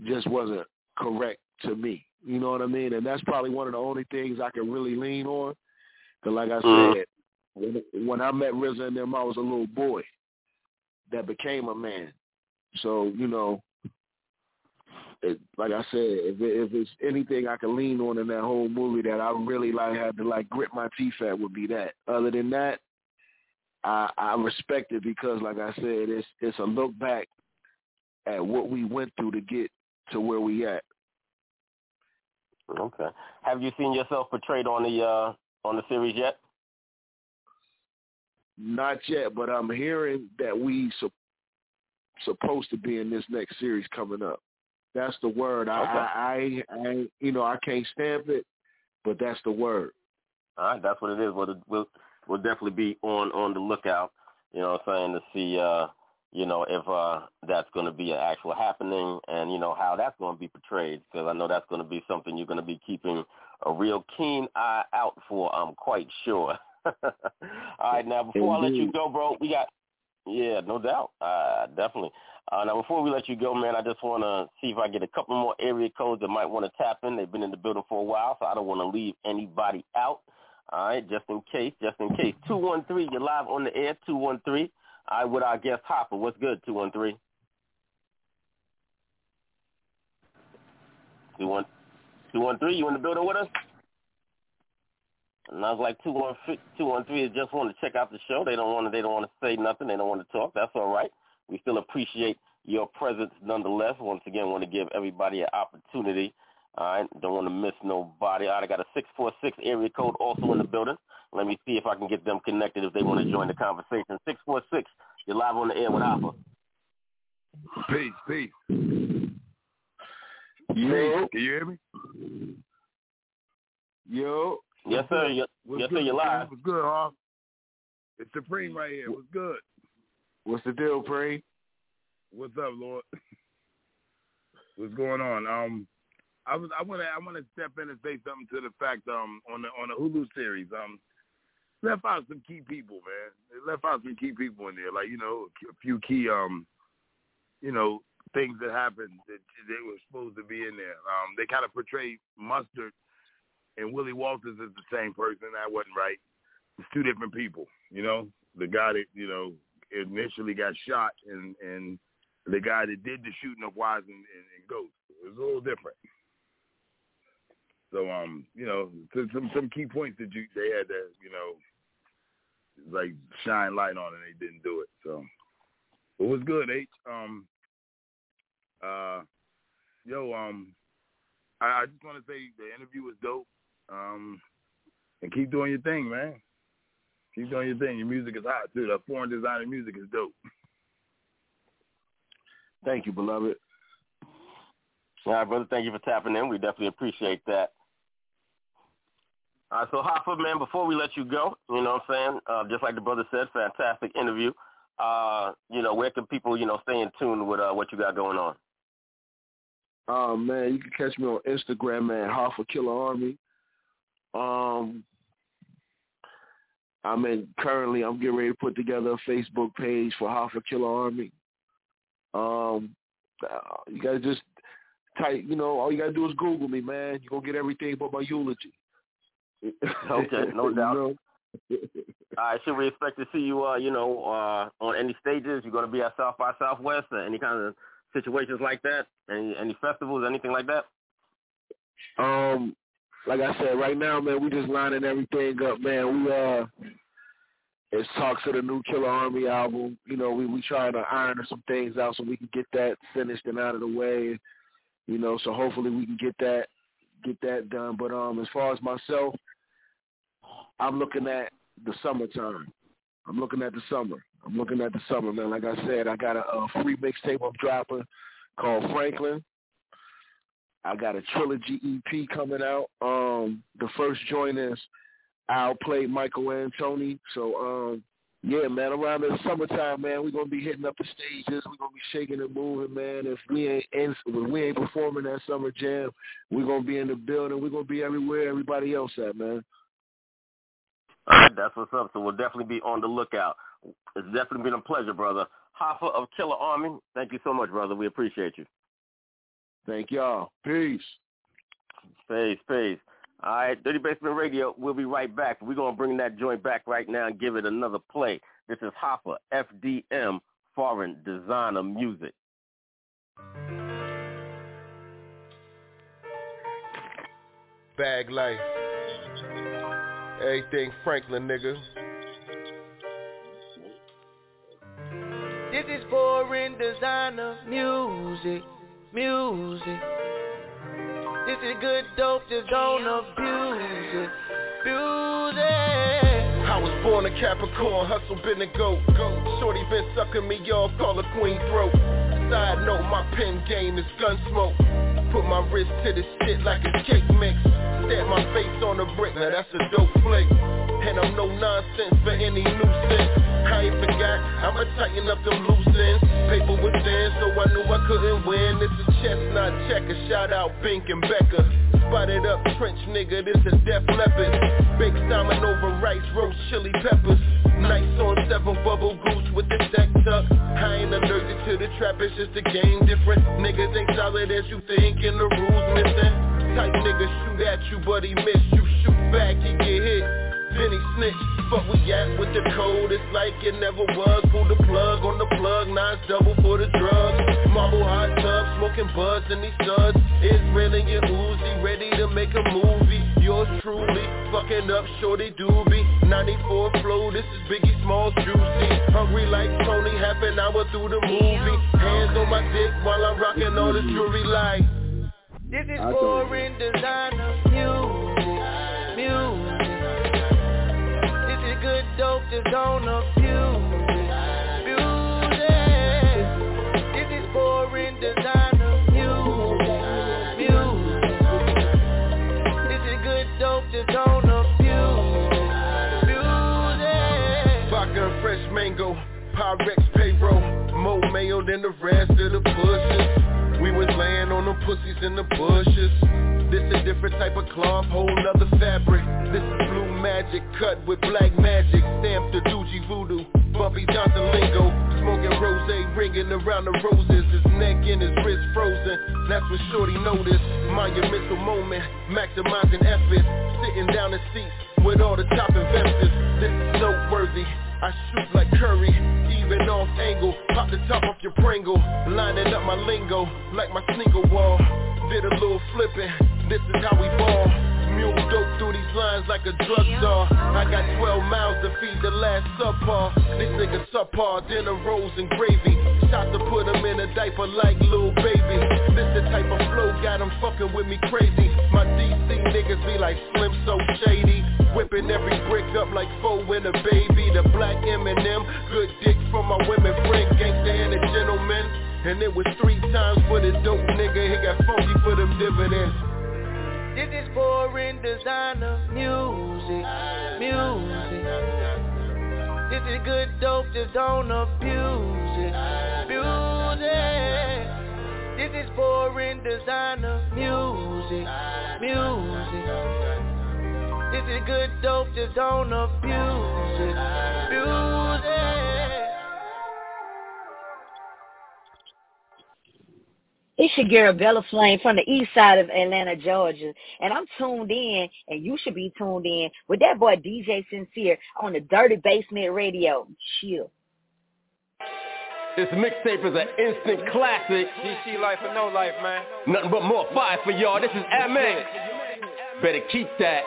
Speaker 34: just wasn't correct to me. You know what I mean? And that's probably one of the only things I can really lean on. Cause like I
Speaker 1: Mhm.
Speaker 34: said, when, when I met RZA and them, I was a little boy that became a man. So you know,
Speaker 25: it, like I said, if it, if it's anything I can lean on in that whole movie that I really like had to like grit my teeth at would be that. Other than that, I I respect it because like I said, it's it's a look back at what we went through to get to where we at.
Speaker 1: Okay. Have you seen yourself portrayed on the uh on the series yet?
Speaker 25: Not yet, but I'm hearing that we su- supposed to be in this next series coming up. That's the word. I, I, I, I, you know, I can't stamp it, but that's the word.
Speaker 1: All right, that's what it is. We'll we'll, we'll definitely be on on the lookout. You know, what I'm saying to see, uh, you know, if uh that's going to be an actual happening, and you know how that's going to be portrayed. Because I know that's going to be something you're going to be keeping a real keen eye out for. I'm quite sure. All right, now before I let you go, bro, we got yeah, no doubt, uh, definitely. Uh, now before we let you go, man, I just want to see if I get a couple more area codes that might want to tap in. They've been in the building for a while, so I don't want to leave anybody out. All right, just in case, just in case. Two one three, you're live on the air. Two one three. All right, with our guest Hoffa. What's good? Two one three. Two one two one three. You in the building with us? And I was like, two one two one three just want to check out the show. They don't want to. They don't want to say nothing. They don't want to talk. That's all right. We still appreciate your presence nonetheless. Once again, want to give everybody an opportunity. All right, don't want to miss nobody. All right, I got a six four six area code also in the building. Let me see if I can get them connected if they want to join the conversation. Six four six. You're live on the air with Hoffa.
Speaker 23: Peace, peace.
Speaker 25: Yo,
Speaker 23: can you hear me?
Speaker 25: Yo.
Speaker 1: Yes, sir. Yes, yes sir. You're live.
Speaker 23: What's good, huh? It's Supreme right here. What's good?
Speaker 25: What's the deal, Pre?
Speaker 23: What's up, Lord? What's going on? Um, I was I want to I want to step in and say something to the fact um on the on the Hulu series um left out some key people man. They left out some key people in there like you know a few key um you know things that happened that they were supposed to be in there. Um they kind of portrayed Mustard and Willie Walters as the same person. That wasn't right. It's two different people you know? The guy that you know initially got shot and and the guy that did the shooting of Wise and, and, and Ghost. It was a little different. So um, you know, some some key points that you they had to you know, like shine light on, and they didn't do it. So it was good, H. Um, uh, yo, um, I, I just want to say the interview was dope. Um, and keep doing your thing, man. Keep doing your thing. Your music is hot too. That foreign designer music is dope.
Speaker 25: Thank you, beloved.
Speaker 1: All right, brother. Thank you for tapping in. We definitely appreciate that. Right, so Hoffa, man, before we let you go, you know what I'm saying? Uh, just like the brother said, fantastic interview. Uh, you know, where can people, you know, stay in tune with uh, what you got going on?
Speaker 25: Oh man, you can catch me on Instagram at Hoffa Killarmy. Um, I'm in currently. I'm getting ready to put together a Facebook page for Hoffa Killarmy. Um, uh, you gotta just type. You know, all you gotta do is Google me, man. You are gonna get everything but my eulogy.
Speaker 1: Okay, no doubt. All right, should we expect to see you, uh, you know, uh, on any stages? You're going to be at South by Southwest or any kind of situations like that? Any any festivals, anything like that?
Speaker 25: Um, like I said, right now, man, we just lining everything up, man. We uh, it's talks of the new Killarmy album. You know, we we trying to iron some things out so we can get that finished and out of the way. You know, so hopefully we can get that get that done. But um, as far as myself, I'm looking at the summertime. I'm looking at the summer. I'm looking at the summer, man. Like I said, I got a, a free mixtape I'm dropping called Franklin. I got a trilogy EP coming out. Um, the first joint is I'll play Michael Antoni. So um, yeah, man, around the summertime, man, we're gonna be hitting up the stages. We're gonna be shaking and moving, man. If we ain't in, if we ain't performing that summer jam, we're gonna be in the building. We're gonna be everywhere everybody else at, man.
Speaker 1: All right, that's what's up. So we'll definitely be on the lookout. It's definitely been a pleasure, brother. Hoffa of Killarmy, thank you so much, brother. We appreciate you.
Speaker 25: Thank y'all. Peace.
Speaker 1: Peace, peace. All right, Dirty Basement Radio. We'll be right back. We're gonna bring that joint back right now and give it another play. This is Hoffa FDM Foreign Designer Music.
Speaker 25: Bag life. Everything Franklin, nigga.
Speaker 32: This is foreign designer music, music. This is good dope, just don't abuse it, abuse it.
Speaker 25: I was born a Capricorn, hustle been a goat. Shorty been sucking me off, call a queen throat. Side note, my pen game is gun smoke. Put my wrist to the shit like a cake mix. Stab my face on the brick, now that's a dope flick. And I'm no nonsense for any nuisance. I ain't forgot, I'ma tighten up them loose ends. Paper was thin, so I knew I couldn't win. It's a chestnut checker, shout out Bink and Becker. Spotted up trench nigga, this a death Leppard. Baked salmon over rice, roast chili peppers. Nice on seven bubble goose with the deck tuck. I ain't allergic to the trap, it's just a game different. Niggas ain't solid as you think and the rules missing. Type nigga shoot at you, but he miss you. Shoot back, he get hit. Then he snitch. Fuck we at with the code, it's like it never was. Pull the plug on the plug, nines double for the drugs. Marble hot tub, smoking buds in these studs. Israel and Uzi, ready to make a movie. Yours truly, fucking up shorty doobie. 94 flow, this is Biggie Smalls juicy. Hungry like Tony, half an hour through the movie. Hands on my dick while I'm rocking all the jewelry like.
Speaker 32: This is foreign designer music, music. This is good dope, just don't abuse it, abuse it. This is foreign designer music, music. This is good dope, just don't abuse it, abuse.
Speaker 25: Vodka and fresh mango, Pyrex payroll, more mayo than the rest of the on them pussies in the bushes. This a different type of cloth, whole nother fabric. This is blue magic cut with black magic, stamped the Doogie voodoo. Bumpy Johnson lingo, smoking rose, ringing around the roses. His neck and his wrist frozen. That's what Shorty noticed. Monumental moment, maximizing efforts. Sitting down in seats with all the top investors. This is noteworthy. I shoot like Curry, even off angle. Pop the top off your Pringle, lining up my lingo like my sneaker wall. Did a little flipping. This is how we ball. Mule dope through these lines like a drug czar. I got 12 miles to feed the last subpar. This nigga subpar, dinner rolls and gravy. Shot to put him in a diaper like little baby. This the type of flow got him fucking with me crazy. My DC niggas be like Slim so shady. Whipping every brick up like four in a baby. The black M&M, good dick from my women friend, gangster and a gentleman. And it was three times for the dope nigga. He got funky for them dividends.
Speaker 32: This is foreign designer music, music. This is good dope, just don't abuse it, it. This is foreign designer music, music. This is good dope, just don't abuse it, abuse
Speaker 35: It's your girl Bella Flame from the east side of Atlanta, Georgia. And I'm tuned in, and you should be tuned in with that boy DJ Sincere on the Dirty Basement Radio. Chill.
Speaker 1: This mixtape is an instant classic.
Speaker 36: GC life or no life, man.
Speaker 1: Nothing but more fire for y'all. This is MX. Better keep that.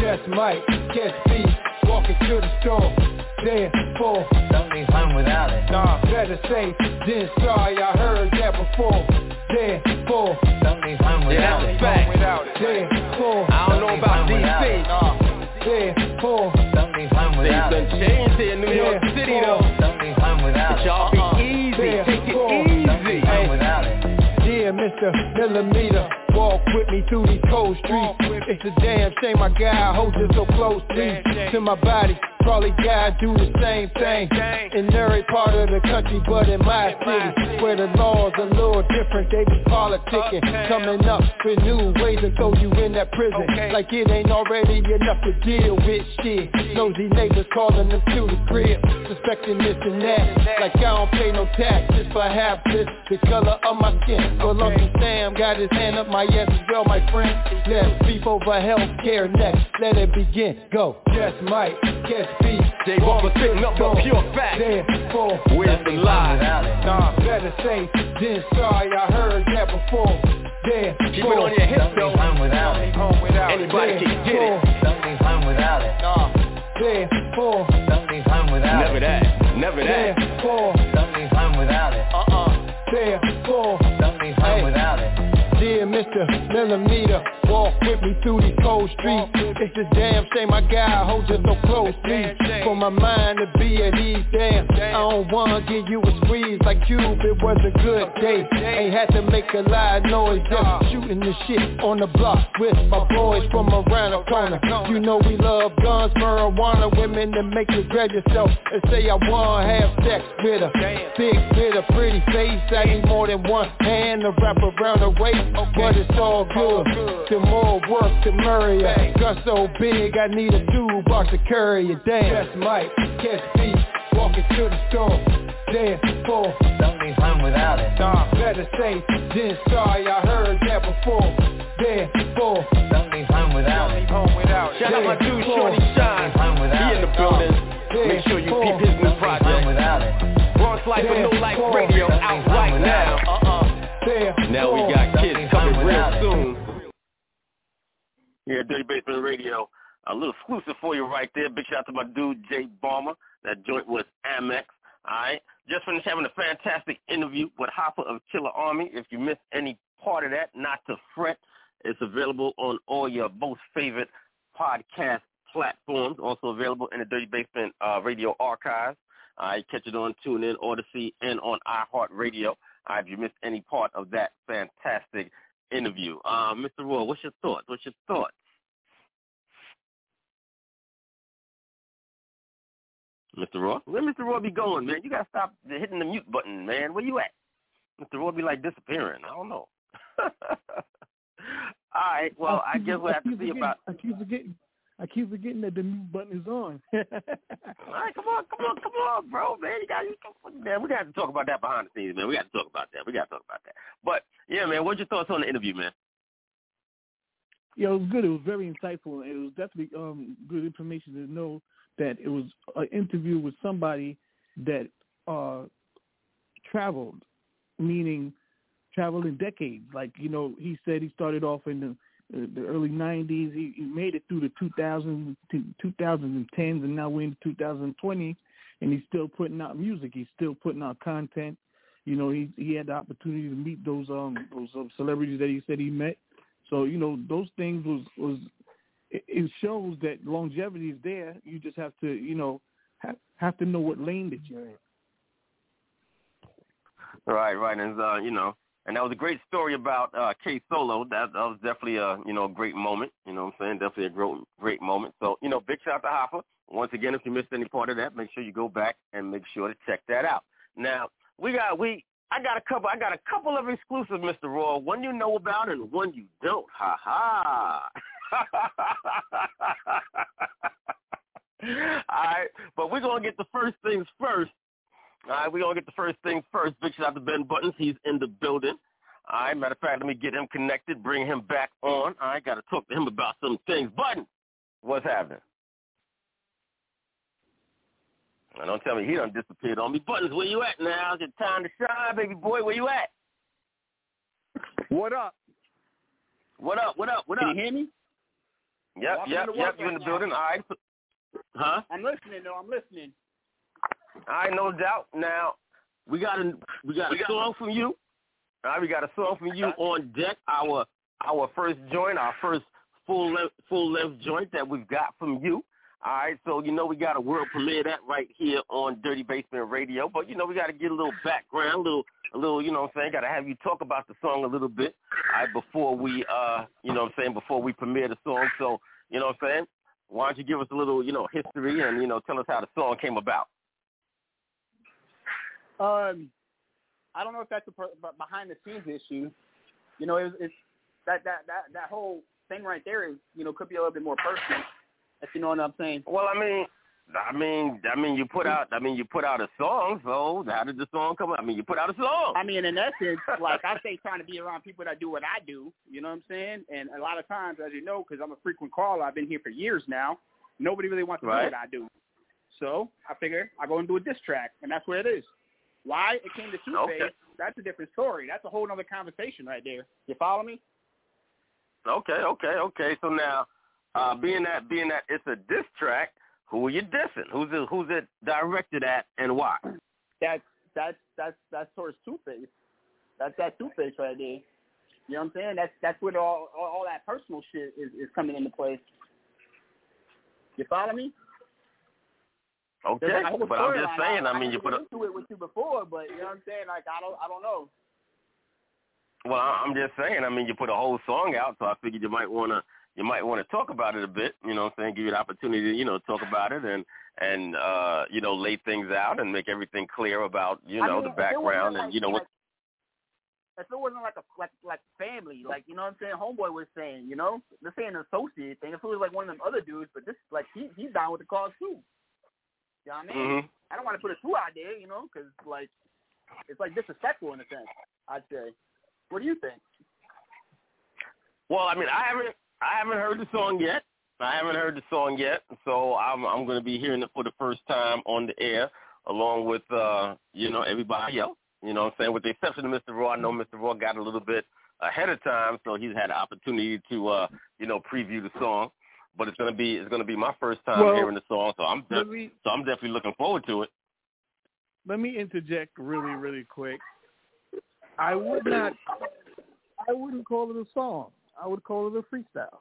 Speaker 33: Just Mike, catch beat, walking to the store. There for
Speaker 37: Don't leave home without it.
Speaker 33: Nah, better say than sorry. I heard that before. There for
Speaker 37: Don't leave home
Speaker 1: Yeah,
Speaker 37: without
Speaker 1: that's a
Speaker 37: it.
Speaker 1: fact.
Speaker 33: There for
Speaker 1: I don't know about DC.
Speaker 33: There for
Speaker 37: Don't leave home
Speaker 1: Things
Speaker 37: without
Speaker 1: done
Speaker 37: it.
Speaker 1: changed here in New York
Speaker 33: Yeah.
Speaker 1: City though.
Speaker 37: Don't leave home without
Speaker 1: But
Speaker 37: it.
Speaker 1: y'all be uh-uh. easy.
Speaker 33: There
Speaker 1: Take it
Speaker 33: for
Speaker 37: Don't
Speaker 1: easy.
Speaker 37: leave home without it.
Speaker 33: Yeah, Mr. Millimeter, walk with me through these cold streets. It's a damn shame my guy holds you so close to, to my body. Probably God do the same thing in every part of the country, but in my city, where the laws are a little different, they be politicking, coming up with new ways to throw you in that prison, like it ain't already enough to deal with shit. Nosy neighbors calling them to the crib, suspecting this and that, like I don't pay no taxes, perhaps it's the color of my skin. Well, Uncle Sam got his hand up my ass as well, my friend. Let's beef over health care next. Let it begin. Go. Just might catch beef.
Speaker 1: J Bubba sitting up for pure fact.
Speaker 33: There for
Speaker 1: Where's the lie?
Speaker 33: Nah, better say, then sorry, I heard that before. There
Speaker 1: Keep
Speaker 33: for
Speaker 1: it on your hips though. Everybody can get it.
Speaker 35: Don't leave home without it.
Speaker 33: Yeah, four.
Speaker 35: Don't leave home without it
Speaker 1: Never
Speaker 35: it.
Speaker 1: that. Never that.
Speaker 33: Yeah, four.
Speaker 35: Don't leave home without it.
Speaker 33: Uh-uh. Yeah, four.
Speaker 35: Don't leave home
Speaker 33: Hey.
Speaker 35: without it.
Speaker 33: Dear Mr. Millimeter, walk with me through these cold streets. It's a damn shame my guy holds you so close to me. For my mind to be at ease, damn. I don't wanna give you a squeeze like Cube, it was a good day. Ain't had to make a loud noise, just shooting the shit on the block with my boys from around the corner. You know we love guns, marijuana, women that make you grab yourself and say I wanna have sex with her. Big with a pretty face, I need more than one hand to wrap around her waist. But it's all good. More work, the merrier. Gun so big, I need a two box to carry it. Damn. That's Mike, catch beat, walking to the store. Damn, four.
Speaker 35: Don't leave home without it.
Speaker 33: Nah, better say, then sorry, I heard that before. Damn, four.
Speaker 35: Don't leave home without it.
Speaker 1: Shout out my dude Shorty Shine. He in the building. Make sure you peep his new
Speaker 35: Home
Speaker 1: project.
Speaker 35: without it.
Speaker 1: Bronx Life with No Life Radio out right now. Uh-uh. Now we got Yeah, Dirty Basement Radio. A little exclusive for you right there. Big shout out to my dude Jay Balmer. That joint was Amex. All right. Just finished having a fantastic interview with Hoffa of Killarmy. If you missed any part of that, not to fret. It's available on all your most favorite podcast platforms. Also available in the Dirty Basement uh, Radio archives. Right, catch it on TuneIn, Audacy, and on iHeartRadio. Right, if you missed any part of that fantastic interview. Uh, Mr. Roy, what's your thoughts? What's your thoughts? Mr. Roy? Where Mr. Roy be going, man? You gotta stop hitting the mute button, man. Where you at? Mr. Roy be like disappearing. I don't know. All right. Well, I guess we'll have to
Speaker 12: keep
Speaker 1: see about.
Speaker 12: I keep forgetting. I keep forgetting that the mute button is on.
Speaker 1: All right, come on, come on, come on, bro, man. You got you, man. We got to talk about that behind the scenes, man. We got to talk about that. We got to talk about that. But yeah, man. What's your thoughts on the interview, man?
Speaker 12: Yeah, it was good. It was very insightful. It was definitely um, good information to know that it was an interview with somebody that uh, traveled, meaning traveled in decades. Like you know, he said he started off in the uh, the early '90s. He, he made it through the 2000 2010s, and now we're in 2020, and he's still putting out music. He's still putting out content. You know, he he had the opportunity to meet those um those um, celebrities that he said he met. So you know, those things was was it, it shows that longevity is there. You just have to you know have have to know what lane that you're in.
Speaker 1: Right, right, and uh, you know, and that was a great story about uh, K Solo. That that was definitely a you know a great moment. You know what I'm saying? Definitely a great great moment. So you know, big shout out to Hoffa. Once again, if you missed any part of that, make sure you go back and make sure to check that out. Now we got we. I got a couple. I got a couple of exclusives, Mr. Raw. One you know about and one you don't. Ha ha. All right, but we're gonna get the first things first. All right, we're gonna get the first things first. Big shout out to Ben Buttons. He's in the building. All right, matter of fact, let me get him connected, bring him back on. All right, gotta talk to him about some things. Button, what's happening? Now, don't tell me he done disappeared on me. Buttons, where you at now? It's your time to shine, baby boy. Where you at?
Speaker 27: What up?
Speaker 1: What up? What up? What
Speaker 27: Can
Speaker 1: up?
Speaker 27: you hear me?
Speaker 1: Yep,
Speaker 27: Walking
Speaker 1: yep, yep. You in the
Speaker 27: now.
Speaker 1: building? All right. Huh?
Speaker 27: I'm listening though. I'm listening.
Speaker 1: All right, no doubt. Now we got a we got a song from you. All right, we got a song from you on deck. Our our first joint, our first full length full length joint that we've got from you. All right, so you know we got a world premiere that right here on Dirty Basement Radio. But you know we got to get a little background, a little a little, you know what I'm saying? Got to have you talk about the song a little bit, all right, before we uh, you know what I'm saying, before we premiere the song. So, you know what I'm saying? Why don't you give us a little, you know, history and you know tell us how the song came about?
Speaker 27: Um, I don't know if that's a per- behind the scenes issue. You know, it's, it's that that that that whole thing right there is you know could be a little bit more personal. If you know what I'm saying.
Speaker 1: Well, I mean, I mean, I mean, you put out, I mean, you put out a song. So how did the song come out? I mean, you put out a song.
Speaker 27: I mean, in essence, like I say, trying to be around people that do what I do. You know what I'm saying? And a lot of times, as you know, because I'm a frequent caller, I've been here for years now. Nobody really wants to
Speaker 1: Right.
Speaker 27: do what I do. So I figure I go and do a diss track, and that's what it is. Why it came to Two Face,
Speaker 1: Okay.
Speaker 27: that's a different story. That's a whole other conversation right there. You follow me?
Speaker 1: Okay, okay, okay. So now, uh, being that being that it's a diss track, who are you dissing? Who's it who's it directed at and why?
Speaker 27: That's that's that's that's towards Two Face. That's that Two Face right there. You know what I'm saying? That's that's where all all, all that personal shit is, is coming into play. You follow me?
Speaker 1: Okay,
Speaker 27: whole
Speaker 1: but I'm just
Speaker 27: storyline.
Speaker 1: saying. I,
Speaker 27: I
Speaker 1: mean, you
Speaker 27: didn't
Speaker 1: put a
Speaker 27: into it with you before, but you know what I'm saying? Like I don't I don't know.
Speaker 1: well. I'm just saying. I mean, you put a whole song out, so I figured you might wanna you might want to talk about it a bit. You know, what I'm saying, give you the opportunity to you know talk about it and and uh you know lay things out and make everything clear about you
Speaker 27: I
Speaker 1: know
Speaker 27: mean,
Speaker 1: the
Speaker 27: if it wasn't
Speaker 1: background
Speaker 27: like,
Speaker 1: and you know what.
Speaker 27: like, If it wasn't like a like like family, like you know what I'm saying, homeboy was saying, you know, ain't an associate thing. If it was like one of them other dudes, but this like he he's down with the cause too. You know what I mean?
Speaker 1: Mhm.
Speaker 27: I don't want to put it too out there, you know, because like it's like disrespectful in a sense. I'd say. What do you think?
Speaker 1: Well, I mean, I haven't I haven't heard the song yet. I haven't heard the song yet, so I'm I'm going to be hearing it for the first time on the air, along with uh, you know everybody else. You know what I'm saying? With the exception of Mr. Raw, I know Mr. Raw got a little bit ahead of time, so he's had an opportunity to uh, you know preview the song. But it's gonna be it's gonna be my first time
Speaker 12: Well,
Speaker 1: hearing the song, so I'm de-
Speaker 12: me-
Speaker 1: so I'm definitely looking forward to it.
Speaker 12: Let me interject really, really quick. I would not. I wouldn't call it a song. I would call it a freestyle.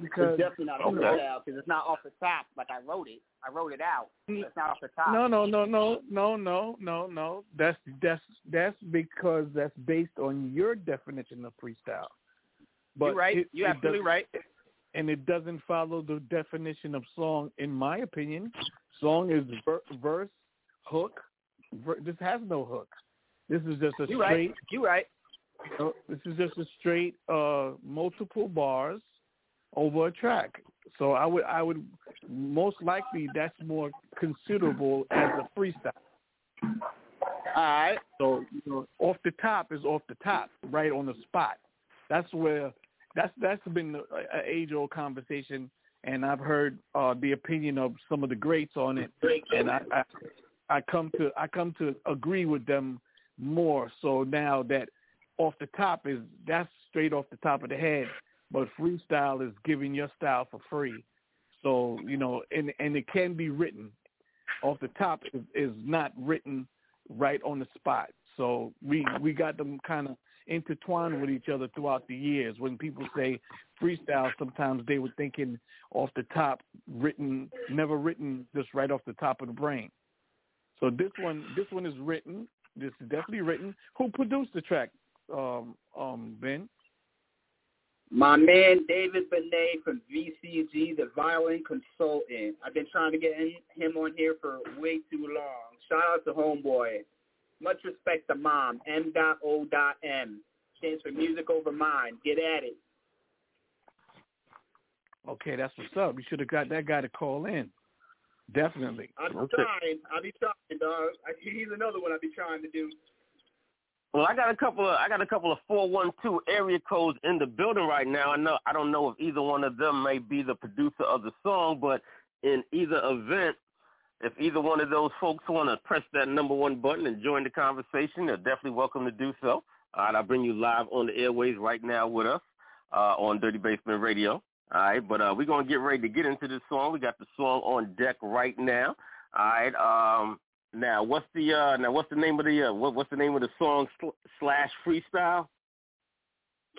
Speaker 12: Because
Speaker 27: it's definitely not off the top because it's not off the top. Like I wrote it, I wrote it out. It's not off the top.
Speaker 12: No, no, no, no, no, no, no, no. That's that's that's because that's based on your definition of freestyle. But
Speaker 27: You're right.
Speaker 12: it-
Speaker 27: You're
Speaker 12: it
Speaker 27: absolutely right.
Speaker 12: And it doesn't follow the definition of song, in my opinion. Song is ver- verse, hook. Ver- this has no hook. This is just a straight
Speaker 27: You right.
Speaker 12: straight.
Speaker 27: You right.
Speaker 12: Uh, this is just a straight uh, multiple bars over a track. So I would I would most likely that's more considerable as a freestyle.
Speaker 27: All right.
Speaker 12: So you know, off the top is off the top, right on the spot. That's where that's that's been an age old conversation, and I've heard uh, the opinion of some of the greats on it, and I, I I come to I come to agree with them more. So now that off the top is that's straight off the top of the head, but freestyle is giving your style for free. So you know, and and it can be written off the top is, is not written right on the spot. So we we got them kind of intertwined with each other throughout the years. When people say freestyle, sometimes they were thinking off the top, written, never written, just right off the top of the brain. So this one, this one is written. This is definitely written. Who produced the track? Um, um, Ben.
Speaker 27: My man David Benet from VCG, the violin consultant. I've been trying to get him on here for way too long. Shout out to Homeboy. Much respect to Mom. M.O.M. Stands for Music Over Mind. Get at it.
Speaker 12: Okay, that's what's up. You should have got that guy to call in. Definitely.
Speaker 27: I'll be
Speaker 12: Okay.
Speaker 27: trying. I'll be trying, dog. I, he's another one I'll be trying to do.
Speaker 1: Well, I got a couple of I got a couple of four one two area codes in the building right now. I know I don't know if either one of them may be the producer of the song, but in either event, if either one of those folks want to press that number one button and join the conversation, they're definitely welcome to do so. All right, I'll bring you live on the airways right now with us uh, on Dirty Basement Radio. All right, but uh, we're gonna get ready to get into this song. We got the song on deck right now. All right. Um, now, what's the uh, now what's the name of the uh, what, what's the name of the song sl- slash freestyle?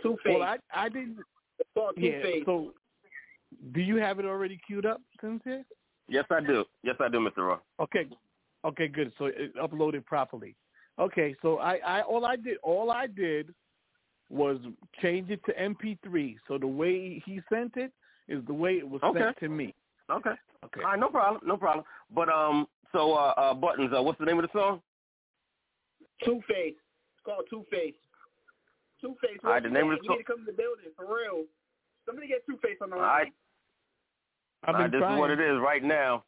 Speaker 27: Two
Speaker 12: Well, I I didn't. Yeah.
Speaker 27: Two-Face.
Speaker 12: So, do you have it already queued up, Cynthia?
Speaker 1: Yes, I do. Yes, I do, Mr. Raw.
Speaker 12: Okay. Okay, good. So it uploaded properly. Okay, so I, I all I did all I did was change it to MP3. So the way he sent it is the way it was
Speaker 1: Okay.
Speaker 12: sent to me.
Speaker 1: Okay.
Speaker 12: Okay.
Speaker 1: All right, no problem, no problem. But um, so uh, uh buttons. Uh, what's the name of the song?
Speaker 27: Two Face. It's called Two Face. Two Face.
Speaker 1: All right, the name of the
Speaker 27: You
Speaker 1: song-
Speaker 27: need to come to the building for real. Somebody get Two Face on the line.
Speaker 1: right.
Speaker 12: I've been
Speaker 1: this is what it is right now.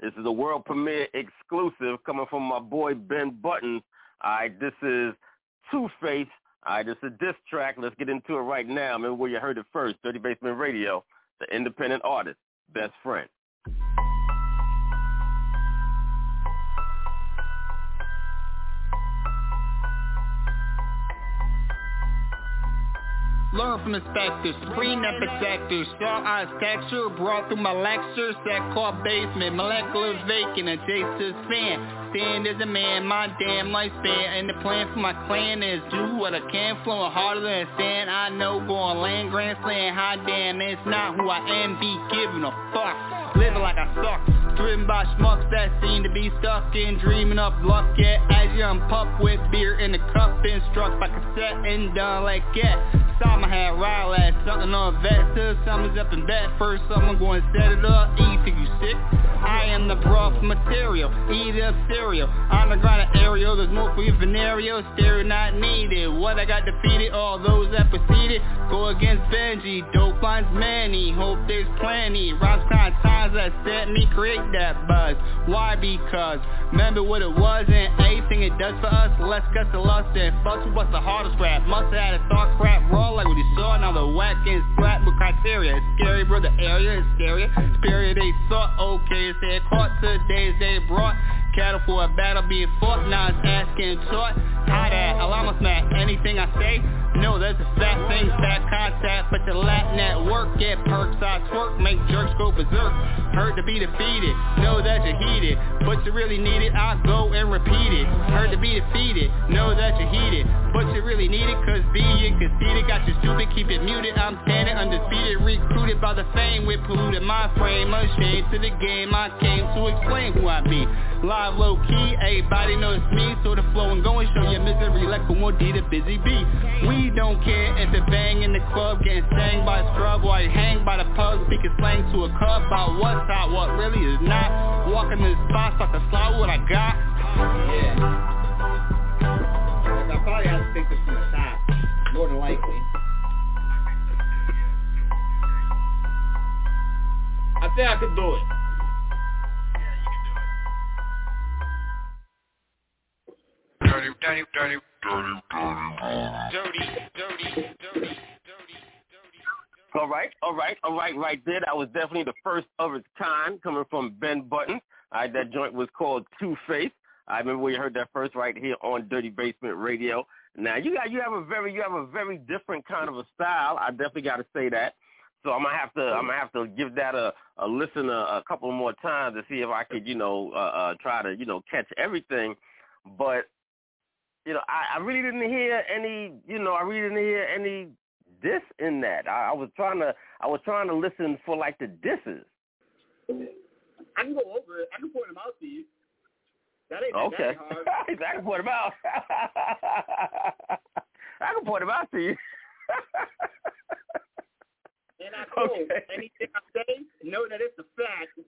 Speaker 1: This is a world premiere exclusive coming from my boy Ben Buttons. All right, this is Two Face. All right, this is a diss track. Let's get into it right now. Remember where you heard it first, Dirty Basement Radio, the independent artist, best friend.
Speaker 38: Learn from inspectors, and protectors. Sharp eyes texture brought through my lectures. That car basement, molecular vacant, adjacent fan. Stand as a man, my damn lifespan. And the plan for my clan is do what I can, flowing harder than sand. I know going land grand slam, high damn, it's not who I am, be giving a fuck. Living like I suck. Driven by schmucks that seem to be stuck in dreaming up luck Yet as young pup with beer in the cup Been struck by cassette and done like that Saw my head rile at something on vet Till someone's up in bed First someone going to set it up E think you sick? I am the rough material Eat up cereal. On the ground aerial There's more for your venereal. Stereo not needed. What I got defeated All those that proceeded. Go against Benji Dope lines many. Hope there's plenty. Rhymes kind times that set me create that buzz. Why? Because remember what it was and anything it does for us. Let's get the lust and fucks what's the hardest rap. Must have had a thought crap raw like what you saw. Now the whack and slap with criteria. It's scary bro, the area is scary. Spirit they thought okay, it's caught today's they brought Cattle for a battle being fought, now it's asking taught. How that, oh, allow smack anything I say. No, that's a fat thing, fat contact But the lat network, get perks, I twerk Make jerks go berserk, heard to be defeated Know that you're heated, but you really need it I go and repeat it, heard to be defeated Know that you're heated, but you really need it Cause being conceited got you stupid, keep it muted. I'm standing undefeated, recruited by the fame With polluted my frame, ashamed to the game. I came to explain who I be. Live low key, everybody knows me. So the flow and going, show your misery like a more D to busy bee. We don't care if it bang in the club Getting sang by a scrub while you hang by the pub Speaking slang to a cub about what's hot, what really is not. Walking the spots like a slide what I got.
Speaker 27: Yeah. I probably have to take this from the top. More than likely. I think I could do it
Speaker 33: dirty, dirty, dirty, dirty, dirty, dirty, dirty, dirty, dirty.
Speaker 1: All right, all right, all right, right there. That was definitely the first of its kind coming from Ben Button. All right, that joint was called Two Face. I remember we heard that first right here on Dirty Basement Radio. Now you got you have a very you have a very different kind of a style. I definitely got to say that. So I'm gonna have to I'm gonna have to give that a a listen a, a couple more times to see if I could you know uh, uh, try to you know catch everything. But you know, I, I really didn't hear any, you know, I really didn't hear any diss in that. I, I was trying to, I was trying to listen for like the disses.
Speaker 27: I can go over it. I can point them out to you. That ain't
Speaker 1: okay.
Speaker 27: that hard.
Speaker 1: I can point them out. I can point them out to you.
Speaker 27: and I told
Speaker 1: Okay.
Speaker 27: anything I say, know that it's a fact.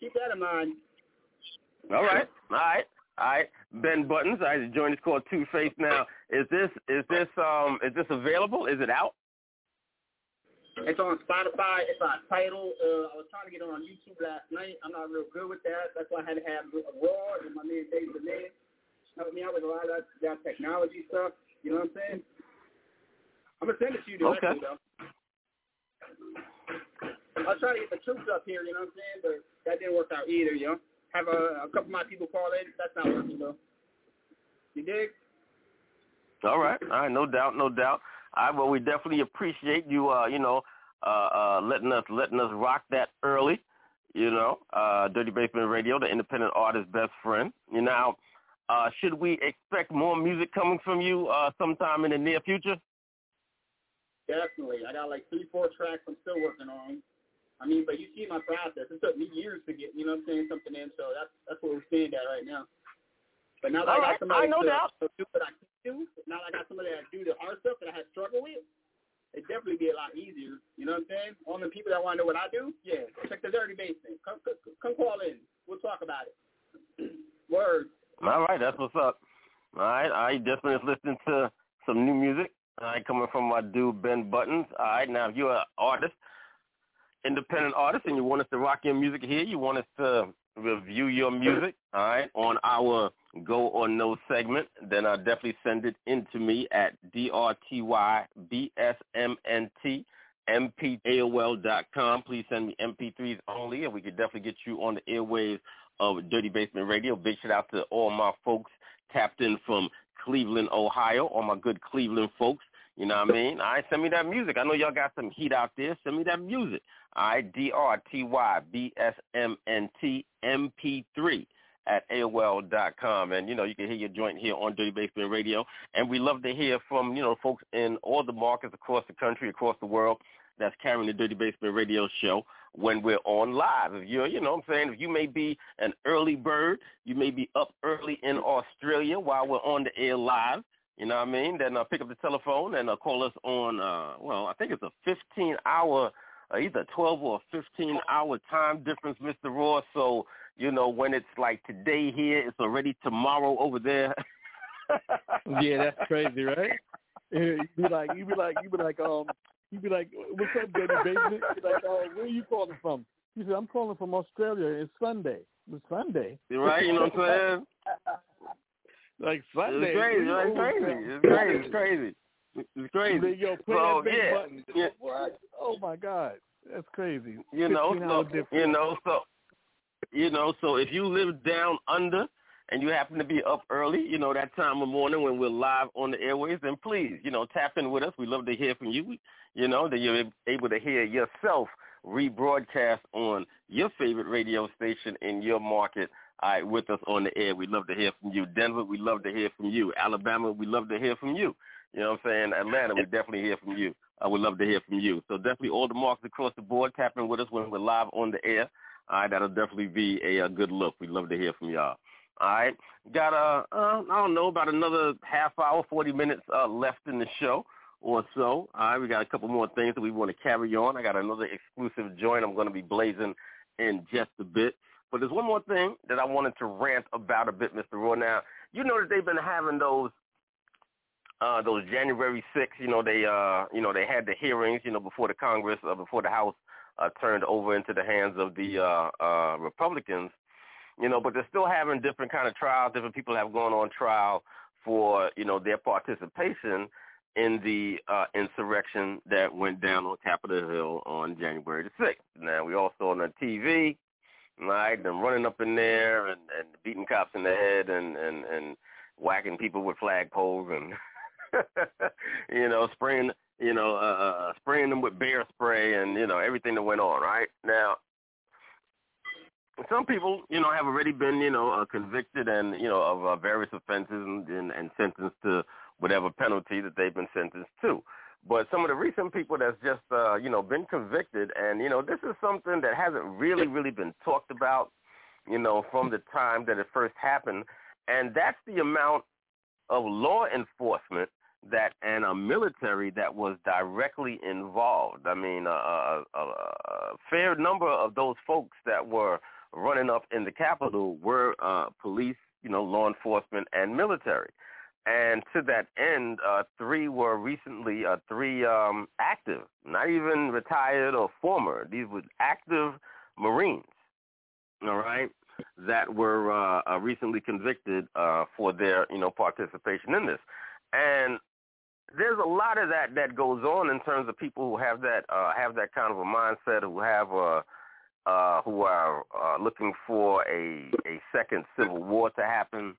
Speaker 27: Keep that in mind.
Speaker 1: All right, all right, all right. Ben Buttons, I joint is called Two Face. Now, is this is this um is this available? Is it out?
Speaker 27: It's on Spotify. It's on Tidal. Uh, I was trying to get it on YouTube last night. I'm not real good with that. That's why I had to have a Raw and my man Dave Benet help me out with a lot of that, that technology stuff. You know what I'm saying? I'm gonna send it to you directly
Speaker 1: Okay.
Speaker 27: though. I was trying to get the troops up here. You know what I'm saying? But that didn't work out either. You know, have a, a couple of my people call in. That's not working though. You dig?
Speaker 1: All right, all right, no doubt, no doubt. Right, well, we definitely appreciate you, uh, you know, uh, uh, letting us letting us rock that early. You know, uh, Dirty Basement Radio, the independent artist's best friend. You know, uh, should we expect more music coming from you uh, sometime in the near future?
Speaker 27: Definitely. I got like three, four tracks I'm still working on. I mean, but you see my process. It took me years to get, you know what I'm saying, something in. So that's that's where we're standing at right now. But now that
Speaker 1: All
Speaker 27: I
Speaker 1: right.
Speaker 27: got somebody
Speaker 1: I know
Speaker 27: to,
Speaker 1: that.
Speaker 27: to do what I can do, now that I got somebody that do the hard stuff that I had struggled with, it'd definitely be a lot easier. You know what I'm saying? All the people that want to know what I do, yeah, check the Dirty Basement. Come, come, come call in. We'll talk about it. Word.
Speaker 1: All right, that's what's up. All right, I definitely listening to some new music. All right, coming from my dude Ben Buttons. All right, now if you're an artist, independent artist, and you want us to rock your music here, you want us to review your music, all right, on our Go or No segment, then uh, definitely send it in to me at drtybsmnt mp.aol.com. Please send me MP3s only, and we could definitely get you on the airwaves of Dirty Basement Radio. Big shout out to all my folks tapped in from Cleveland, Ohio, all my good Cleveland folks. You know what I mean? All right, send me that music. I know y'all got some heat out there. Send me that music. All right, D-R-T-Y-B-S-M-N-T-M-P-3 at AOL dot com. And, you know, you can hear your joint here on Dirty Basement Radio. And we love to hear from, you know, folks in all the markets across the country, across the world that's carrying the Dirty Basement Radio show when we're on live. If you're, you know what I'm saying, if you may be an early bird, you may be up early in Australia while we're on the air live, you know what I mean, then uh, pick up the telephone and uh, call us on, uh, well, I think it's a 15-hour, uh, either 12 or 15-hour time difference, Mr. Ross. So, you know, when it's like today here, it's already tomorrow over there.
Speaker 12: yeah, that's crazy, right? You be like, you be like, you be like, um, you be like, "What's up, Dirty Basement?" You be like, "Oh, where are you calling from?" He said, "I'm calling from Australia. It's Sunday. It's Sunday."
Speaker 1: You right? You know what I'm saying?
Speaker 12: Like Sunday.
Speaker 1: It's crazy. It's crazy. It's crazy. It's crazy. It's crazy.
Speaker 12: Yo, play
Speaker 1: so,
Speaker 12: that big
Speaker 1: yeah.
Speaker 12: button.
Speaker 1: yeah.
Speaker 12: What? Oh my God, that's crazy.
Speaker 1: You know, so you know, so you know, so if you live down under and you happen to be up early, you know, that time of morning when we're live on the airways, then please, you know, tap in with us. We love to hear from you. You know, that you're able to hear yourself rebroadcast on your favorite radio station in your market. All right, with us on the air. We love to hear from you. Denver, we love to hear from you. Alabama, we love to hear from you. You know what I'm saying? Atlanta, we definitely hear from you. I would love to hear from you. So definitely all the marks across the board, tap in with us when we're live on the air. All right, that'll definitely be a, a good look. We'd love to hear from y'all. All right, got a uh, I don't know about another half hour, forty minutes uh, left in the show or so. All right, we got a couple more things that we want to carry on. I got another exclusive joint I'm going to be blazing in just a bit. But there's one more thing that I wanted to rant about a bit, Mr. Raw. Now, you know that they've been having those uh those January 6th, you know, they uh you know, they had the hearings, you know, before the Congress, uh, before the House uh turned over into the hands of the uh uh Republicans. You know, but they're still having different kind of trials, different people have gone on trial for, you know, their participation in the uh, insurrection that went down on Capitol Hill on January the 6th. Now, we all saw on the TV, right, them running up in there and, and beating cops in the head and, and, and whacking people with flagpoles and, you know, spraying, you know, uh, uh, spraying them with bear spray and, you know, everything that went on, right? Now, some people, you know, have already been, you know, uh, convicted and, you know, of uh, various offenses and, and, and sentenced to whatever penalty that they've been sentenced to. But some of the recent people that's just, uh, you know, been convicted, and, you know, this is something that hasn't really, really been talked about, you know, from the time that it first happened. And that's the amount of law enforcement that and a military that was directly involved. I mean, a, a, a, a fair number of those folks that were running up in the Capitol were uh, police, you know, law enforcement, and military. And to that end, uh, three were recently uh, three um, active, not even retired or former. These were active Marines, all right, that were uh, uh, recently convicted uh, for their, you know, participation in this. And there's a lot of that that goes on in terms of people who have that uh, have that kind of a mindset, who have who are looking for a a second civil war to happen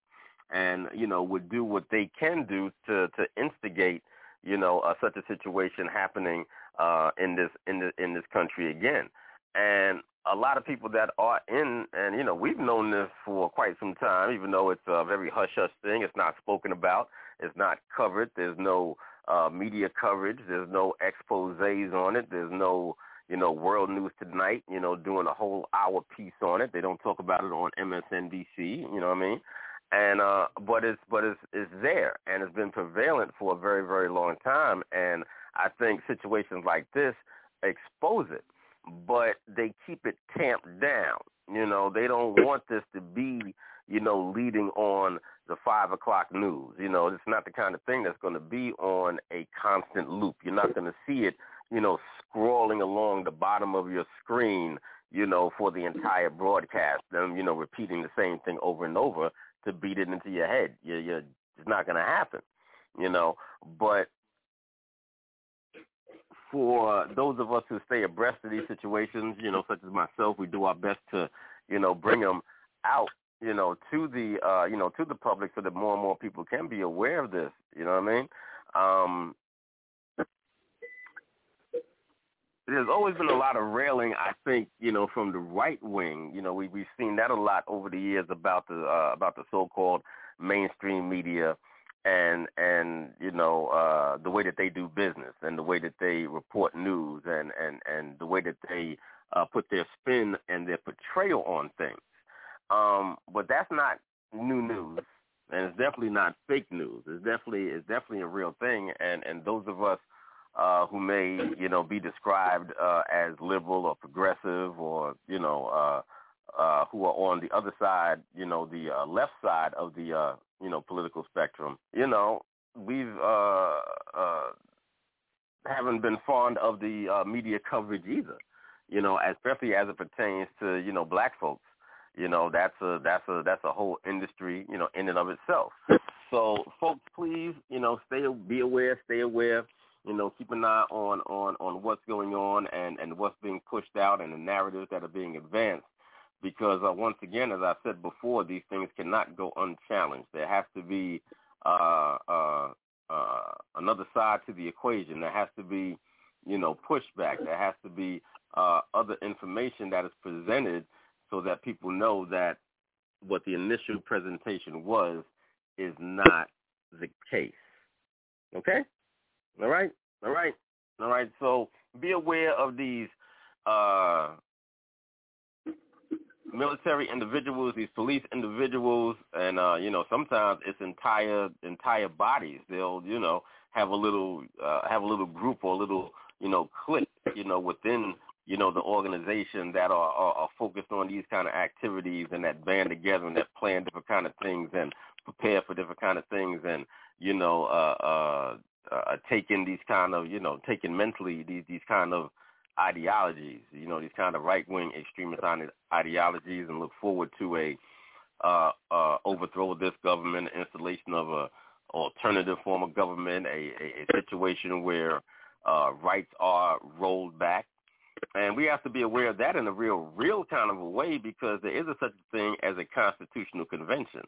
Speaker 1: and you know would do what they can do to to instigate you know uh, such a situation happening uh, in this in the, in this country again. And a lot of people that are in, and you know, we've known this for quite some time, even though it's a very hush hush thing. It's not spoken about. It's not covered. There's no uh, media coverage. There's no exposés on it. There's no you know, World News Tonight, you know, doing a whole hour piece on it. They don't talk about it on MSNBC, you know what I mean? And uh but it's but it's it's there and it's been prevalent for a very very long time and i think situations like this expose it. But they keep it tamped down you know? They don't want this to be you know leading on the five o'clock news. You know it's not the kind of thing that's going to be on a constant loop. You're not going to see it you know scrolling along the bottom of your screen you know for the entire broadcast them you know repeating the same thing over and over to beat it into your head. You, you, it's not going to happen, you know. But for those of us who stay abreast of these situations, you know, such as myself, we do our best to, you know, bring them out, you know, to the, uh, you know, to the public so that more and more people can be aware of this. You know what I mean? Um, there's always been a lot of railing, I think, you know, from the right wing. You know, we we've seen that a lot over the years about the uh, about the so-called mainstream media and and you know uh the way that they do business and the way that they report news and and and the way that they uh put their spin and their portrayal on things um but that's not new news and it's definitely not fake news it's definitely it's definitely a real thing and and those of us uh who may you know be described uh as liberal or progressive or you know uh uh, who are on the other side, you know, the uh, left side of the, uh, you know, political spectrum, you know, we've uh, uh, haven't been fond of the uh, media coverage either, you know, especially as it pertains to, you know, black folks. You know, that's a that's a that's a whole industry, you know, in and of itself. So, folks, please, you know, stay be aware, stay aware. You know, keep an eye on on on what's going on and and what's being pushed out and the narratives that are being advanced because uh, once again, as I said before, these things cannot go unchallenged. There has to be uh, uh, uh, another side to the equation. There has to be, you know, pushback. There has to be uh, other information that is presented so that people know that what the initial presentation was is not the case. Okay? All right? All right? All right. So be aware of these uh, military individuals, these police individuals, and uh, you know sometimes it's entire entire bodies. They'll you know have a little uh, have a little group or a little you know clique you know within you know the organization that are, are, are focused on these kind of activities and that band together and that plan different kind of things and prepare for different kind of things and you know uh, uh, uh, taking these kind of you know taking mentally these these kind of ideologies, you know, these kind of right-wing extremist ideologies and look forward to a uh, uh, overthrow of this government, installation of a alternative form of government, a, a, a situation where uh, rights are rolled back. And we have to be aware of that in a real, real kind of a way because there is a such a thing as a constitutional convention.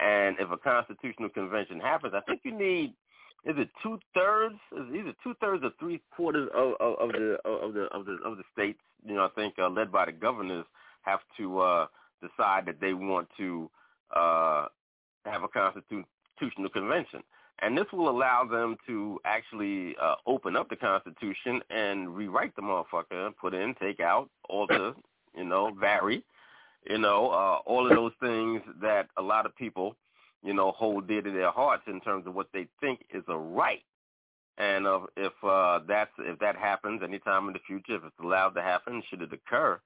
Speaker 1: And if a constitutional convention happens, I think you need is it two thirds? Is either two thirds or three quarters of, of, of the of the of the of the states? You know, I think uh, led by the governors have to uh, decide that they want to uh, have a constitutional convention, and this will allow them to actually uh, open up the Constitution and rewrite the motherfucker, put in, take out, alter, you know, vary, you know, uh, all of those things that a lot of people you know, hold dear to their hearts in terms of what they think is a right. And uh, if uh, that's if that happens anytime in the future, if it's allowed to happen, should it occur,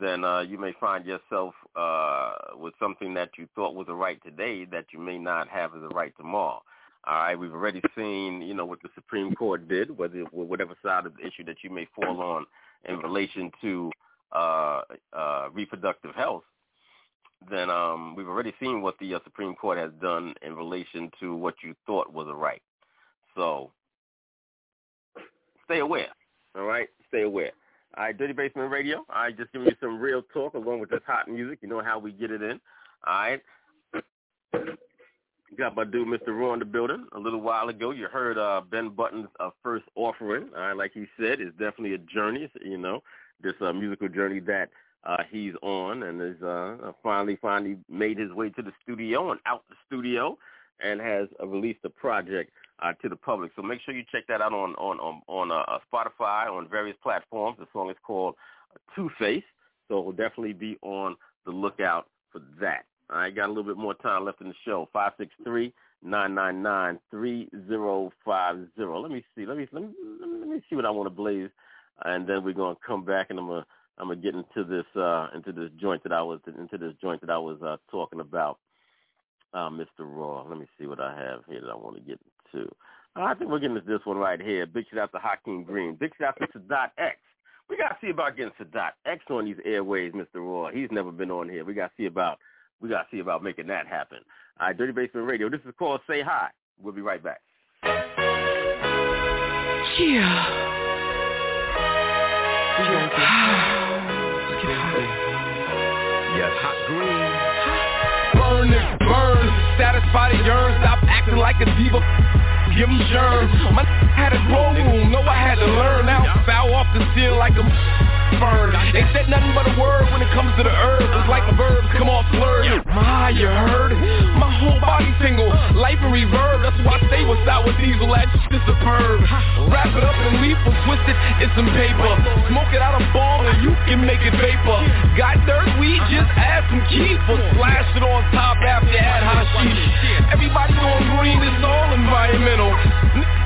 Speaker 1: then uh, you may find yourself uh, with something that you thought was a right today that you may not have as a right tomorrow. All right, we've already seen, you know, what the Supreme Court did, whether whatever side of the issue that you may fall on in relation to uh, uh, reproductive health then um, we've already seen what the uh, Supreme Court has done in relation to what you thought was a right. So stay aware. All right, stay aware. All right, Dirty Basement Radio. I right, just giving you some real talk along with this hot music. You know how we get it in. All right. Got my dude, Mr. Raw, in the building. A little while ago, you heard uh, Ben Button's uh, first offering. All right, like he said, it's definitely a journey. You know, this uh, musical journey that uh, he's on and is uh, finally finally made his way to the studio and out the studio and has uh, released a project uh, to the public. So make sure you check that out on on on, on uh, Spotify on various platforms. The song is called Two Face, so we'll definitely be on the lookout for that. I got a little bit more time left in the show. Five six three nine nine nine three zero five zero. Let me see. Let me let me let me see what I want to blaze, and then we're gonna come back and I'm gonna I'm gonna get into this uh into this joint that I was into this joint that I was uh talking about, uh, Mr. Raw. Let me see what I have here that I want to get into. Uh, I think we're getting to this one right here. Big shout out to Hakeem Green. Big shout out to Sadat X. We gotta see about getting Sadat X on these airways, Mr. Raw. He's never been on here. We gotta see about we gotta see about making that happen. All right, Dirty Basement Radio. This is called Say Hi. We'll be right back.
Speaker 19: Yeah.
Speaker 7: Yes.
Speaker 19: Hot green. Burn it, burn. Satisfy the yearn. Stop acting
Speaker 10: like a diva. Give him germs. My had a grow room, know I had to learn. Now foul off the seal like a Ain't said nothing but a word when it comes to the herbs. It's like a verb come off slurred. My, you heard? My whole body tingle, life in reverb. That's why I stay with sour diesel at just superb. Wrap it up in lethal, twist it in some paper. Smoke it out a ball and you can make it vapor. Got dirt weed, just add some kefir. Splash it on top after add hashish. Everybody on green, it's all environmental.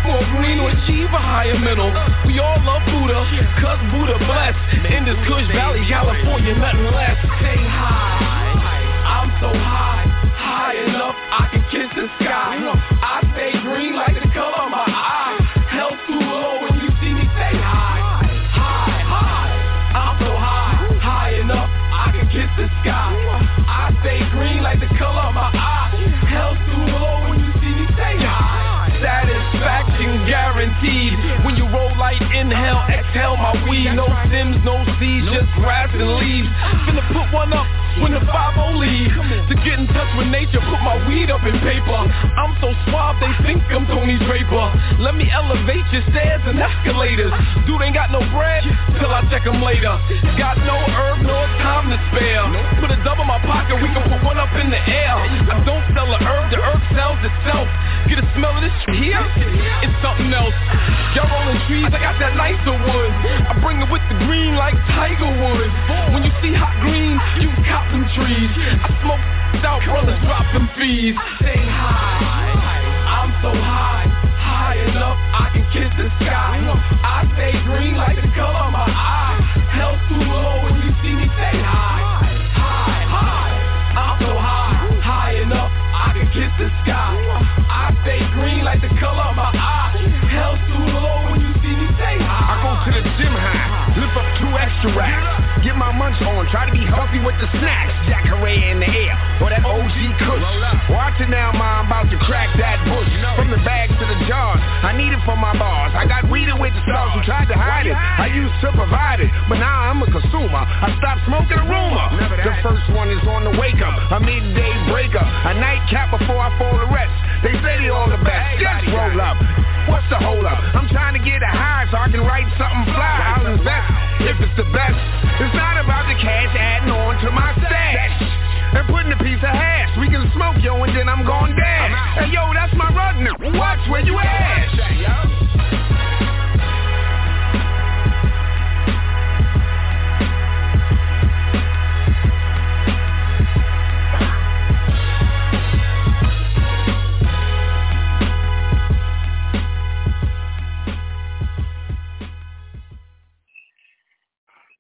Speaker 10: More green to achieve a higher mental. We all love Buddha, cause Buddha blessed. In this Kush Valley, California, nothing less. Say hi. I'm so high, high enough I can kiss the sky. I stay green like guaranteed. Inhale, exhale my weed. No stems, no seeds, just grass and leaves. Finna put one up when the 5 leave. To get in touch with nature, put my weed up in paper. I'm so suave, they think I'm Tony Draper. Let me elevate your stairs and escalators. Dude ain't got no bread till I check him later. Got no herb, no time to spare. Put a dub in my pocket, we can put one up in the air. I don't sell a herb, the herb sells itself. Get a smell of this here? It's something else. Y'all rolling trees, I got that nicer wood. I bring it with the green like Tiger Wood. When you see hot green, you cop them trees. I smoke out, brothers fees. Say hi, I'm so high, high enough I can kiss the sky. I stay green like the color of my eye. Hell too low when you see me say hi, hi, hi. I'm so high, high enough I can kiss the sky.
Speaker 39: Get my munch on, try to be healthy with the snacks. Jack Herer in the air, or that OG Kush. Watch it now, ma, I'm about to crack that bush. From the bags to the jars, I need it for my bars. I got weed weeded with the stars who tried to hide it. I used to provide it, but now I'm a consumer. I stopped smoking a rumor. The first one is on the wake up, a midday breaker, a nightcap before I fall to rest. They say they all the best. Just roll up. What's the hold up? I'm trying to get a high so I can write something fly. I'll invest if it's the best. It's not about the cash adding on to my stash. And putting a piece of hash. We can smoke, yo, and then I'm going dash. Hey, yo, that's my rudder. Watch where you at.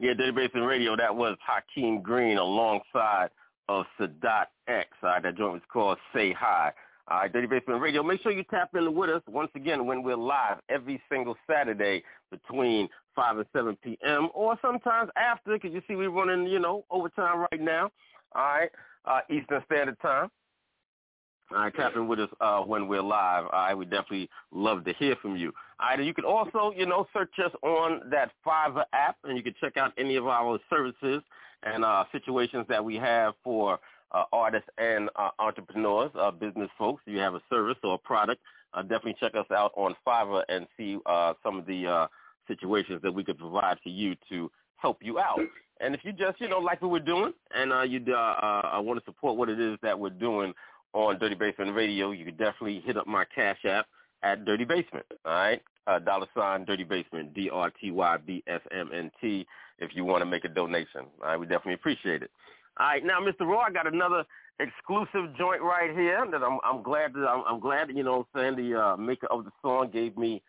Speaker 1: Yeah, Dirty Basement Radio, that was Hakeem Green alongside of Sadat X. All right, that joint was called Say Hi. All right, Dirty Basement Radio. Make sure you tap in with us once again when we're live every single Saturday between 5 and 7 p.m. or sometimes after because you see we're running, you know, overtime right now. All right, uh, Eastern Standard Time. All right, tap in with us uh, when we're live. All right, we definitely love to hear from you. Right, you can also, you know, search us on that Fiverr app, and you can check out any of our services and uh, situations that we have for uh, artists and uh, entrepreneurs, uh, business folks. If you have a service or a product, uh, definitely check us out on Fiverr and see uh, some of the uh, situations that we could provide for you to help you out. And if you just, you know, like what we're doing and uh, you uh, uh, want to support what it is that we're doing on Dirty Basement Radio, you can definitely hit up my Cash App at Dirty Basement, all right? Uh, dollar sign Dirty Basement, D-R-T-Y-B-S-M-N-T, if you want to make a donation. All right, we definitely appreciate it. All right, now, Mr. Raw, I got another exclusive joint right here that I'm I'm glad that I'm, I'm glad that, you know I'm saying the uh, maker of the song gave me,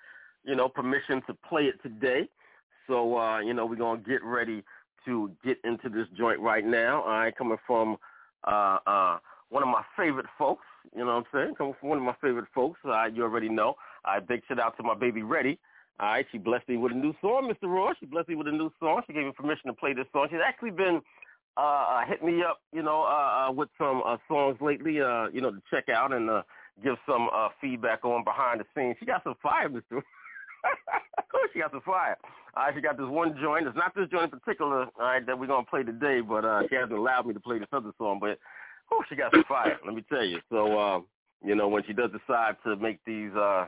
Speaker 1: you know, permission to play it today. So uh, you know, we're gonna get ready to get into this joint right now. All right, coming from uh uh one of my favorite folks, you know what I'm saying? Coming from one of my favorite folks, uh, you already know. I big shout out to my baby Reddy. All right, she blessed me with a new song, Mr. Roy. She blessed me with a new song. She gave me permission to play this song. She's actually been uh, uh hit me up, you know, uh, uh with some uh songs lately, uh, you know, to check out and uh give some uh feedback on behind the scenes. She got some fire, Mr. of course she got some fire. All right, she got this one joint. It's not this joint in particular, all right, that we're gonna play today, but uh she hasn't allowed me to play this other song, but oh she got some fire, let me tell you. So uh you know, when she does decide to make these uh,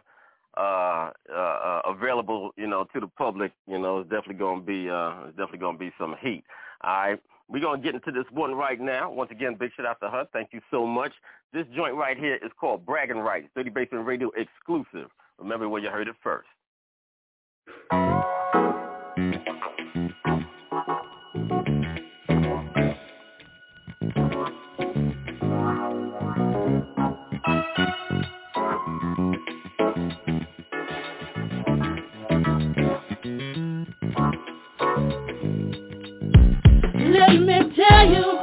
Speaker 1: uh, uh, available, you know, to the public, you know, it's definitely going to be uh, it's definitely to be some heat. All right. We're going to get into this one right now. Once again, big shout out to her. Thank you so much. This joint right here is called Bragging Rights, Dirty Basement Radio exclusive. Remember where you heard it first.
Speaker 40: You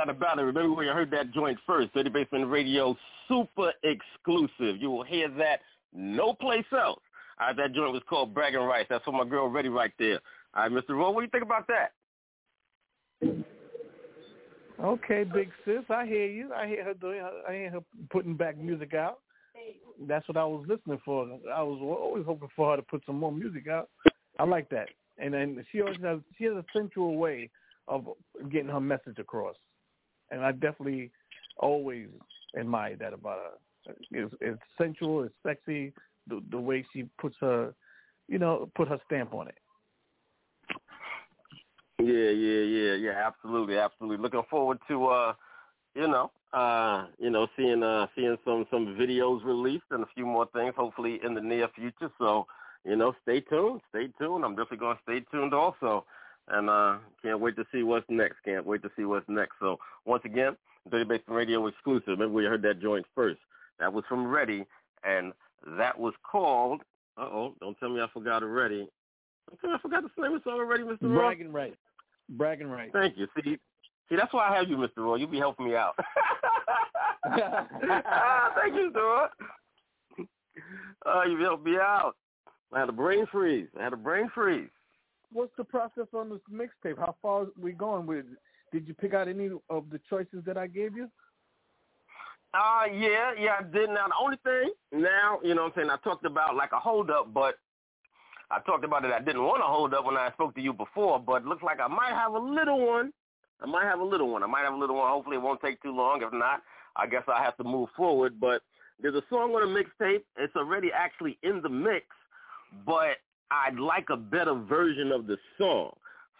Speaker 1: doubt about it. Remember where you heard that joint first, Dirty Basement Radio, super exclusive. You will hear that no place else. Right, that joint was called Bragging Rights. That's for my girl Ready right there. All right, Mr. Rowe, what do you think about that?
Speaker 12: Okay, big sis, I hear you. I hear her doing. I hear her putting back music out. That's what I was listening for. I was always hoping for her to put some more music out. I like that, and then she always has. She has a sensual way of getting her message across, and I definitely always admire that about her. It's, it's sensual, it's sexy. The the way she puts her, you know, put her stamp on it.
Speaker 1: Yeah, yeah, yeah, yeah, absolutely, absolutely. Looking forward to uh, you know, uh, you know, seeing uh seeing some some videos released and a few more things hopefully in the near future. So, you know, stay tuned, stay tuned. I'm definitely gonna stay tuned also. And uh can't wait to see what's next. Can't wait to see what's next. So once again, Dirty Basement Radio exclusive. Remember we heard that joint first. That was from Ready and that was called uh oh, don't tell me I forgot already. Don't tell me I forgot the name of the song already, Mr. Ross.
Speaker 12: Bragging right. Bragging right.
Speaker 1: Thank you. See, see, that's why I have you, Mr. Roy. You be helping me out. ah, thank you, Mr. Roy. Oh, you helped me out. I had a brain freeze. I had a brain freeze.
Speaker 12: What's the process on this mixtape? How far we going with? it? Did you pick out any of the choices that I gave you?
Speaker 1: Uh, yeah, yeah, I did. Now, the only thing now, you know what I'm saying, I talked about like a hold up, but I talked about it. I didn't want to hold up when I spoke to you before, but looks like I might have a little one I might have a little one. I might have a little one. Hopefully, it won't take too long. If not, I guess I have to move forward. But there's a song on a mixtape. It's already actually in the mix, but I'd like a better version of the song.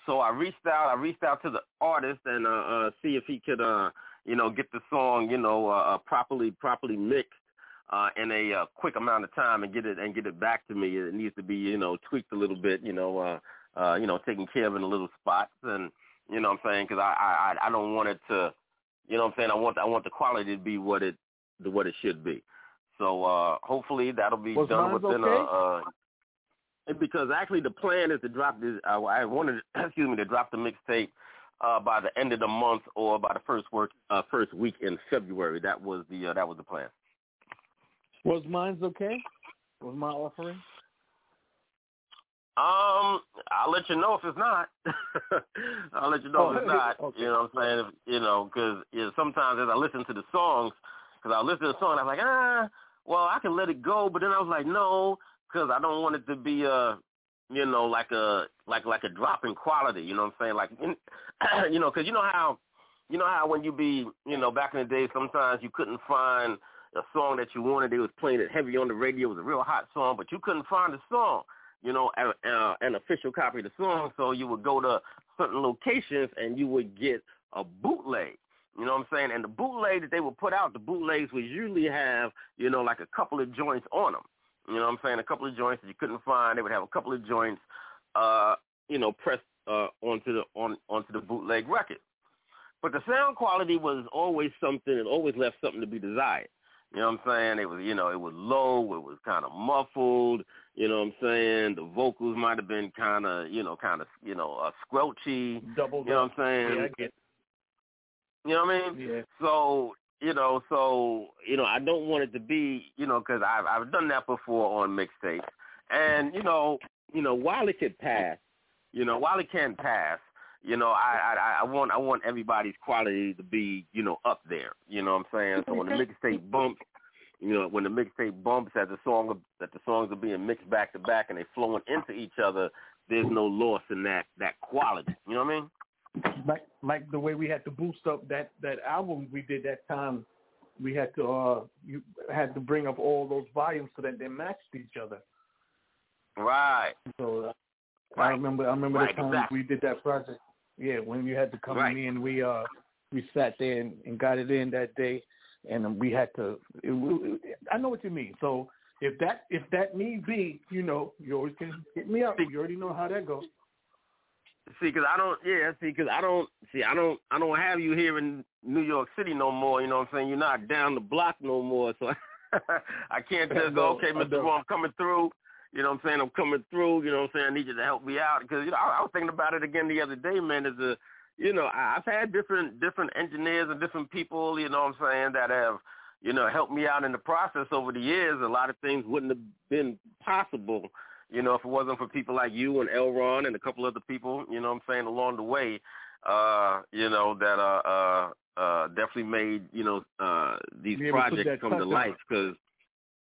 Speaker 1: So I reached out. I reached out to the artist and uh, uh, see if he could, uh, you know, get the song, you know, uh, uh properly properly mixed uh, in a uh, quick amount of time and get it and get it back to me. It needs to be, you know, tweaked a little bit, you know, uh, uh, you know, taken care of in a little spots, and you know what I'm saying? Because I, I I don't want it to, you know what I'm saying? I want I want the quality to be what it the what it should be. So uh, hopefully that'll be
Speaker 12: Was
Speaker 1: done within
Speaker 12: okay?
Speaker 1: a. Uh, because actually the plan is to drop this. Uh, I wanted, excuse me, to drop the mixtape uh, by the end of the month or by the first work uh, first week in February. That was the uh, that was the plan.
Speaker 12: Was mine's okay? Was my offering?
Speaker 1: Um, I'll let you know if it's not. I'll let you know if it's not.
Speaker 12: Okay.
Speaker 1: You know what I'm saying? If, you know, because you know, sometimes as I listen to the songs, because I listen to the song, I'm like, ah, well, I can let it go, but then I was like, no, because I don't want it to be a, you know, like a like like a drop in quality. You know what I'm saying? Like, you know, because you know how, you know how when you be, you know, back in the day, sometimes you couldn't find a song that you wanted. They was playing it heavy on the radio. It was a real hot song, but you couldn't find the song you know, a, a, an official copy of the song. So you would go to certain locations and you would get a bootleg. You know what I'm saying? And the bootleg that they would put out, the bootlegs would usually have, you know, like a couple of joints on them. You know what I'm saying? A couple of joints that you couldn't find. They would have a couple of joints, uh, you know, pressed uh, onto the on onto the bootleg record. But the sound quality was always something. It always left something to be desired. You know what I'm saying? It was, you know, it was low. It was kind of muffled. You know what I'm saying? The vocals might have been kind of, you know, kind of, you know, uh, squelchy.
Speaker 12: Double.
Speaker 1: You know what I'm saying?
Speaker 12: Yeah, I get.
Speaker 1: You know what I mean?
Speaker 12: Yeah.
Speaker 1: So, you know, so, you know, I don't want it to be, you know, because I've, I've done that before on mixtapes. And, you know, you know, while it could pass, you know, while it can pass, you know, I, I I want I want everybody's quality to be, you know, up there. You know what I'm saying? So when the mixtape bumps, you know, when the mixtape bumps as the song that the songs are being mixed back to back and they flowing into each other, there's no loss in that that quality. You know what I mean?
Speaker 12: Like like the way we had to boost up that that album we did that time, we had to uh you had to bring up all those volumes so that they matched each other.
Speaker 1: Right.
Speaker 12: So uh, I remember I remember
Speaker 1: Right,
Speaker 12: the time
Speaker 1: exactly.
Speaker 12: we did that project. Yeah, when you had to come
Speaker 1: Right.
Speaker 12: in, we uh we sat there and, and got it in that day, and we had to. It, it, I know what you mean. So if that if that need be, you know, you always can hit me up. You already know how that goes.
Speaker 1: See, because I don't, yeah, see, because I don't, see, I don't, I don't have you here in New York City no more. You know what I'm saying? You're not down the block no more, so I can't just go, okay, Mr.
Speaker 12: don't.
Speaker 1: I'm coming through. You know what I'm saying? I'm coming through. You know what I'm saying? I need you to help me out because you know I, I was thinking about it again the other day, man. As a, you know, I've had different different engineers and different people. You know what I'm saying? That have, you know, helped me out in the process over the years. A lot of things wouldn't have been possible you know, if it wasn't for people like you and Elron and a couple other people, you know what I'm saying, along the way, uh, you know, that uh uh uh definitely made, you know, uh these
Speaker 12: Be able to put
Speaker 1: projects come to life cuz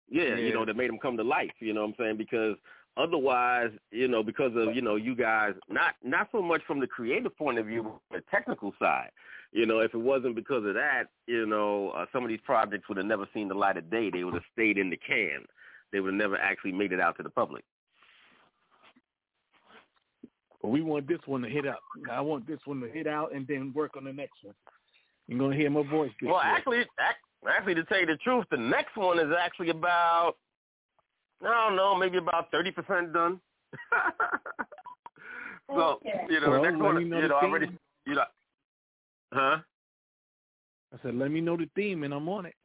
Speaker 1: yeah,
Speaker 12: Yeah.
Speaker 1: you know, that made them come to life, you know what I'm saying? Because otherwise, you know, because of, you know, you guys not not so much from the creative point of view, but the technical side. You know, if it wasn't because of that, you know, uh, some of these projects would have never seen the light of day. They would have stayed in the can. They would have never actually made it out to the public.
Speaker 12: But we want this one to hit up. I want this one to hit out and then work on the next one. You're gonna hear my voice. This
Speaker 1: Well,
Speaker 12: way.
Speaker 1: actually, ac- actually, to tell you the truth, the next one is actually about I don't know, maybe about thirty percent done. so you know,
Speaker 12: Well,
Speaker 1: the next
Speaker 12: let
Speaker 1: one,
Speaker 12: me know
Speaker 1: you
Speaker 12: the
Speaker 1: know,
Speaker 12: theme.
Speaker 1: already, you know, huh?
Speaker 12: I said, let me know the theme, and I'm on it.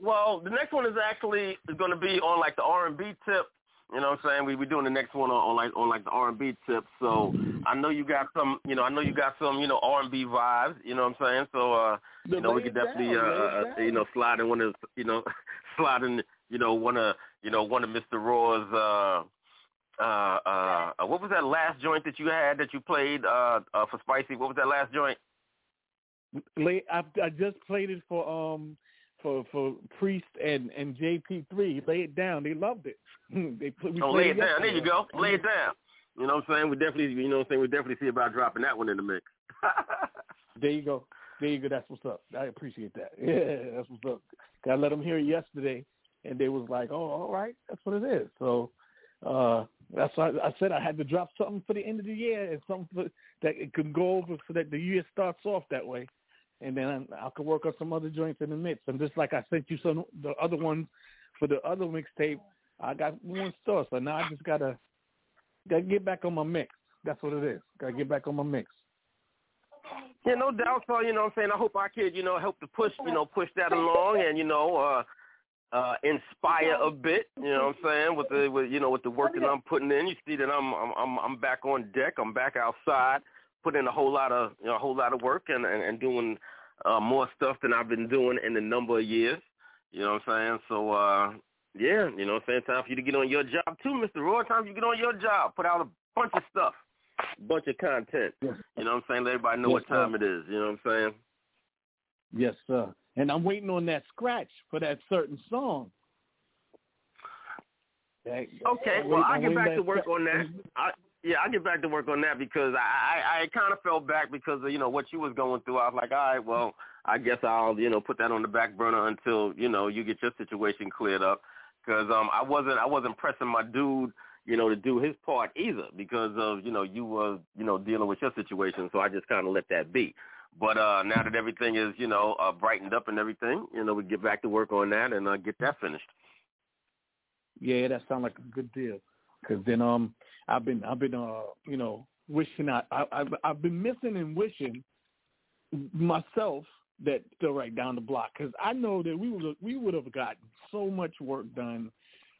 Speaker 1: Well, the next one is actually is going to be on like the R and B tip. You know what I'm saying? We we doing the next one on, on like on like the R and B tip. So I know you got some, you know, I know you got some, you know, R and B vibes. You know what I'm saying? So uh, you know, we could definitely
Speaker 12: down,
Speaker 1: uh, uh, you know slide in one of you know slide in you know one of you know one of Mr. Raw's uh uh uh uh, what was that last joint that you had that you played uh uh for Spicy? What was that last joint?
Speaker 12: I, I just played it for um for for Priest and and JP3. Lay it down. They loved it. they put we
Speaker 1: Oh, lay it down. There you go. Lay it down. You know what I'm saying? We definitely, you know what I'm saying? We definitely see about dropping that one in the mix.
Speaker 12: there you go. There you go. That's what's up. I appreciate that. Yeah, that's what's up. I let them hear it yesterday, and they was like, "Oh, all right, that's what it is." So uh that's why I said I had to drop something for the end of the year and something for, that it could go over so that the year starts off that way, and then I, could work on some other joints in the mix. And just like I sent you some the other ones for the other mixtape, I got one store, so now I just gotta gotta get back on my mix. That's what it is. Gotta get back on my mix.
Speaker 1: Yeah, no doubt. So you know, what I'm saying I hope I could, you know, help to push, you know, push that along, and you know, uh, uh, inspire a bit. You know what I'm saying with the, with you know, with the work that I'm putting in. You see that I'm, I'm, I'm back on deck. I'm back outside, putting in a whole lot of, you know, a whole lot of work, and and, and doing uh, more stuff than I've been doing in a number of years. You know what I'm saying? So, uh, yeah, you know what I'm saying? Time for you to get on your job too, Mr. Roy. Time for you to get on your job. Put out a bunch of stuff bunch of content. Yes. You know what I'm saying? Let everybody know yes, what time sir. it is. You know what I'm saying?
Speaker 12: Yes, sir. And I'm waiting on that scratch for that certain song.
Speaker 1: Okay, well, I'll get back to work on that. I, yeah, I'll get back to work on that because I, I, I kind of fell back because of, you know, what you was going through. I was like, all right, well, I guess I'll, you know, put that on the back burner until, you know, you get your situation cleared up. Because um, I wasn't, I wasn't pressing my dude – you know, to do his part either because of, you know, you were, you know, dealing with your situation. So I just kind of let that be. But uh now that everything is, you know, uh, brightened up and everything, you know, we get back to work on that and uh, get that finished.
Speaker 12: Yeah, that sounds like a good deal. Cause then um I've been I've been uh you know wishing I, I I've I've been missing and wishing myself that still right down the block because I know that we would we would have gotten so much work done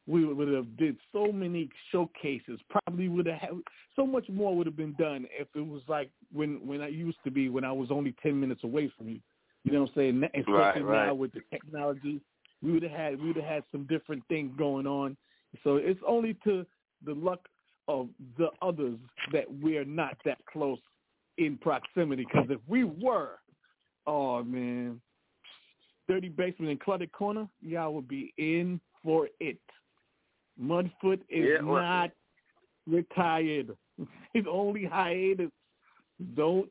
Speaker 12: we would have did so many showcases. Probably would have had so much more would have been done if it was like when when I used to be when I was only ten minutes away from you. You know what I'm saying? Especially
Speaker 1: right, right.
Speaker 12: now with the technology, we would have had we would have had some different things going on. So it's only to the luck of the others that we're not that close in proximity. Because if we were, oh man, dirty basement and cluttered corner, y'all would be in for it. Mudfoot is
Speaker 1: yeah, well,
Speaker 12: not retired. His only hiatus. Don't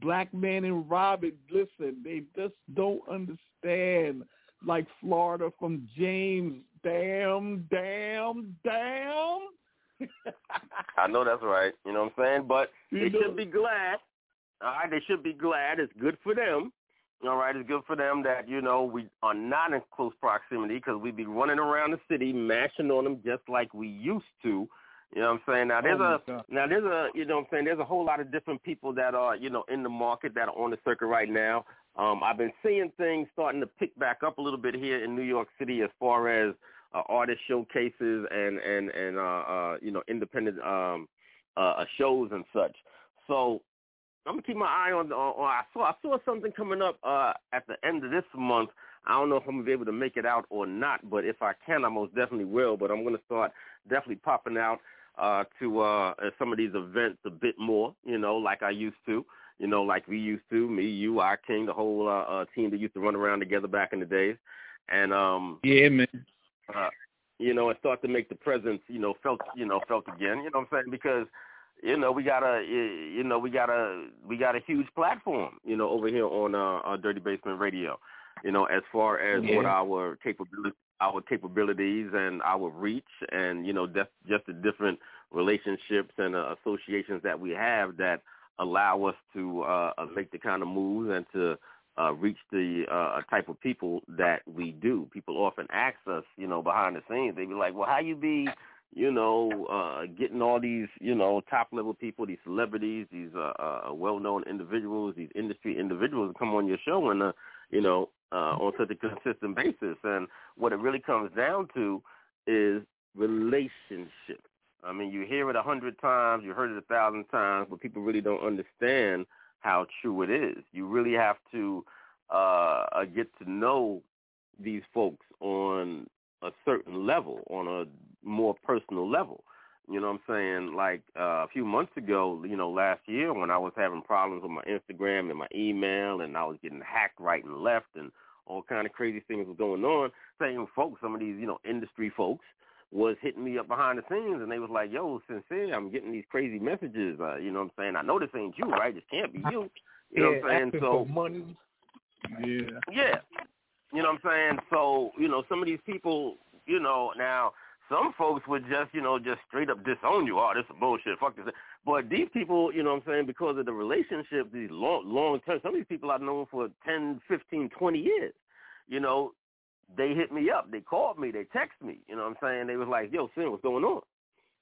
Speaker 12: black man and Robin listen. They just don't understand. Like Florida from James. Damn, damn, damn.
Speaker 1: I know that's right. You know what I'm saying? But you they know. should be glad. All right, they should be glad. It's good for them all right, it's good for them that you know we are not in close proximity because we'd be running around the city mashing on them just like we used to. You know what I'm saying? Now there's
Speaker 12: oh
Speaker 1: a now there's a you know what I'm saying there's a whole lot of different people that are you know in the market that are on the circuit right now. Um, I've been seeing things starting to pick back up a little bit here in New York City as far as uh, artist showcases and and and uh, uh, you know independent um, uh, shows and such. So I'm gonna keep my eye on. on, on I saw I saw something coming up uh, at the end of this month. I don't know if I'm gonna be able to make it out or not, but if I can, I most definitely will. But I'm gonna start definitely popping out uh, to uh, some of these events a bit more. You know, like I used to. You know, like we used to. Me, you, our King, the whole uh, uh, team that used to run around together back in the days. And um,
Speaker 12: yeah, man.
Speaker 1: Uh, you know, and start to make the presence, you know, felt, you know, felt again. You know what I'm saying? Because you know, we got a, you know, we got a, we got a huge platform, you know, over here on uh, uh Dirty Basement Radio. You know, as far as
Speaker 12: yeah.
Speaker 1: what our capability, our capabilities and our reach, and you know, just just the different relationships and uh, associations that we have that allow us to uh, uh make the kind of moves and to uh, reach the uh, type of people that we do. People often ask us, you know, behind the scenes, they be like, "Well, how you be you know, uh, getting all these, you know, top level people, these celebrities, these uh, uh, well known individuals, these industry individuals to come on your show and, uh, you know, uh, on such a consistent basis. And what it really comes down to is relationships. I mean, you hear it a hundred times, you heard it a thousand times, but people really don't understand how true it is. You really have to uh, uh get to know these folks on a certain level, on a more personal level. You know what I'm saying? Like uh, a few months ago, you know, last year when I was having problems with my Instagram and my email, and I was getting hacked right and left, and all kind of crazy things was going on. Same folks, some of these, you know, industry folks, was hitting me up behind the scenes, and they was like, "Yo, sincere, I'm getting these crazy messages. Uh, you know what I'm saying? I know this ain't you, right? This can't be you. You know
Speaker 12: yeah,
Speaker 1: what I'm saying? So
Speaker 12: money. Yeah.
Speaker 1: Yeah. You know what I'm saying? So, you know, some of these people, you know, now some folks would just, you know, just straight up disown you. Oh, this is bullshit. Fuck this. But these people, you know what I'm saying, because of the relationship, these long, long term, some of these people I've known for 10, 15, 20 years, you know, they hit me up. They called me. They text me. You know what I'm saying? They was like, yo, Sin, what's going on?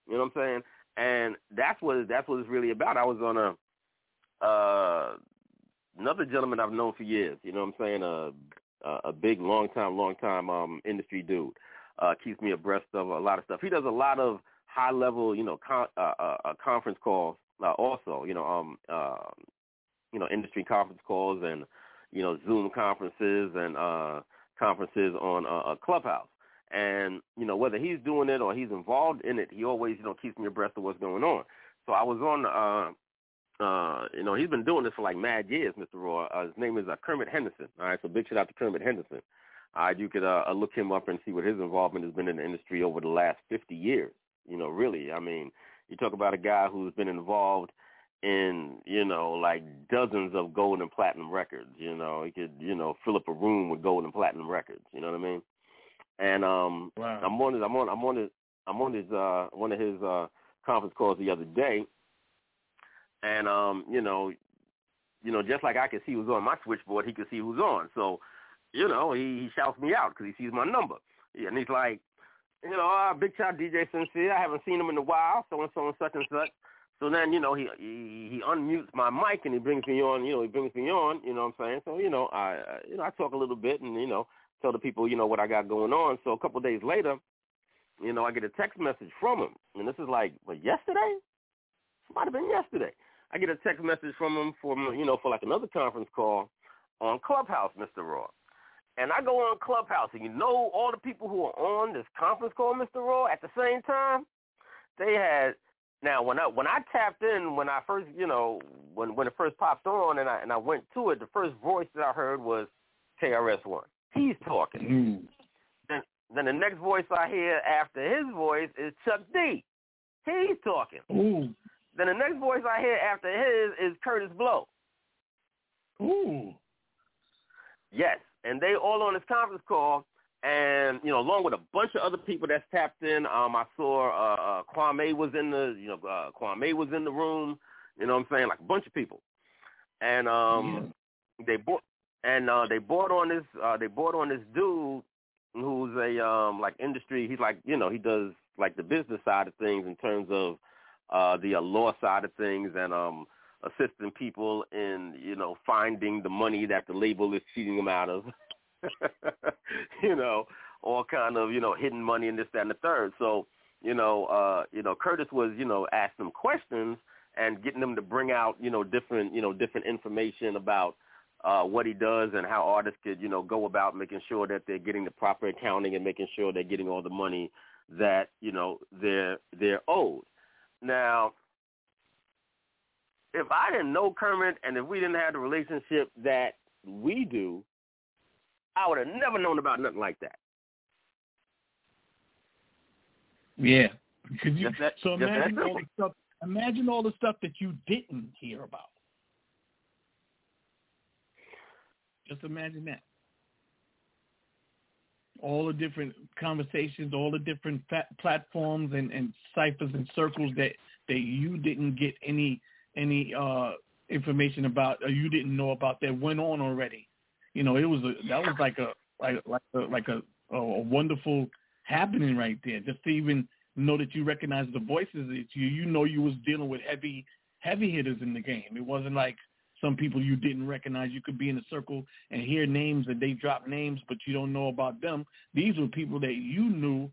Speaker 1: You know what I'm saying? And that's what that's what it's really about. I was on a uh another gentleman I've known for years. You know what I'm saying? A a, a big, long time, long time um industry dude. Uh, keeps me abreast of a lot of stuff. He does a lot of high level, you know, con- uh, uh, uh, conference calls. Uh, also, you know, um, uh, you know, industry conference calls and you know Zoom conferences and uh, conferences on uh, a Clubhouse. And you know, whether he's doing it or he's involved in it, he always you know keeps me abreast of what's going on. So I was on uh, uh, you know, he's been doing this for like mad years, Mr. Roy. Uh, his name is uh, Kermit Henderson. All right, so big shout out to Kermit Henderson. Right, you could uh, look him up and see what his involvement has been in the industry over the last 50 years. You know, really, I mean, you talk about a guy who's been involved in, you know, like dozens of gold and platinum records. You know, he could, you know, fill up a room with gold and platinum records. You know what I mean? And um,
Speaker 12: wow.
Speaker 1: I'm on his, I'm on, I'm on his, I'm on his, uh, one of his uh, conference calls the other day, and um, you know, you know, just like I could see who's on my switchboard, he could see who's on. So, you know, he, he shouts me out because he sees my number, and he's like, you know, uh, big shot DJ Sincere. I haven't seen him in a while, so and so and such and such. So then, you know, he he he unmutes my mic and he brings me on. You know, he brings me on. You know what I'm saying? So you know, I uh, you know I talk a little bit and you know tell the people you know what I got going on. So a couple of days later, you know, I get a text message from him, and this is like what yesterday. Might have been yesterday. I get a text message from him for you know for like another conference call on Clubhouse, Mr. Raw. And I go on Clubhouse, and you know all the people who are on this conference call, Mr. Raw, at the same time, they had. Now, when I when I tapped in, when I first, you know, when when it first popped on, and I and I went to it, the first voice that I heard was KRS One. He's talking.
Speaker 12: Mm.
Speaker 1: Then then the next voice I hear after his voice is Chuck D. He's talking.
Speaker 12: Ooh.
Speaker 1: Then the next voice I hear after his is Kurtis Blow.
Speaker 12: Ooh.
Speaker 1: Yes, and they all on this conference call, and you know, along with a bunch of other people that's tapped in. Um, I saw uh, uh, Kwame was in the, you know, uh, Kwame was in the room. You know what I'm saying? Like a bunch of people, and um, yeah. they bought and uh, they bought on this. Uh, they bought on this dude who's a um, like industry. He's like, you know, he does like the business side of things in terms of uh, the uh, law side of things and um, assisting people in, you know, finding the money that the label is cheating them out of. you know, all kind of, you know, hidden money and this, that, and the third. So, you know, uh, you know, Curtis was, you know, asking them questions and getting them to bring out, you know, different, you know, different information about uh, what he does and how artists could, you know, go about making sure that they're getting the proper accounting and making sure they're getting all the money that, you know, they're they're owed. Now, if I didn't know Kermit and if we didn't have the relationship that we do, I would have never known about nothing like that.
Speaker 12: Yeah, you,
Speaker 1: that,
Speaker 12: so imagine all the stuff. Imagine all the stuff that you didn't hear about. Just imagine that. All the different conversations, all the different platforms and, and ciphers and circles that, that you didn't get any any uh, information about or you didn't know about that went on already. You know, it was a that was like a like like a like a, a wonderful happening right there. Just to even know that you recognize the voices that you you know you was dealing with heavy heavy hitters in the game. It wasn't like some people you didn't recognize. You could be in a circle and hear names and they drop names, but you don't know about them. These were people that you knew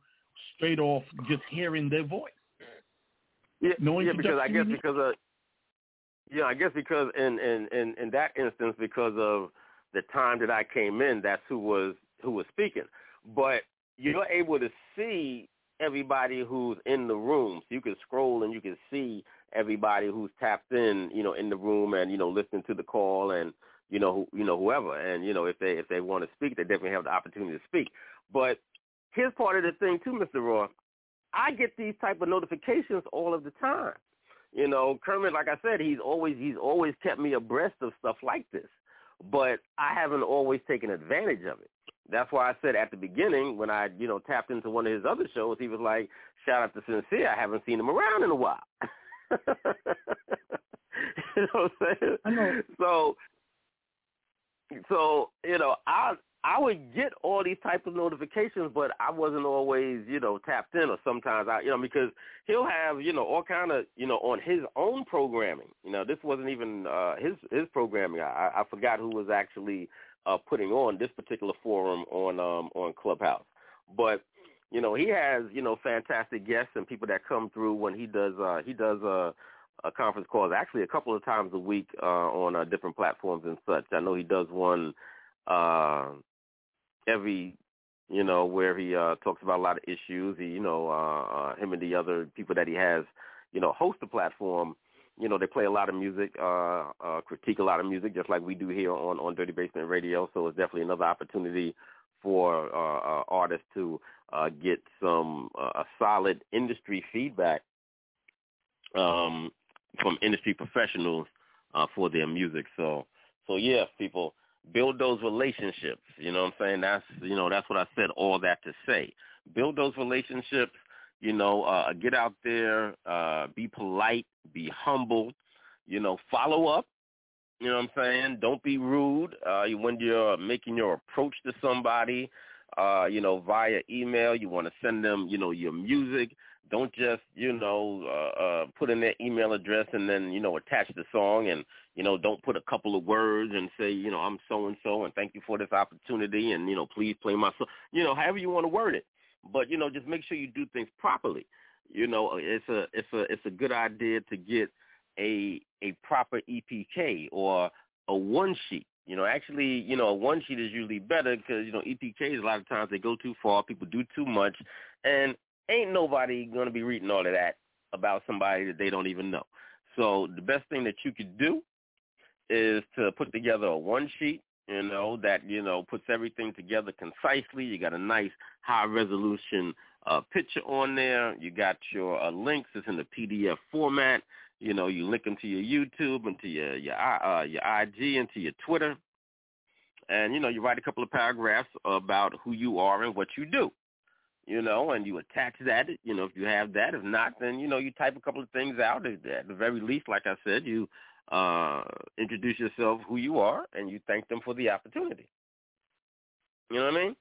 Speaker 12: straight off just hearing their voice.
Speaker 1: Yeah, yeah, because I guess because of yeah, I guess because in, in in in that instance, because of the time that I came in, that's who was who was speaking. But you're able to see everybody who's in the room. So you can scroll and you can see everybody who's tapped in, you know, in the room and you know listening to the call and you know who, you know whoever and you know if they if they want to speak, they definitely have the opportunity to speak. But here's part of the thing too, Mr. Raw. I get these type of notifications all of the time. You know, Kermit, like I said, he's always he's always kept me abreast of stuff like this, but I haven't always taken advantage of it. That's why I said at the beginning when I you know tapped into one of his other shows, he was like, "Shout out to Sincere, I haven't seen him around in a while." you know what I'm saying?
Speaker 12: I know.
Speaker 1: So, so you know, I I would get all these type of notifications, but I wasn't always, you know, tapped in. Or sometimes I, you know, because he'll have, you know, all kind of, you know, on his own programming. You know, this wasn't even uh, his his programming. I, I forgot who was actually uh, putting on this particular forum on um, on Clubhouse, but you know, he has, you know, fantastic guests and people that come through when he does uh, he does uh, a conference calls actually a couple of times a week uh, on uh, different platforms and such. I know he does one uh, every you know where he uh, talks about a lot of issues. He, you know, uh, uh, him and the other people that he has, you know, host the platform. You know, they play a lot of music, uh, uh, critique a lot of music, just like we do here on on Dirty Basement Radio. So it's definitely another opportunity for uh, uh, artists to uh, get some uh, a solid industry feedback um, from industry professionals uh, for their music. So, so yeah, people build those relationships. You know what I'm saying? That's you know that's what I said. All that to say, build those relationships. You know, uh, get out there, uh, be polite, be humble. You know, follow up. You know what I'm saying? Don't be rude uh, when you're making your approach to somebody. Uh, you know, via email, you want to send them, you know, your music. Don't just, you know, uh, uh, put in their email address and then, you know, attach the song and, you know, don't put a couple of words and say, you know, I'm so and so and thank you for this opportunity and, you know, please play my song. You know, however you want to word it. But, you know, just make sure you do things properly. You know, it's a it's a it's a good idea to get a a proper EPK or a one sheet. You know, actually, you know, a one sheet is usually better because you know EPKs a lot of times they go too far, people do too much, and ain't nobody gonna be reading all of that about somebody that they don't even know. So the best thing that you could do is to put together a one sheet, you know, that, you know, puts everything together concisely. You got a nice high resolution uh, picture on there. You got your uh, links. It's in the PDF format. You know, you link them to your YouTube and to your your uh, your IG and to your Twitter, and you know, you write a couple of paragraphs about who you are and what you do. You know, and you attach that. You know, if you have that. If not, then you know, you type a couple of things out. At the very least, like I said, you uh, introduce yourself, who you are, and you thank them for the opportunity. You know what I mean?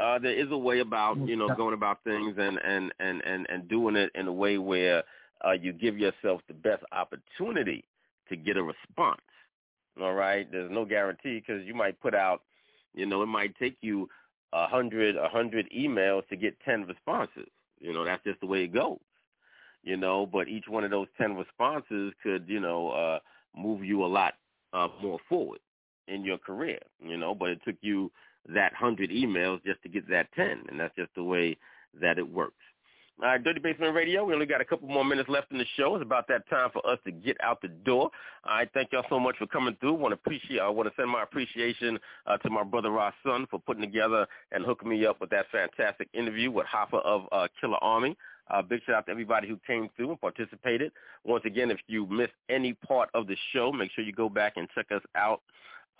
Speaker 1: Uh, there is a way about you know going about things and and and and and doing it in a way where uh, you give yourself the best opportunity to get a response. All right, there's no guarantee because you might put out, you know, it might take you a hundred, a hundred emails to get ten responses. You know, that's just the way it goes. You know, but each one of those ten responses could, you know, uh, move you a lot uh, more forward in your career. You know, but it took you that hundred emails just to get that ten, and that's just the way that it works. All right, Dirty Basement Radio. We only got a couple more minutes left in the show. It's about that time for us to get out the door. Right, thank y'all so much for coming through. Want to appreciate. I want to send my appreciation uh, to my brother Ross Sun for putting together and hooking me up with that fantastic interview with Hoffa of uh, Killarmy. Uh, big shout out to everybody who came through and participated. Once again, if you missed any part of the show, make sure you go back and check us out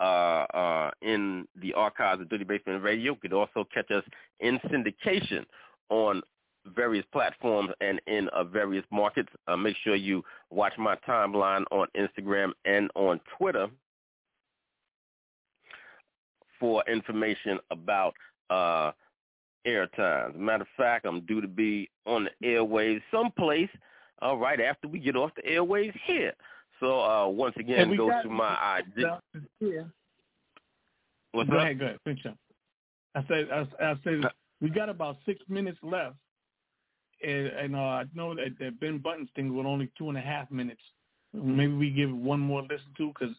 Speaker 1: uh, uh, in the archives of Dirty Basement Radio. You could also catch us in syndication on various platforms and in uh, various markets. Uh, make sure you watch my timeline on Instagram and on Twitter for information about uh, airtime. matter of fact, I'm due to be on the airwaves someplace uh, right after we get off the airwaves here. So uh, once again, go to my ID.
Speaker 12: Yeah.
Speaker 1: What's
Speaker 12: go
Speaker 1: up?
Speaker 12: ahead, go ahead. Finish up. I said, I, I said, we got about six minutes left and, and uh, I know that, that Ben Buttons thing was only two and a half minutes. Maybe we give one more listen to because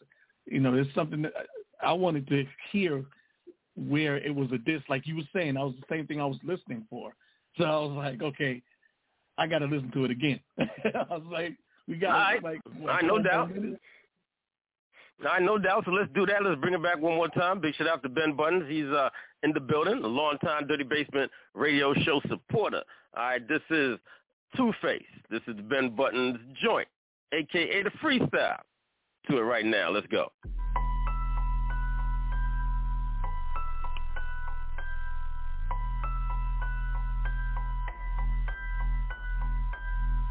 Speaker 12: you know there's something that I wanted to hear where it was a diss, like you were saying. That was the same thing I was listening for. So I was like, okay, I got to listen to it again. I was like, we got
Speaker 1: right.
Speaker 12: like
Speaker 1: what, I no doubt.
Speaker 12: Minutes?
Speaker 1: I no doubt. So let's do that. Let's bring it back one more time. Big shout out to Ben Buttons. He's uh, in the building, a long-time Dirty Basement radio show supporter. All right, this is Two Face. This is Ben Buttons joint, aka the freestyle. To it right now. Let's go.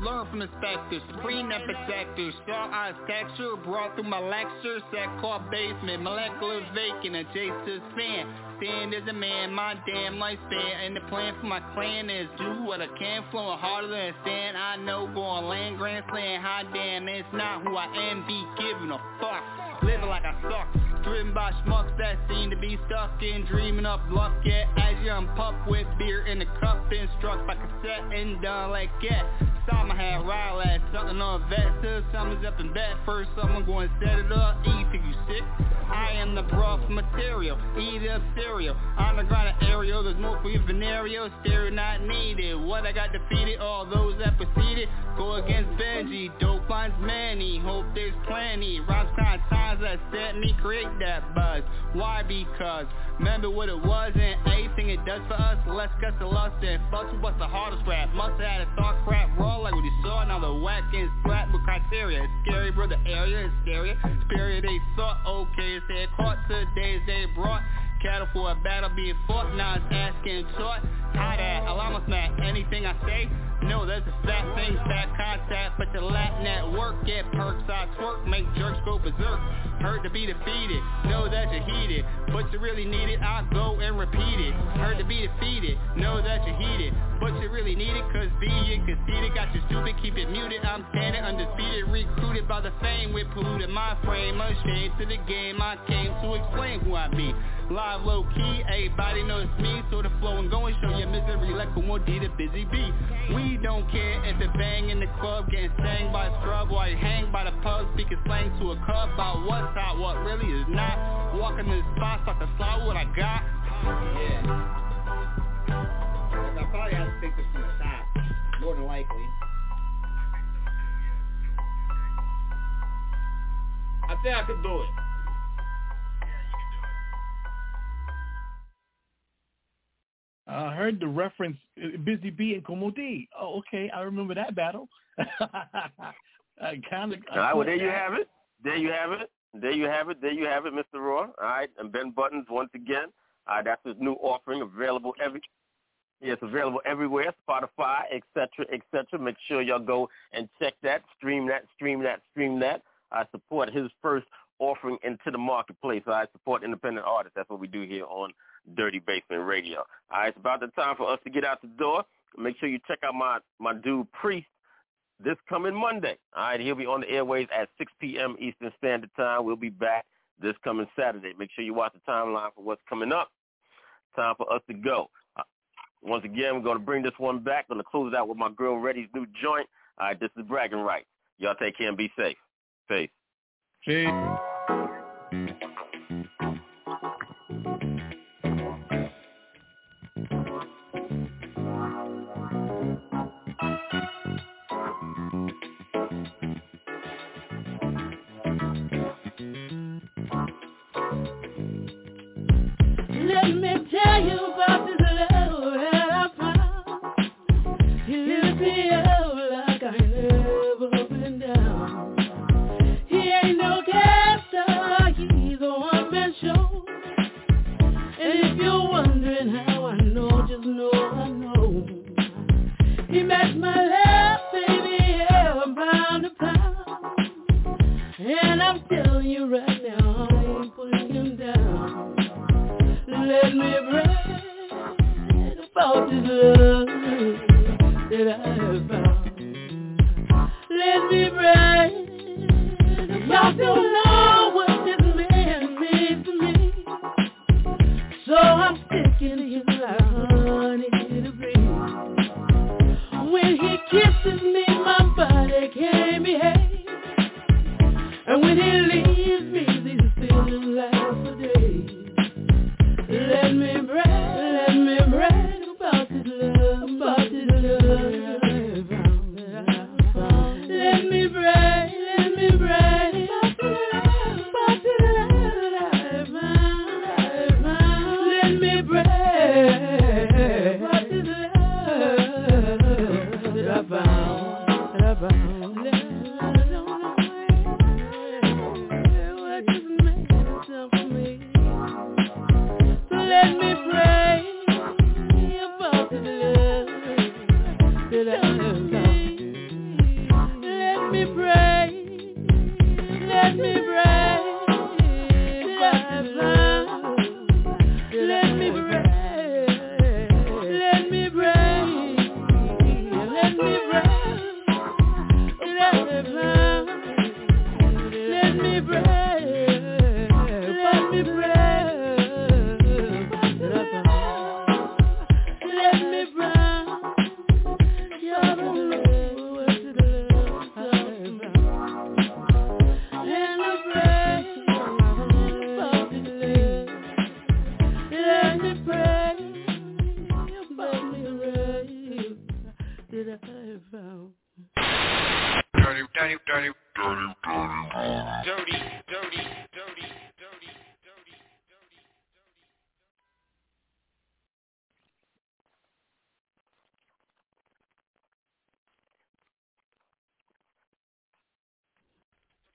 Speaker 38: Learn from inspectors, and protectors, star eyes texture, brought through my lecture, set core basement, molecular vacant, adjacent fan. Stand as a man, my damn lifespan, and the plan for my clan is do what I can, flowing harder than sand, I know going land grand slam, high damn, it's not who I am, be giving a fuck. Living like I suck, driven by schmucks that seem to be stuck in dreaming up luck. Yet as young pup with beer in the cup, been struck by cassette and done like that. Time I had ride last something on vet till summer's up in bed First someone going set it up, eat till you sick. I am the broth material, eat up cereal. On the aerial, there's more for your venereal Stereo not needed, what I got defeated All those that proceeded, go against Benji Dope lines many, hope there's plenty. Rhymes kind times that set me create that buzz. Why? Because, remember what it was and anything it does for us. Let's get the lust and fuss what's the hardest rap. Must have had a thought crap raw like what you saw. Now the whack is flat with criteria. It's scary bro, the area is scary. Spirit they thought, okay, it's their caught Today's they brought cattle for a battle being fought. Now it's asking taught. How that, allow us not anything I say no, that's a fat thing, fat contact, but the Latin network get perks, I twerk, make jerks go berserk. Heard to be defeated, know that you're heated, but you really need it, I'll go and repeat it. Heard to be defeated, know that you're heated, but you really need it, cause being conceited got you stupid, keep it muted, I'm standing undefeated, recruited by the fame with polluted my frame, ashamed to the game, I came to explain who I be. Live low key, everybody knows me, so the flow and going, show your misery like a more D to busy bee. We don't care if it bang in the club, getting sang by a scrub while you hang by the pub, speaking slang to a cub about what's hot, what really is not. Walking in the spots like to slide what I got.
Speaker 27: Yeah. I probably have to take this from the top, more than likely. I think I could do it.
Speaker 12: I heard the reference uh, Busy Bee and Kool Moe Dee. Oh, okay. I remember that battle. I kind of.
Speaker 1: All right, well, there you have it. There you have it. There you have it. There you have it, Mr. Raw. All right, and Ben Buttons once again. All right, that's his new offering available every. Yes, available everywhere, Spotify, etc., etc. Make sure y'all go and check that, stream that, stream that, stream that. I support his first offering into the marketplace. I support independent artists. That's what we do here on Dirty Basement Radio. All right, it's about the time for us to get out the door. Make sure you check out my, my dude Priest this coming Monday. All right, he'll be on the airways at 6 p.m. Eastern Standard Time. We'll be back this coming Saturday. Make sure you watch the timeline for what's coming up. Time for us to go. Uh, once again, we're going to bring this one back. Going to close it out with my girl Reddy's new joint. All right, this is Bragging Rights. Y'all take care and be safe. Peace.
Speaker 12: Peace.